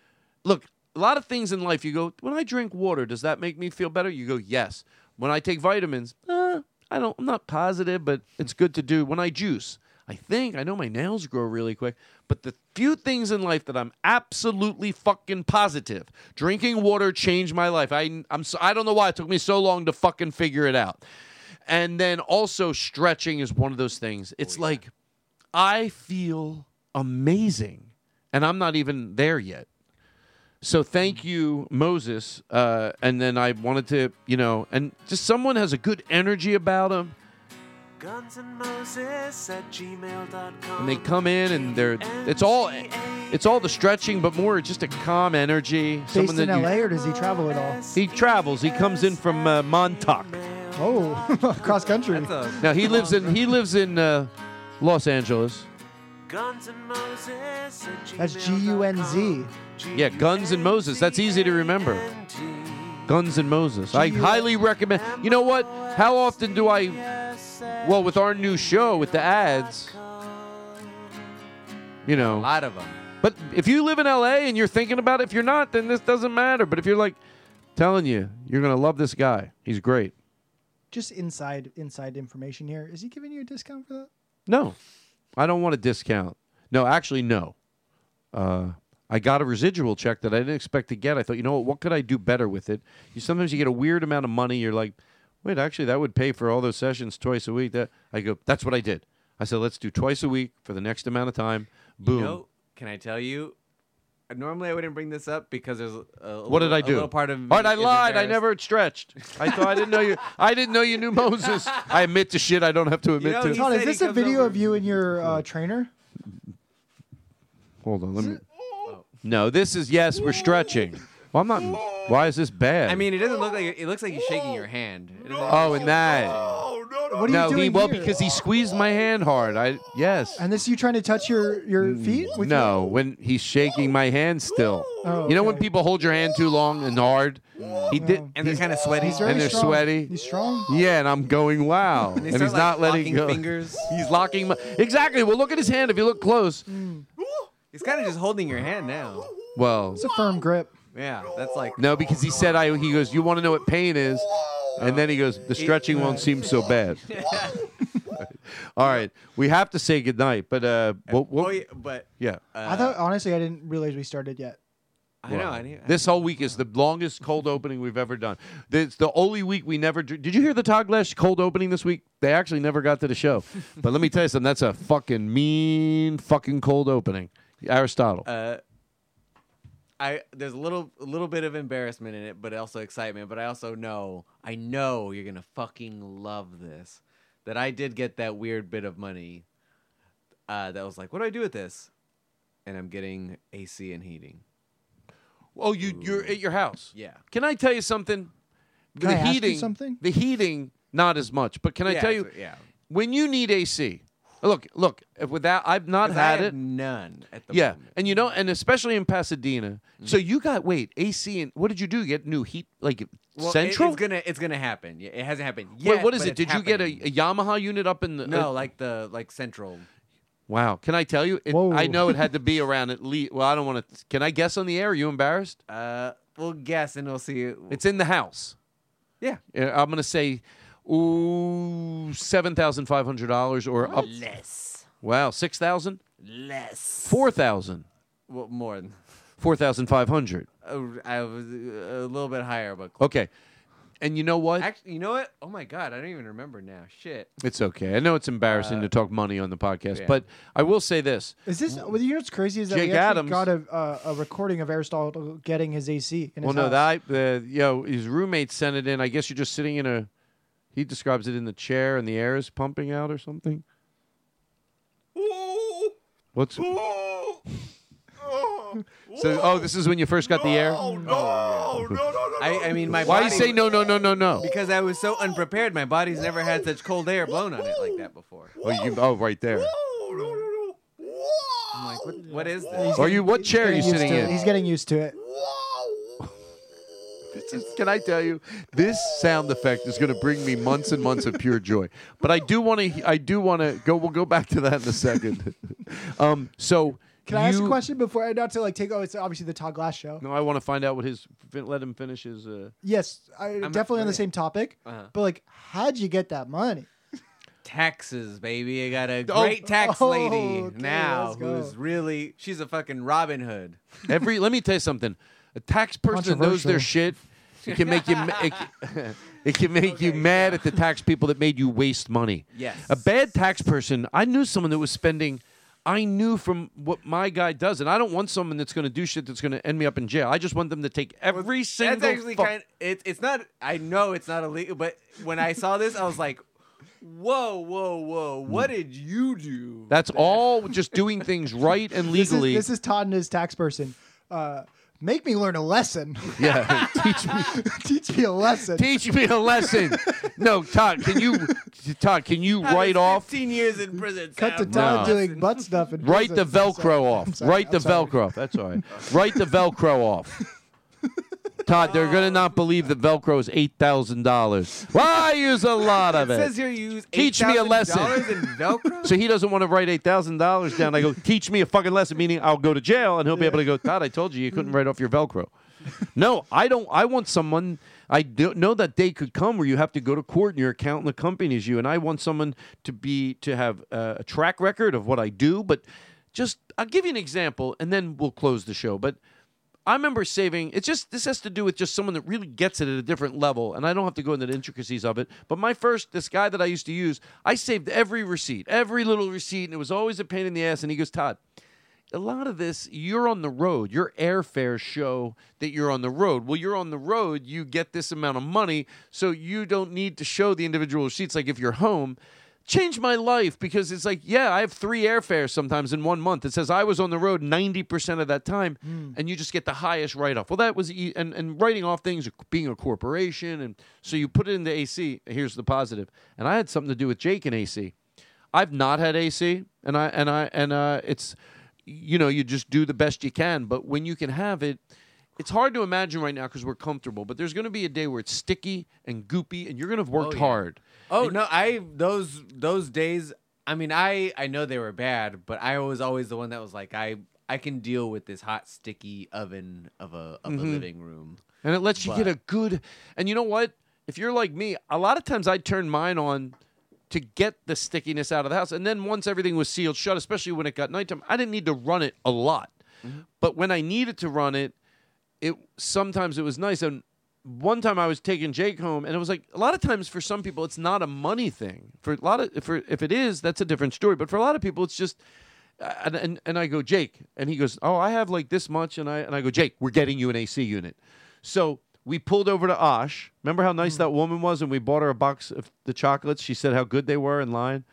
Look, a lot of things in life. You go when I drink water, does that make me feel better? You go yes. When I take vitamins, uh, I don't. I'm not positive, but it's good to do. When I juice, I think I know my nails grow really quick. But the few things in life that I'm absolutely fucking positive, drinking water changed my life. I I'm so, I don't know why it took me so long to fucking figure it out. And then also stretching is one of those things. It's oh, like I feel amazing, and I'm not even there yet. So thank you, Moses. Uh, and then I wanted to, you know, and just someone has a good energy about them, Guns and Moses at gmail.com. and they come in and they're it's all it's all the stretching, but more just a calm energy. Based in that you- LA, or does he travel at all? He travels. He comes in from uh, Montauk. Oh, cross country. Now he lives in he lives in uh, Los Angeles. Guns and Moses. at That's G U N Z. Yeah, Guns and Moses. That's easy to remember. Guns and Moses. I highly recommend. You know what? How often do I? Well, with our new show with the ads, you know, a lot of them. But if you live in LA and you're thinking about it, if you're not, then this doesn't matter. But if you're like telling you, you're gonna love this guy. He's great. Just inside inside information here. Is he giving you a discount for that? No, I don't want a discount. No, actually, no. Uh, I got a residual check that I didn't expect to get. I thought, you know what? What could I do better with it? You sometimes you get a weird amount of money. You're like, wait, actually, that would pay for all those sessions twice a week. That I go, that's what I did. I said, let's do twice a week for the next amount of time. Boom. You know, can I tell you? Normally, I wouldn't bring this up because there's a, a what did I I a do? little part of All right, me I lied. I never stretched. I thought I didn't know you. I didn't know you knew Moses. I admit to shit I don't have to admit to. Todd, is this a video of you and your uh, trainer? Hold on, let me. No, this is yes. We're stretching. Well, I'm not. Why is this bad? I mean, it doesn't look like it looks like he's shaking your hand. It doesn't- oh, and that. What are no, you he doing well here? because he squeezed my hand hard. I yes. And this you trying to touch your your mm, feet? With no, when he's shaking my hand still. Oh, you know when okay. people hold your hand too long and hard? Mm, he did, And they're kinda sweaty. He's very and they're strong. sweaty. He's strong. Yeah, and I'm going wow, And they and start, he's like, not letting locking go. fingers. He's locking my exactly. Well, look at his hand. If you look close, mm. He's kind of just holding your hand now. well, It's a firm grip. Yeah, that's like no, because he said I. He goes, you want to know what pain is, and then he goes, the stretching won't seem so bad. All right, we have to say goodnight, but uh, what, what, Oh, yeah, but yeah. I thought honestly I didn't realize we started yet. I know. I need, This whole week is the longest cold opening we've ever done. It's the only week we never. dr- Did you hear the Todd Glass cold opening this week? They actually never got to the show. but let me tell you something. That's a fucking mean fucking cold opening. Aristotle. Uh, I there's a little a little bit of embarrassment in it, but also excitement. But I also know I know you're gonna fucking love this. That I did get that weird bit of money. Uh, that was like, what do I do with this? And I'm getting AC and heating. oh, you you're at your house. Yeah. Can I tell you something? Can the I ask you heating. something? The heating, not as much. But can I Yeah, tell you? so- yeah. When you need AC, look, look. If without, I've not had have it. None at the yeah, moment. and you know, and especially in Pasadena. So you got wait AC and what did you do? You get new heat like Well, it- central? it's gonna it's gonna happen. Yeah, It hasn't happened yet. Wait, what is it? Did you get a, a Yamaha unit up in the? No, uh, like the like central. wow. Can I tell you? It. I know it had to be around at least. Well, I don't want to. Can I guess on the air? Are you embarrassed? Uh, we'll guess and we'll see. It's in the house. Yeah. I'm gonna say, ooh, seven thousand five hundred dollars or up. less. Wow, six thousand, Less. four thousand, Well, more than. four thousand five hundred. Uh, I was uh, a little bit higher, but Okay, and you know what? actually, you know what? Oh my god, I don't even remember now. Shit. It's okay. I know it's embarrassing to talk money on the podcast, yeah. but I will say this. Is this? Well, you know what's crazy is that Jake we actually Adams- got a, uh, a recording of Aristotle getting his AC. In his Well, no, house. that uh, you know, his roommate sent it in. I guess you're just sitting in a. He describes it in the chair, and the air is pumping out or something. What's so? Oh, this is when you first got the air. Oh no, no, no, no. I, I mean, my Why body, you say no, no, no, no, no? Because I was so unprepared. My body's never had such cold air blown on it like that before. Oh, you, oh, right there. I'm like, what, what is this? Are you? What chair are you used sitting to it. in? He's getting used to it. This Can I tell you, this sound effect is going to bring me months and months of pure joy. But I do want to. I do want to go. We'll go back to that in a second. um. So. Can I ask a question before I not to like take? Oh, it's obviously the Todd Glass show. No, I want to find out what his. Let him finish his. Uh, Yes, I, not- definitely on the yeah. same topic. Uh-huh. But like, how'd you get that money? Taxes, baby. I got a Oh, great tax oh, lady okay, now who's really. She's a fucking Robin Hood. Every let me tell you something. A tax person that knows their shit. It can make you. ma- It, can- it can make you mad at the tax people that made you waste money. Yes. A bad tax person. I knew someone that was spending. I knew from what my guy does, and I don't want someone that's going to do shit that's going to end me up in jail. I just want them to take every single. That's actually fuck- kind. It's it's not. I know it's not illegal, but when I saw this, I was like, "Whoa, whoa, whoa! What did you do?" That's all just doing things right and This is, legally. this is Todd and his tax person. Uh, Make me learn a lesson. Yeah, teach me. Teach me a lesson. Teach me a lesson. No, Todd, can you, Todd, can you write off? 15 years in prison. Cut to Sam. Todd No. doing butt stuff. In Write the prison. I'm. Velcro off. Write the Velcro off. That's all right. Write the Velcro off. Todd, they're gonna not believe that Velcro is eight thousand dollars. Well, I use a lot of It it. says here you use Teach me a lesson. $8,000 in Velcro. So he doesn't want to write eight thousand dollars down. I go, teach me a fucking lesson, meaning I'll go to jail, and he'll be able to go. Todd, I told you you couldn't write off your Velcro. No, I don't. I want someone. I don't know that day could come where you have to go to court and your accountant accompanies you, and I want someone to be to have uh, a track record of what I do. But just, I'll give you an example, and then we'll close the show. But I remember saving. It's just this has to do with just someone that really gets it at a different level, and I don't have to go into the intricacies of it. But my first, this guy that I used to use, I saved every receipt, every little receipt, and it was always a pain in the ass. And he goes, Todd, a lot of this, you're on the road. Your airfares show that you're on the road. Well, you're on the road, you get this amount of money, so you don't need to show the individual receipts. Like if you're home, changed my life because it's like, yeah, I have three airfares sometimes in one month. It says I was on the road 90% of that time, and you just get the highest write off. Well, that was, e- and, and writing off things, being a corporation, and so you put it into AC. Here's the positive. And I had something to do with Jake and AC. I've not had AC, and I and I and uh, it's you know you just do the best you can. But when you can have it, it's hard to imagine right now because we're comfortable. But there's going to be a day where it's sticky and goopy, and you're going to have worked yeah. hard. Oh And- no, I those those days. I mean, I I know they were bad, but I was always the one that was like, I I can deal with this hot, sticky oven of a of Mhm. a living room. and it lets you get a good. And you know what? If you're like me, a lot of times I turn mine on to get the stickiness out of the house, and then once everything was sealed shut, especially when it got nighttime, I didn't need to run it a lot. But when I needed to run it, it sometimes it was nice. And one time I was taking Jake home, and it was like a lot of times for some people it's not a money thing. For a lot of for if it is, that's a different story. But for a lot of people, it's just. uh, And, and and I go Jake, and he goes, oh, I have like this much, and I and I go Jake, we're getting you an AC unit. So we pulled over to Osh. Remember how nice that woman was, and we bought her a box of the chocolates. She said how good they were in line.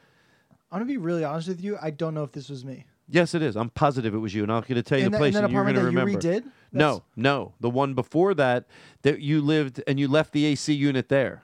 I'm gonna be really honest with you. I don't know if this was me. Yes, it is. I'm positive it was you, and I'm going to tell you In the that- in place, that and you're going to that you remember. redid? No, no, the one before that that you lived and you left the AC unit there.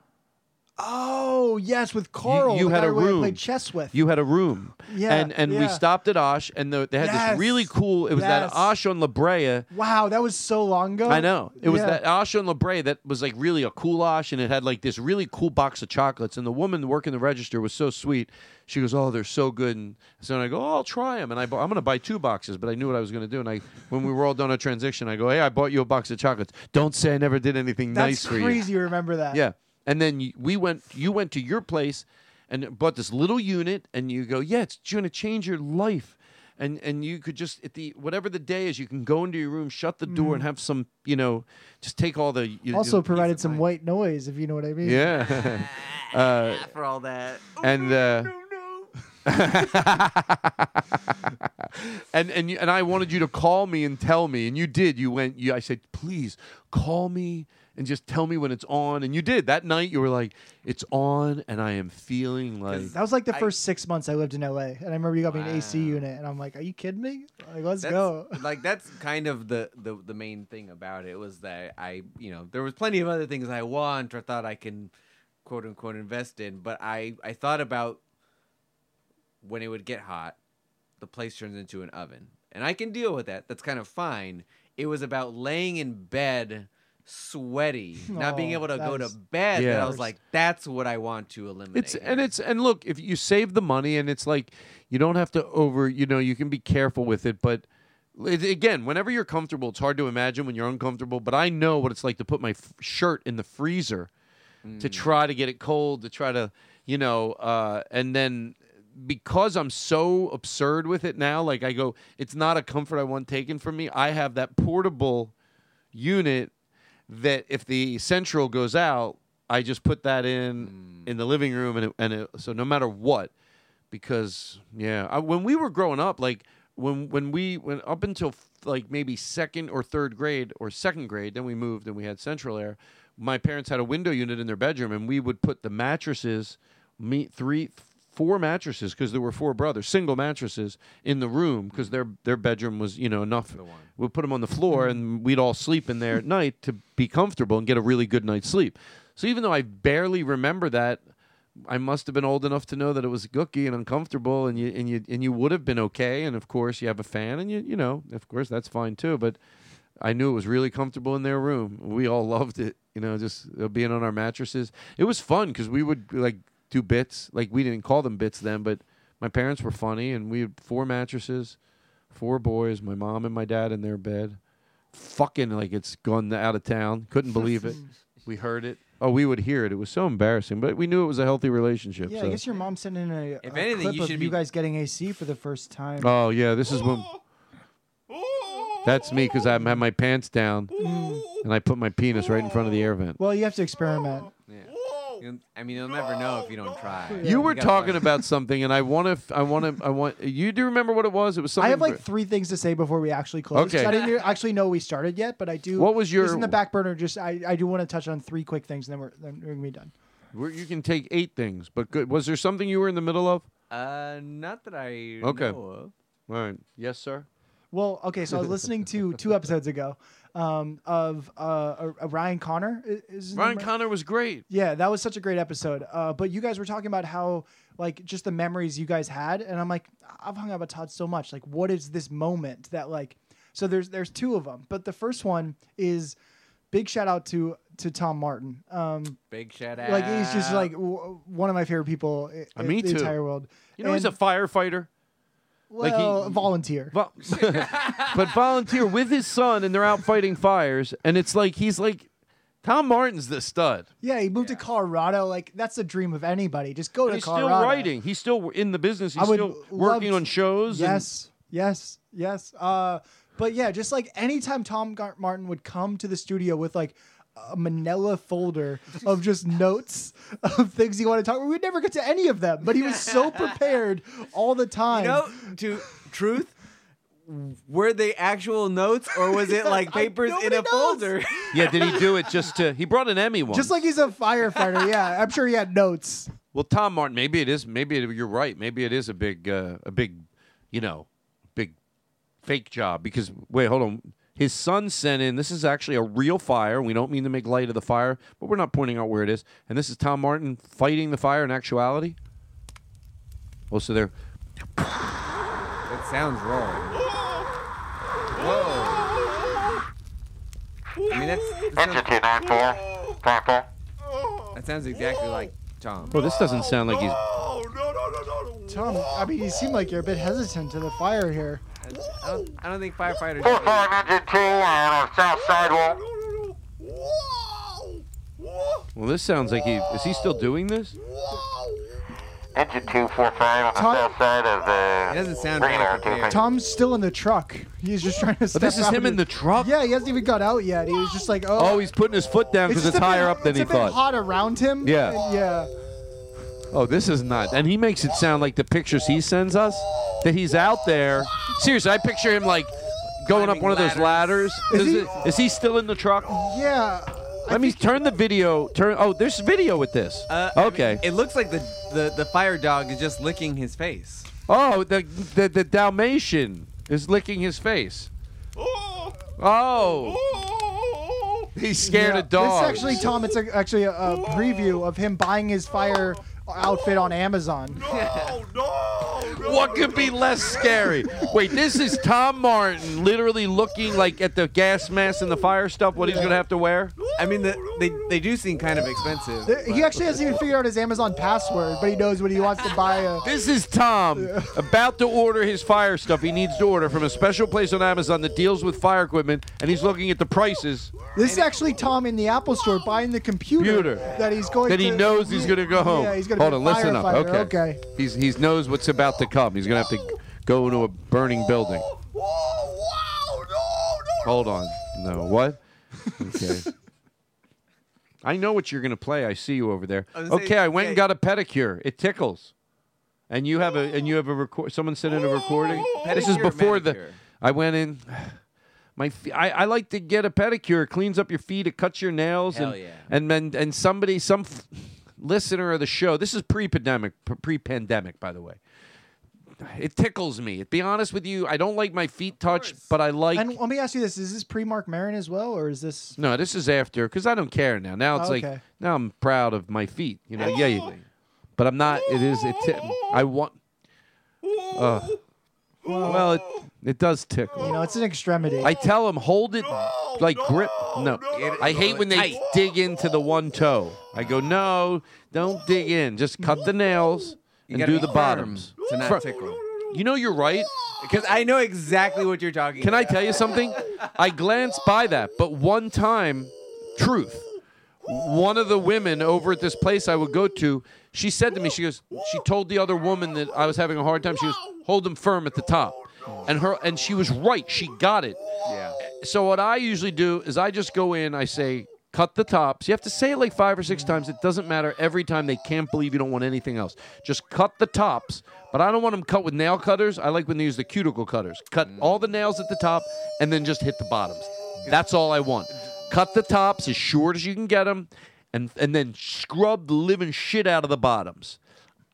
Oh yes, with Carl. you the had a room. played chess with. You had a room. Yeah, and and we stopped at Osh, and the, they had Yes, this really cool. It was yes. that Osh on La Brea. Wow, that was so long ago. I know. It was Yeah. that Osh on La Brea that was like really a cool Osh, and it had like this really cool box of chocolates. And the woman working the register was so sweet. She goes, "Oh, they're so good." And so I go, "Oh, I'll try them." And I bought, I'm going to buy two boxes, but I knew what I was going to do. And I, when we were all done our transition, I go, "Hey, I bought you a box of chocolates. Don't say I never did anything That's nice for you." That's crazy. You remember that? Yeah. And then you, we went. You went to your place and bought this little unit, and you go, "Yeah, it's going to change your life." And and you could just at the whatever the day is, you can go into your room, shut the door, and Mm. have some, you know, just take all the. You, Also you- provided some white noise, if you know what I mean. yeah. uh, For all that. and uh, and and you, and I wanted you to call me and tell me, and you did. You went. You, I said, please call me and just tell me when it's on, and you did. That night, you were like, it's on, and I am feeling like. That was like the first six months I lived in LA, and I remember you got me an AC unit, and I'm like, "Are you kidding me? Like, let's That's- go." like that's kind of the, the the main thing about it was that I you know there was plenty of other things I want or thought I can quote unquote invest in, but I I thought about when it would get hot, the place turns into an oven, and I can deal with that. That's kind of fine. It was about laying in bed sweaty, not being Oh, able to that go to bed. Yeah. That I was like, that's what I want to eliminate. It's and it's and look, if you save the money, and it's like you don't have to over, you know, you can be careful with it, but. it- Again, whenever you're comfortable, it's hard to imagine when you're uncomfortable. But I know what it's like to put my f- shirt in the freezer to try to get it cold, to try to, you know, uh, and then because I'm so absurd with it now, like I go, it's not a comfort I want taken from me. I have that portable unit that if the central goes out, I just put that in hmm. in the living room, and it, and it, so no matter what, because yeah, I, when we were growing up, like when when we went up until like maybe second or third grade or second grade, then we moved and we had central air. My parents had a window unit in their bedroom, and we would put the mattresses, me three, four mattresses because there were four brothers, single mattresses in the room because their their bedroom was you know enough. We'd put them on the floor and we'd all sleep in there at night to be comfortable and get a really good night's sleep. So even though I barely remember that, I must have been old enough to know that it was gooky and uncomfortable, and you and you and you would have been okay. And of course, you have a fan, and you you know, of course, that's fine too. But I knew it was really comfortable in their room. We all loved it, you know, just uh, being on our mattresses. It was fun because we would like do bits. Like we didn't call them bits then, but my parents were funny, and we had four mattresses, four boys, my mom and my dad in their bed, fucking like it's gone out of town. Couldn't believe it. We heard it. Oh, we would hear it. It was so embarrassing, but we knew it was a healthy relationship. Yeah, so. I guess your mom sent in a, If a anything, clip you of should you be- guys getting AC for the first time. Oh yeah, this is when. That's me because I had my pants down, mm. and I put my penis right in front of the air vent. Well, you have to experiment. You'll- I mean, you'll never know if you don't try. You were gotta talking find- about something, and I want to. I want to. I want. You do remember what it was? It was something. I have like three things to say before we actually close. Okay. I didn't actually know we started yet, but I do. What was your- It's in the back burner. Just I, I do want to touch on three quick things, and then we're then we're gonna be done. Where you can take eight things, but good. Was there something you were in the middle of? Uh, not that I Okay. know of. All right. Yes, sir. Well, okay, so I was listening to two episodes ago um, of uh, uh, Ryan Connor. i- Is Ryan right? Connor was great. Yeah, that was such a great episode. Uh, but you guys were talking about how like just the memories you guys had, and I'm like, I've hung out with Todd so much. Like, what is this moment that like? So there's there's two of them, but the first one is big shout out to to Tom Martin. Um, Big shout out. like he's just like w- one of my favorite people i- Uh, in me the too. entire world. You know, he's a And- firefighter. Like he- well, volunteer. Vo- but volunteer with his son, and they're out fighting fires, and it's like he's like Tom Martin's the stud. Yeah, he moved to Colorado. Like that's the dream of anybody. Just go And to he's Colorado. still writing. He's still in the business. He's I would still working love on shows. and- Yes, yes, yes. Uh, but yeah, just like anytime Tom Martin would come to the studio with like a manila folder of just notes of things he wanted to talk about, we'd never get to any of them. But he was so prepared all the time. You know, to truth, were they actual notes or was it like papers in a folder? yeah, did he do it just to? He brought an Emmy one. just like he's a firefighter. Yeah, I'm sure he had notes. Well, Tom Martin, maybe it is. Maybe it, you're right. Maybe it is a big, uh, a big, you know, big fake job. Because wait, hold on. His son sent in. This is actually a real fire. We don't mean to make light of the fire, but we're not pointing out where it is. And this is Tom Martin fighting the fire in actuality. Oh, so they're It sounds wrong. Whoa. I mean, that's. That sounds, that sounds exactly like Tom. Well, this doesn't sound like he's. Tom, I mean, you seem like you're a bit hesitant to the fire here. I don't, I don't think firefighters. Four five engine two on a south sidewalk. Well, this sounds like he is. He still doing this? Engine two four five on the Tom- south side of the. It doesn't sound Green very Arrow prepared. Tom's still in the truck. He's just trying to. Oh, step this is out him in the truck? Yeah, he hasn't even got out yet. He was just like, oh. Oh, he's putting his foot down because just it's, a bit- higher up than he it's he a bit thought. hot around him. Yeah. and yeah. Oh, this is not. And he makes it sound like the pictures he sends us that he's out there. Seriously, I picture him like going up one of those ladders. Is Is, he- it, is he still in the truck? Yeah. Let me turn the video. Turn. Oh, there's video with this. Uh, I mean, okay. it looks like the, the, the fire dog is just licking his face. oh, the, the the Dalmatian is licking his face. Oh. Oh. He's scared Yeah. of dogs. This actually, Tom, it's a, actually a, a preview of him buying his fire outfit on Amazon. No no. What could be less scary? Wait, this is Tom Martin literally looking like at the gas mask and the fire stuff. What he's gonna have to wear? I mean, the, they they do seem kind of expensive. Th- He actually hasn't even figured out his Amazon password, but he knows what he wants to buy a. This is Tom about to order his fire stuff. He needs to order from a special place on Amazon that deals with fire equipment, and he's looking at the prices This is actually Tom in the Apple Store buying the computer, Computer. that he's going. that he to, knows he's gonna go home. Yeah, he's gonna Hold on, listen up. Okay. Okay. He's he's knows what's about to come. He's gonna have to go into a burning building. Hold on. No. What? Okay. I know what you're gonna play. I see you over there. I Okay, say, I went and got a pedicure. It tickles. And you have a and you have a record. Someone sent in a recording. This is Pedicure or before the. I went in. My fe- I, I like to get a pedicure. It cleans up your feet. It cuts your nails. Hell and, yeah. And then and somebody some. f- listener of the show, this is pre-pandemic, pre-pandemic, by the way. It tickles me. To be honest with you, I don't like my feet touched, but I like. and let me ask you this: Is this pre Marc Maron as well, or is this? No, this is after because I don't care now. Now it's Oh, like okay. now I'm proud of my feet. You know, yeah, you, but I'm not. It is. It. T- I want. Uh, well, it it does tickle. You know, it's an extremity. I tell him hold it like grip. No, I hate when they dig into the one toe. I go no, don't dig in. Just cut the nails You and gotta do be the firm bottoms to not Fir- tickle. You know you're right. Because I know exactly what you're talking Can I tell you something? I glanced by that, but one time, truth. One of the women over at this place I would go to, she said to me, she goes, she told the other woman that I was having a hard time. She goes, hold them firm at the top, and her and she was right. She got it. Yeah. So what I usually do is I just go in, I say, cut the tops. You have to say it like five or six times. It doesn't matter. Every time they can't believe you don't want anything else. Just cut the tops. But I don't want them cut with nail cutters. I like when they use the cuticle cutters. Cut all the nails at the top and then just hit the bottoms. That's all I want. Cut the tops as short as you can get them and, and then scrub the living shit out of the bottoms.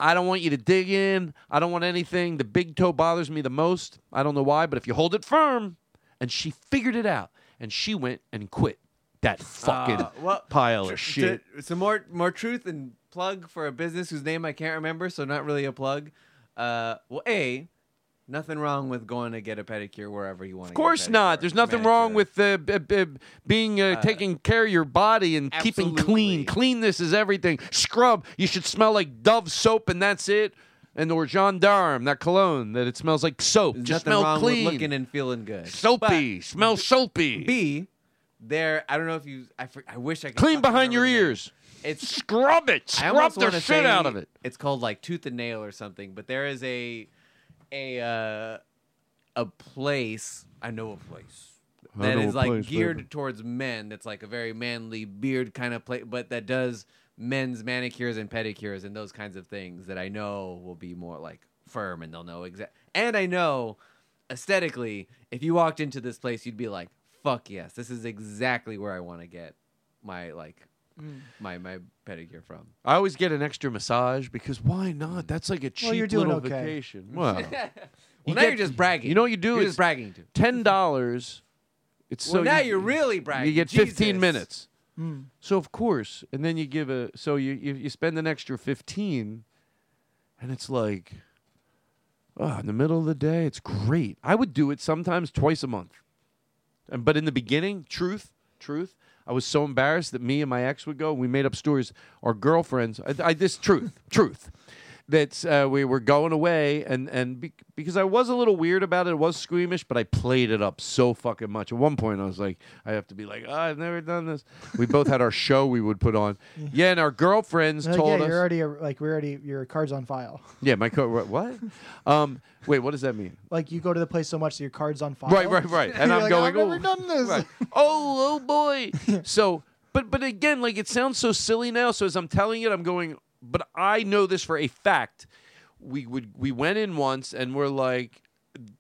I don't want you to dig in. I don't want anything. The big toe bothers me the most. I don't know why, but if you hold it firm, and she figured it out, and she went and quit that fucking Uh, well, pile of shit. to- some more more truth and plug for a business whose name I can't remember, so not really a plug. Uh, well, a nothing wrong with going to get a pedicure wherever you want. Of course not. There's nothing wrong with uh, b- b- being uh, Uh, taking care of your body and keeping clean. Cleanness is everything. Scrub. You should smell like Dove soap, and that's it. And or gendarme, that cologne that it smells like soap. Just nothing smell wrong clean. with looking and feeling good. soapy. smell soapy. B, there. I don't know if you. I, I wish I could Clean behind your ears. It's scrub it. Scrub the shit out of it. It's called like tooth and nail or something. But there is a a uh, a place. I know a place I that is like place, geared baby. towards men. That's like a very manly beard kind of place, but that does men's manicures and pedicures and those kinds of things that I know will be more like firm and they'll know exact. And I know aesthetically, if you walked into this place, you'd be like, "Fuck yes, this is exactly where I want to get my like." Mm. My my pedicure from. I always get an extra massage because why not? That's like a cheap Well, you're doing little okay. vacation. Well, Well, now you're just bragging. You know what you do? You're is just bragging to. ten dollars. It's Well, so now you, you're really bragging. You get fifteen minutes. Mm. So of course, and then you give a so you you, you spend an extra fifteen, and it's like, oh, in the middle of the day, it's great. I would do it sometimes twice a month, and but in the beginning, truth, truth, I was so embarrassed that me and my ex would go. We made up stories. Our girlfriends, I, I this truth, truth. That uh, we were going away, and and be, because I was a little weird about it, it was squeamish, but I played it up so fucking much. At one point, I was like, I have to be like, oh, I've never done this. We both had our show we would put on, yeah, and our girlfriends Like, told yeah, us, you're already like we're already your cards on file. yeah, my co- what? um, wait, what does that mean? Like you go to the place so much that your cards on file. Right, right, right. And You're I'm like, going, I've never "Oh." done this. Right. Oh, oh boy. so, but but again, like it sounds so silly now. So as I'm telling it, I'm going, but I know this for a fact. We would we went in once and we're like,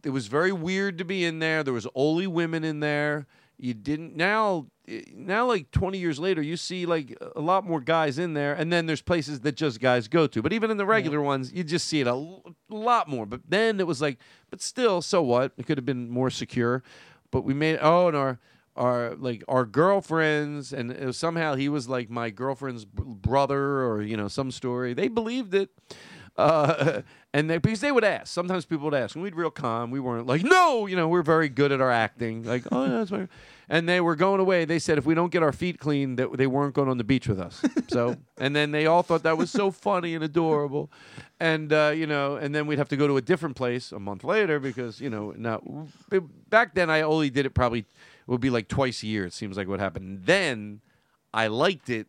it was very weird to be in there. There was only women in there. You didn't now now like 20 years later you see like a lot more guys in there and then there's places that just guys go to but even in the regular ones you just see it a l- lot more but then it was like but still so what it could have been more secure but we made oh and our our like our girlfriends and somehow he was like my girlfriend's brother or you know some story. They believed it uh, and they, because they would ask. Sometimes people would ask and we'd real calm. We weren't like no! You know we're very good at our acting. Like oh yeah, that's my and they were going away. They said if we don't get our feet clean that they weren't going on the beach with us. So and then they all thought that was so funny and adorable. And uh, you know and then we'd have to go to a different place a month later because you know now back then i only did it probably it would be like twice a year it seems like what happened then i liked it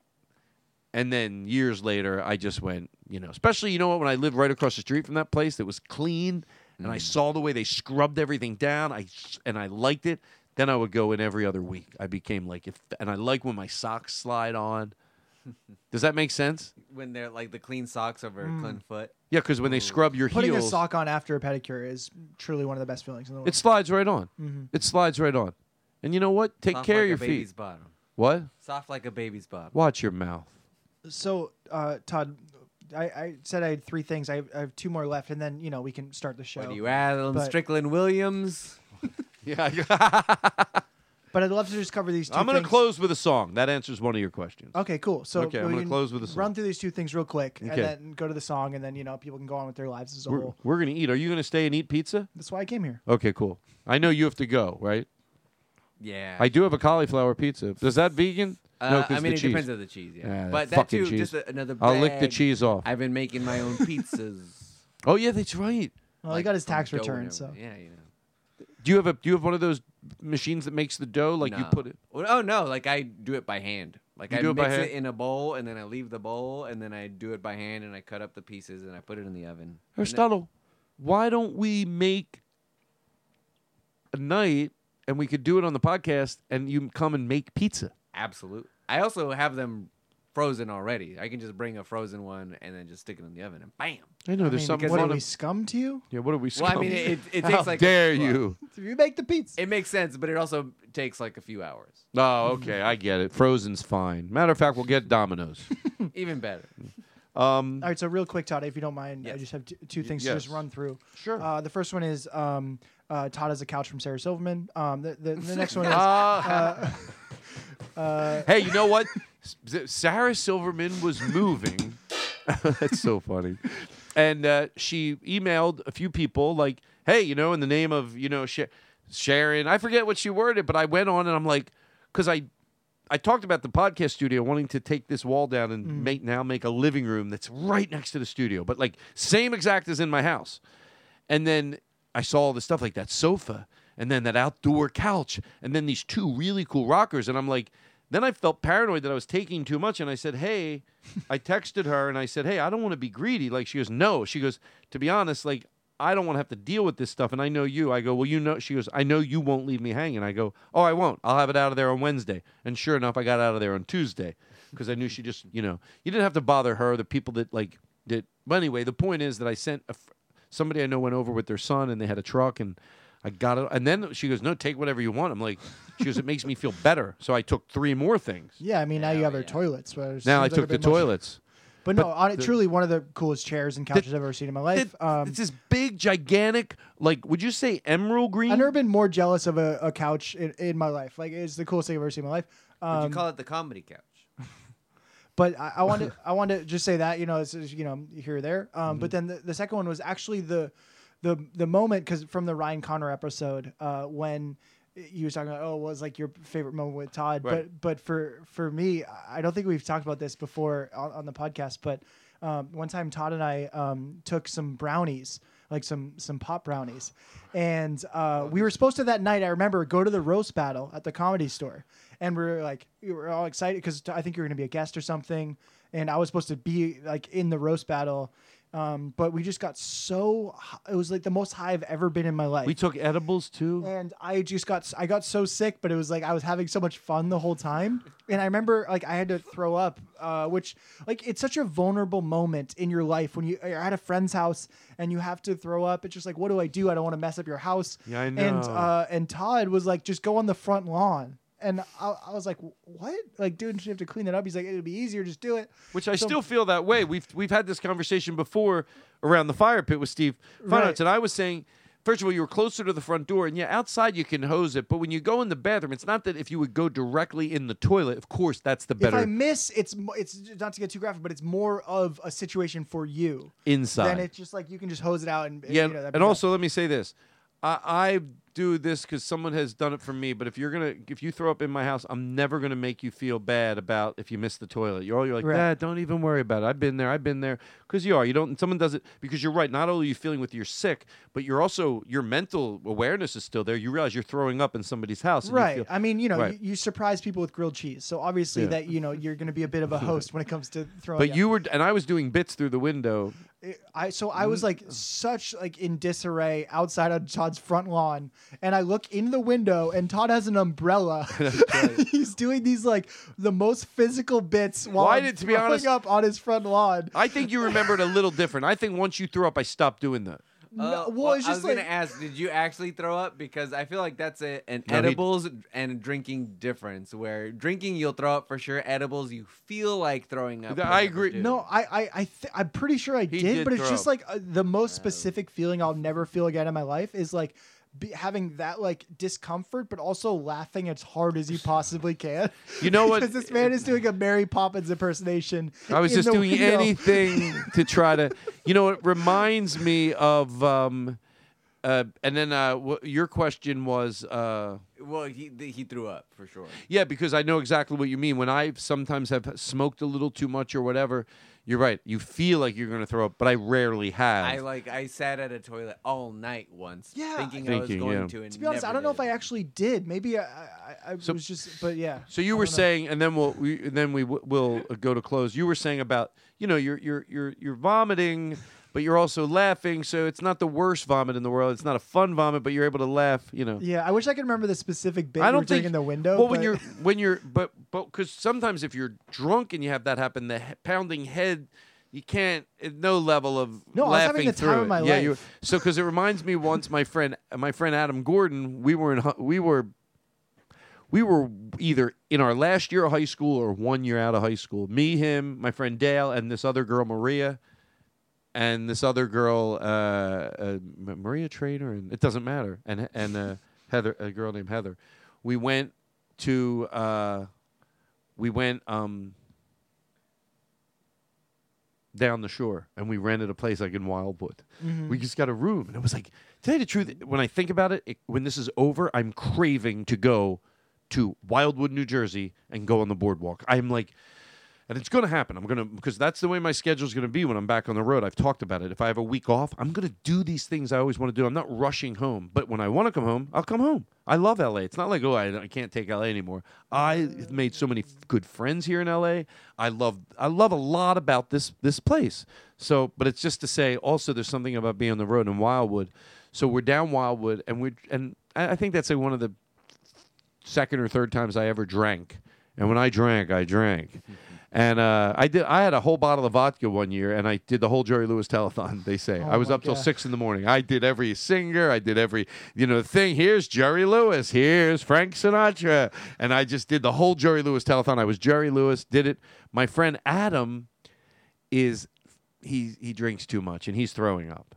and then years later, I just went, you know, especially, you know what, when I lived right across the street from that place that was clean and I saw the way they scrubbed everything down, I and I liked it, then I would go in every other week. I became like, if, and I like when my socks slide on. Does that make sense? When they're like the clean socks over Mm. a clean foot. Yeah, because when they scrub your heel Putting heels, a sock on after a pedicure is truly one of the best feelings in the world. it slides right on. Mhm. It slides right on. And you know what? Take Soft care like of your a baby's feet. bottom. What? Soft like a baby's bottom. Watch your mouth. So, uh, Todd, I, I said I had three things. I have, I have two more left, and then you know we can start the show. What do you Adam But- Strickland Williams? yeah. But I'd love to just cover these two. I'm going to things. close with a song. That answers one of your questions. Okay, cool. So okay, I'm we going to can close with a song. Run through these two things real quick, Okay. and then go to the song, and then you know people can go on with their lives as a We're, whole. we're going to eat. Are you going to stay and eat pizza? That's why I came here. Okay, cool. I know you have to go, right? Yeah. I do have a cauliflower pizza. Is that vegan? Uh, no, I 'cause mean, the it cheese. depends on the cheese, yeah. that but that fucking too, cheese. just a- another I'll lick the bag. cheese off. I've been making my own pizzas. Oh yeah, that's right. Well, he got his from tax dough return, so everything. Yeah, you know. Do you have a Do you have one of those machines that makes the dough? Like you No. put it. Well, oh no, like I do it by hand. Like You I do it by mix hand? it in a bowl, and then I leave the bowl, and then I do it by hand, and I cut up the pieces, and I put it in the oven. And then- Aristotle, why don't we make a night and we could do it on the podcast and you come and make pizza? Absolutely. I also have them frozen already. I can just bring a frozen one and then just stick it in the oven, and bam. I know I there's mean, something. What are we scum to you? yeah, what are we? Well, I mean, it, it, it How takes like dare well, you? You make the pizza. It makes sense, but it also takes like a few hours. Oh, okay, I get it. Frozen's fine. Matter of fact, we'll get Domino's. Even better. Um, All right, so real quick, Todd, if you don't mind, I just have t- two things to yes. just run through. Sure. Uh, the first one is um, uh, Todd has a couch from Sarah Silverman. Um, the, the, the next one is. Ah. uh, uh, hey, you know what? S- Sarah Silverman was moving. That's so funny. And uh, she emailed a few people like, "Hey, you know, in the name of you know Sha- Sharon, I forget what she worded, but I went on and I'm like, because I." I talked about the podcast studio wanting to take this wall down and Mm. make now make a living room that's right next to the studio, but like same exact as in my house. And then I saw all the stuff like that sofa and then that outdoor couch and then these two really cool rockers. And I'm like, then I felt paranoid that I was taking too much. And I said, Hey, I texted her and I said, Hey, I don't want to be greedy. Like she goes, No. She goes, To be honest, like I don't want to have to deal with this stuff. And I know you. I go, Well, you know, she goes, I know you won't leave me hanging. I go, Oh, I won't. I'll have it out of there on Wednesday. And sure enough, I got out of there on Tuesday because I knew she just, you know, you didn't have to bother her. The people that like did. But anyway, the point is that I sent a, somebody I know went over with their son and they had a truck and I got it. And then she goes, No, take whatever you want. I'm like, She goes, It makes me feel better. So I took three more things. yeah, I mean, now you have our toilets. where Now I seems like took the toilets. But no, on it, the- truly one of the coolest chairs and couches I've ever seen in my life. Um, It's this big, gigantic, like, would you say emerald green? I've never been more jealous of a, a couch in, in my life. Like, it's the coolest thing I've ever seen in my life. Would Um, you call it the comedy couch? But I, I wanted I wanted to just say that you know this is you know here or there. Um, Mm-hmm. But then the, the second one was actually the the the moment because from the Ryan Connor episode uh, when he was talking about oh what was like your favorite moment with Todd. Right. But but for for me I don't think we've talked about this before on, on the podcast. But um, one time Todd and I um, took some brownies like some some pop brownies and uh, we were supposed to that night i remember go to the roast battle at the comedy store and we are like we were all excited because i think you were going to be a guest or something and i was supposed to be like in the roast battle um, but we just got so it was like the most high i've ever been in my life We took edibles too. and I just got I got so sick, but it was like I was having so much fun the whole time. And I remember like I had to throw up, uh, which like it's such a vulnerable moment in your life when you are at a friend's house and you have to throw up. It's just like, what do I do? I don't want to mess up your house. Yeah, I And know. uh, and Todd was like, just go on the front lawn. And I, I was like, what? Like, dude, you have to clean it up. He's like, it'd be easier, just do it. Which I So- still feel that way. We've we've had this conversation before around the fire pit with Steve Fun Right. And I was saying, first of all, you were closer to the front door, and yeah, outside you can hose it, but when you go in the bathroom, it's not that if you would go directly in the toilet. Of course, that's the better If I miss, it's it's not to get too graphic, but it's more of a situation for you. inside. Then it's just like you can just hose it out and yeah, You know, and also let me say this: I, I do this because someone has done it for me. But if you're gonna, if you throw up in my house, I'm never gonna make you feel bad about if you miss the toilet. You're all you're like, Right. Dad, don't even worry about it. I've been there. I've been there. Because you are. You don't. Someone does it because you're right. Not only are you feeling with you're sick, but you're also your mental awareness is still there. You realize you're throwing up in somebody's house. and you Right. feel- I mean, you know, Right. you, you surprise people with grilled cheese. So obviously Yeah. that, you know, you're going to be a bit of a host when it comes to throwing But up. you were, and I was doing bits through the window. I so I was like such like in disarray outside on Todd's front lawn, and I look in the window, and Todd has an umbrella. He's doing these like the most physical bits while Why I'm did- to be throwing honest- up on his front lawn. I think you remembered a little different. I think once you threw up, I stopped doing that. Uh, well, it's I just was gonna ask, did you actually throw up? Because I feel like that's a, an No, he- edibles and drinking difference. Where drinking you'll throw up for sure. Edibles you feel like throwing up. I agree. do. No, I, I, I th- I'm pretty sure I did, did but it's just up. like uh, the most specific feeling I'll never feel again in my life is like be, having that like discomfort, but also laughing as hard as he possibly can. You know what? Because this man is doing a Mary Poppins impersonation. I was just doing window. anything to try to, you know, it reminds me of, um, uh, and then uh, wh- your question was, uh, Well, he he threw up for sure. yeah, because I know exactly what you mean. When I sometimes have smoked a little too much or whatever, you're right. You feel like you're going to throw up, but I rarely have. I like I sat at a toilet all night once, Yeah, thinking, I was Thinking, going yeah. to. And To be honest, I don't know did. if I actually did. Maybe I, I, I So- was just, but yeah. So you I were don't know. saying, and then we'll we, then we w- will go to close. You were saying about you know you're you're you're you're vomiting, but you're also laughing. So it's not the worst vomit in the world. It's not a fun vomit, but you're able to laugh. You know. Yeah, I wish I could remember the specific bit I don't think in the window. Well, when you're when you're but but because sometimes if you're drunk and you have that happen, the he- pounding head. You can't. uh, No level of No, I was having laughing the through time it. of my yeah, you so because it reminds me once my friend, my friend Adam Gordon. We were in. We were we were either in our last year of high school or one year out of high school. Me, him, my friend Dale, and this other girl Maria, and this other girl uh, uh, Maria Trainer, and it doesn't matter, and and uh, Heather, a girl named Heather. We went to uh, we went um, down the shore, and we rented a place like in Wildwood. Mhm. We just got a room, and it was like, tell you the truth, when I think about it, it, when this is over, I'm craving to go to Wildwood, New Jersey, and go on the boardwalk. I'm like, and it's going to happen. I'm going to because that's the way my schedule is going to be when I'm back on the road. I've talked about it. If I have a week off, I'm going to do these things I always want to do. I'm not rushing home, but when I want to come home, I'll come home. I love LA. It's not like oh I, I can't take LA anymore. I made so many f- good friends here in LA. I love I love a lot about this this place. So, but it's just to say also there's something about being on the road in Wildwood. So we're down Wildwood, and we and I think that's like one of the second or third times I ever drank. And when I drank, I drank. Mm-hmm. And uh, I did. I had a whole bottle of vodka one year, and I did the whole Jerry Lewis telethon. They say I Oh was my up till six in the morning. I did every singer. I did every you know thing. Here's Jerry Lewis. Here's Frank Sinatra. And I just did the whole Jerry Lewis telethon. I was Jerry Lewis. Did it. My friend Adam is he he drinks too much and he's throwing up.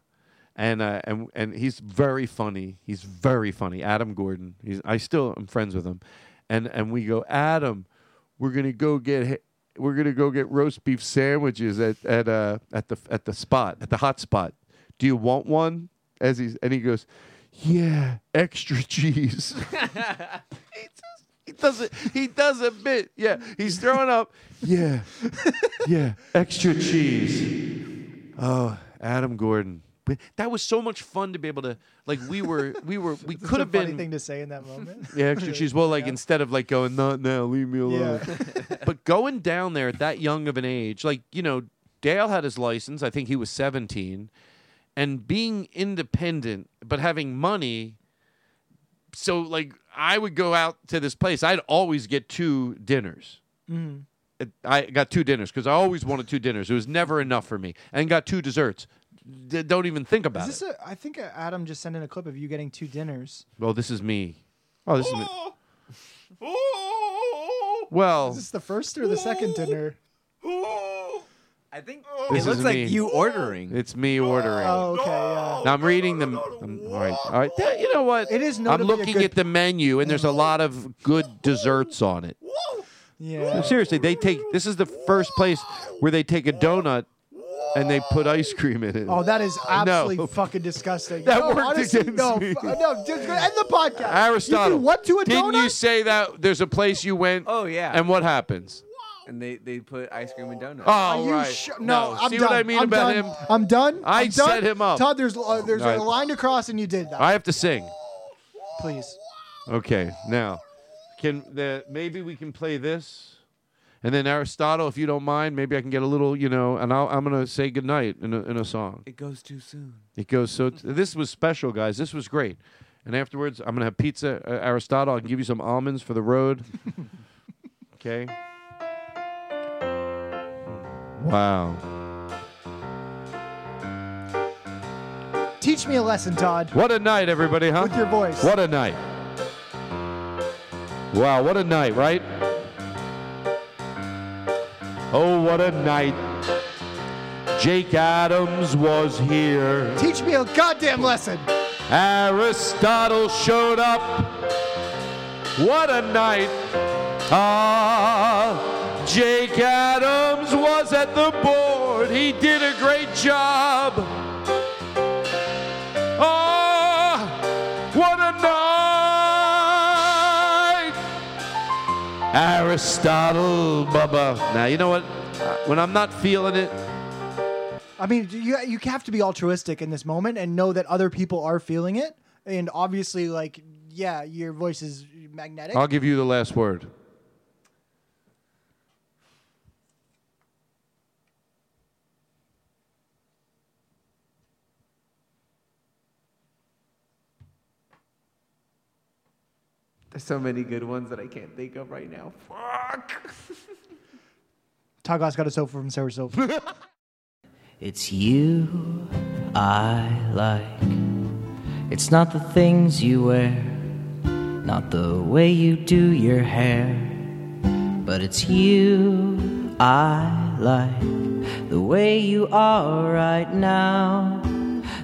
And uh, and and he's very funny. He's very funny. Adam Gordon. He's I still am friends with him. And and we go, Adam, we're gonna go get we're gonna go get roast beef sandwiches at at uh at the at the spot at the hot spot. Do you want one? As he's and he goes, yeah, extra cheese. he does it. He does a bit. Yeah, he's throwing up. Yeah, yeah, extra cheese. Oh, Adam Gordon. But that was so much fun to be able to like. We were, we were, we could have been. thing to say in that moment. Yeah, extra cheese. Well, like instead of like going, not now, leave me alone. but going down there at that young of an age, like you know, Dale had his license. I think he was seventeen, and being independent but having money. So like, I would go out to this place. I'd always get two dinners. Mhm. I got two dinners because I always wanted two dinners. It was never enough for me, and got two desserts. D- don't even think about Is it. this a, I think uh, Adam just sent in a clip of you getting two dinners. well, this is me. Oh, this is me. Well, Is this the first or the second dinner? I think This it looks is like me. you ordering. It's me ordering. Oh, okay. Yeah. Now I'm reading them. I'm, all right, all right. Yeah, You know what? It is I'm notably a looking good- at the menu, and there's a lot of good desserts on it. Yeah. No, seriously, they take. This is the first place where they take a donut and they put ice cream in it. Oh, that is absolutely No. fucking disgusting. That no, worked honestly, against no, me. f- no, just end the podcast. Aristotle, You do what to a didn't donut? you say that there's a place you went? Oh yeah. And what happens? And they they put ice cream and donuts. Oh, Are you right. sh- no, I'm see done. what I mean I'm about done. him? I'm done. I I'm done. set him up. Todd, there's uh, there's All right. a line to cross, and you did that. I have to sing. Please. Okay, now can the maybe we can play this, and then Aristotle, if you don't mind, maybe I can get a little, you know, and I'll, I'm gonna say goodnight in a, in a song. It goes too soon. It goes so. this was special, guys. This was great. And afterwards, I'm gonna have pizza. Uh, Aristotle, I can give you some almonds for the road. okay. Wow. Teach me a lesson, Todd. What a night, everybody, huh? With your voice. What a night. Wow, what a night, right? Oh, what a night. Jake Adams was here. Teach me a goddamn lesson. Aristotle showed up. What a night. Ah, Jake Adams was at the board. He did a great job. Aristotle, Bubba. Now, you know what? When I'm not feeling it, I mean, you you have to be altruistic in this moment and know that other people are feeling it. And obviously, like, yeah, your voice is magnetic. I'll give you the last word. There's so many good ones that I can't think of right now. Fuck. Todd got a sofa from Sarah Sofa. It's you I like. It's not the things you wear, not the way you do your hair, but it's you I like. The way you are right now,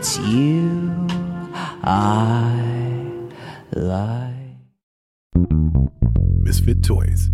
It's you I like. Misfit Toys.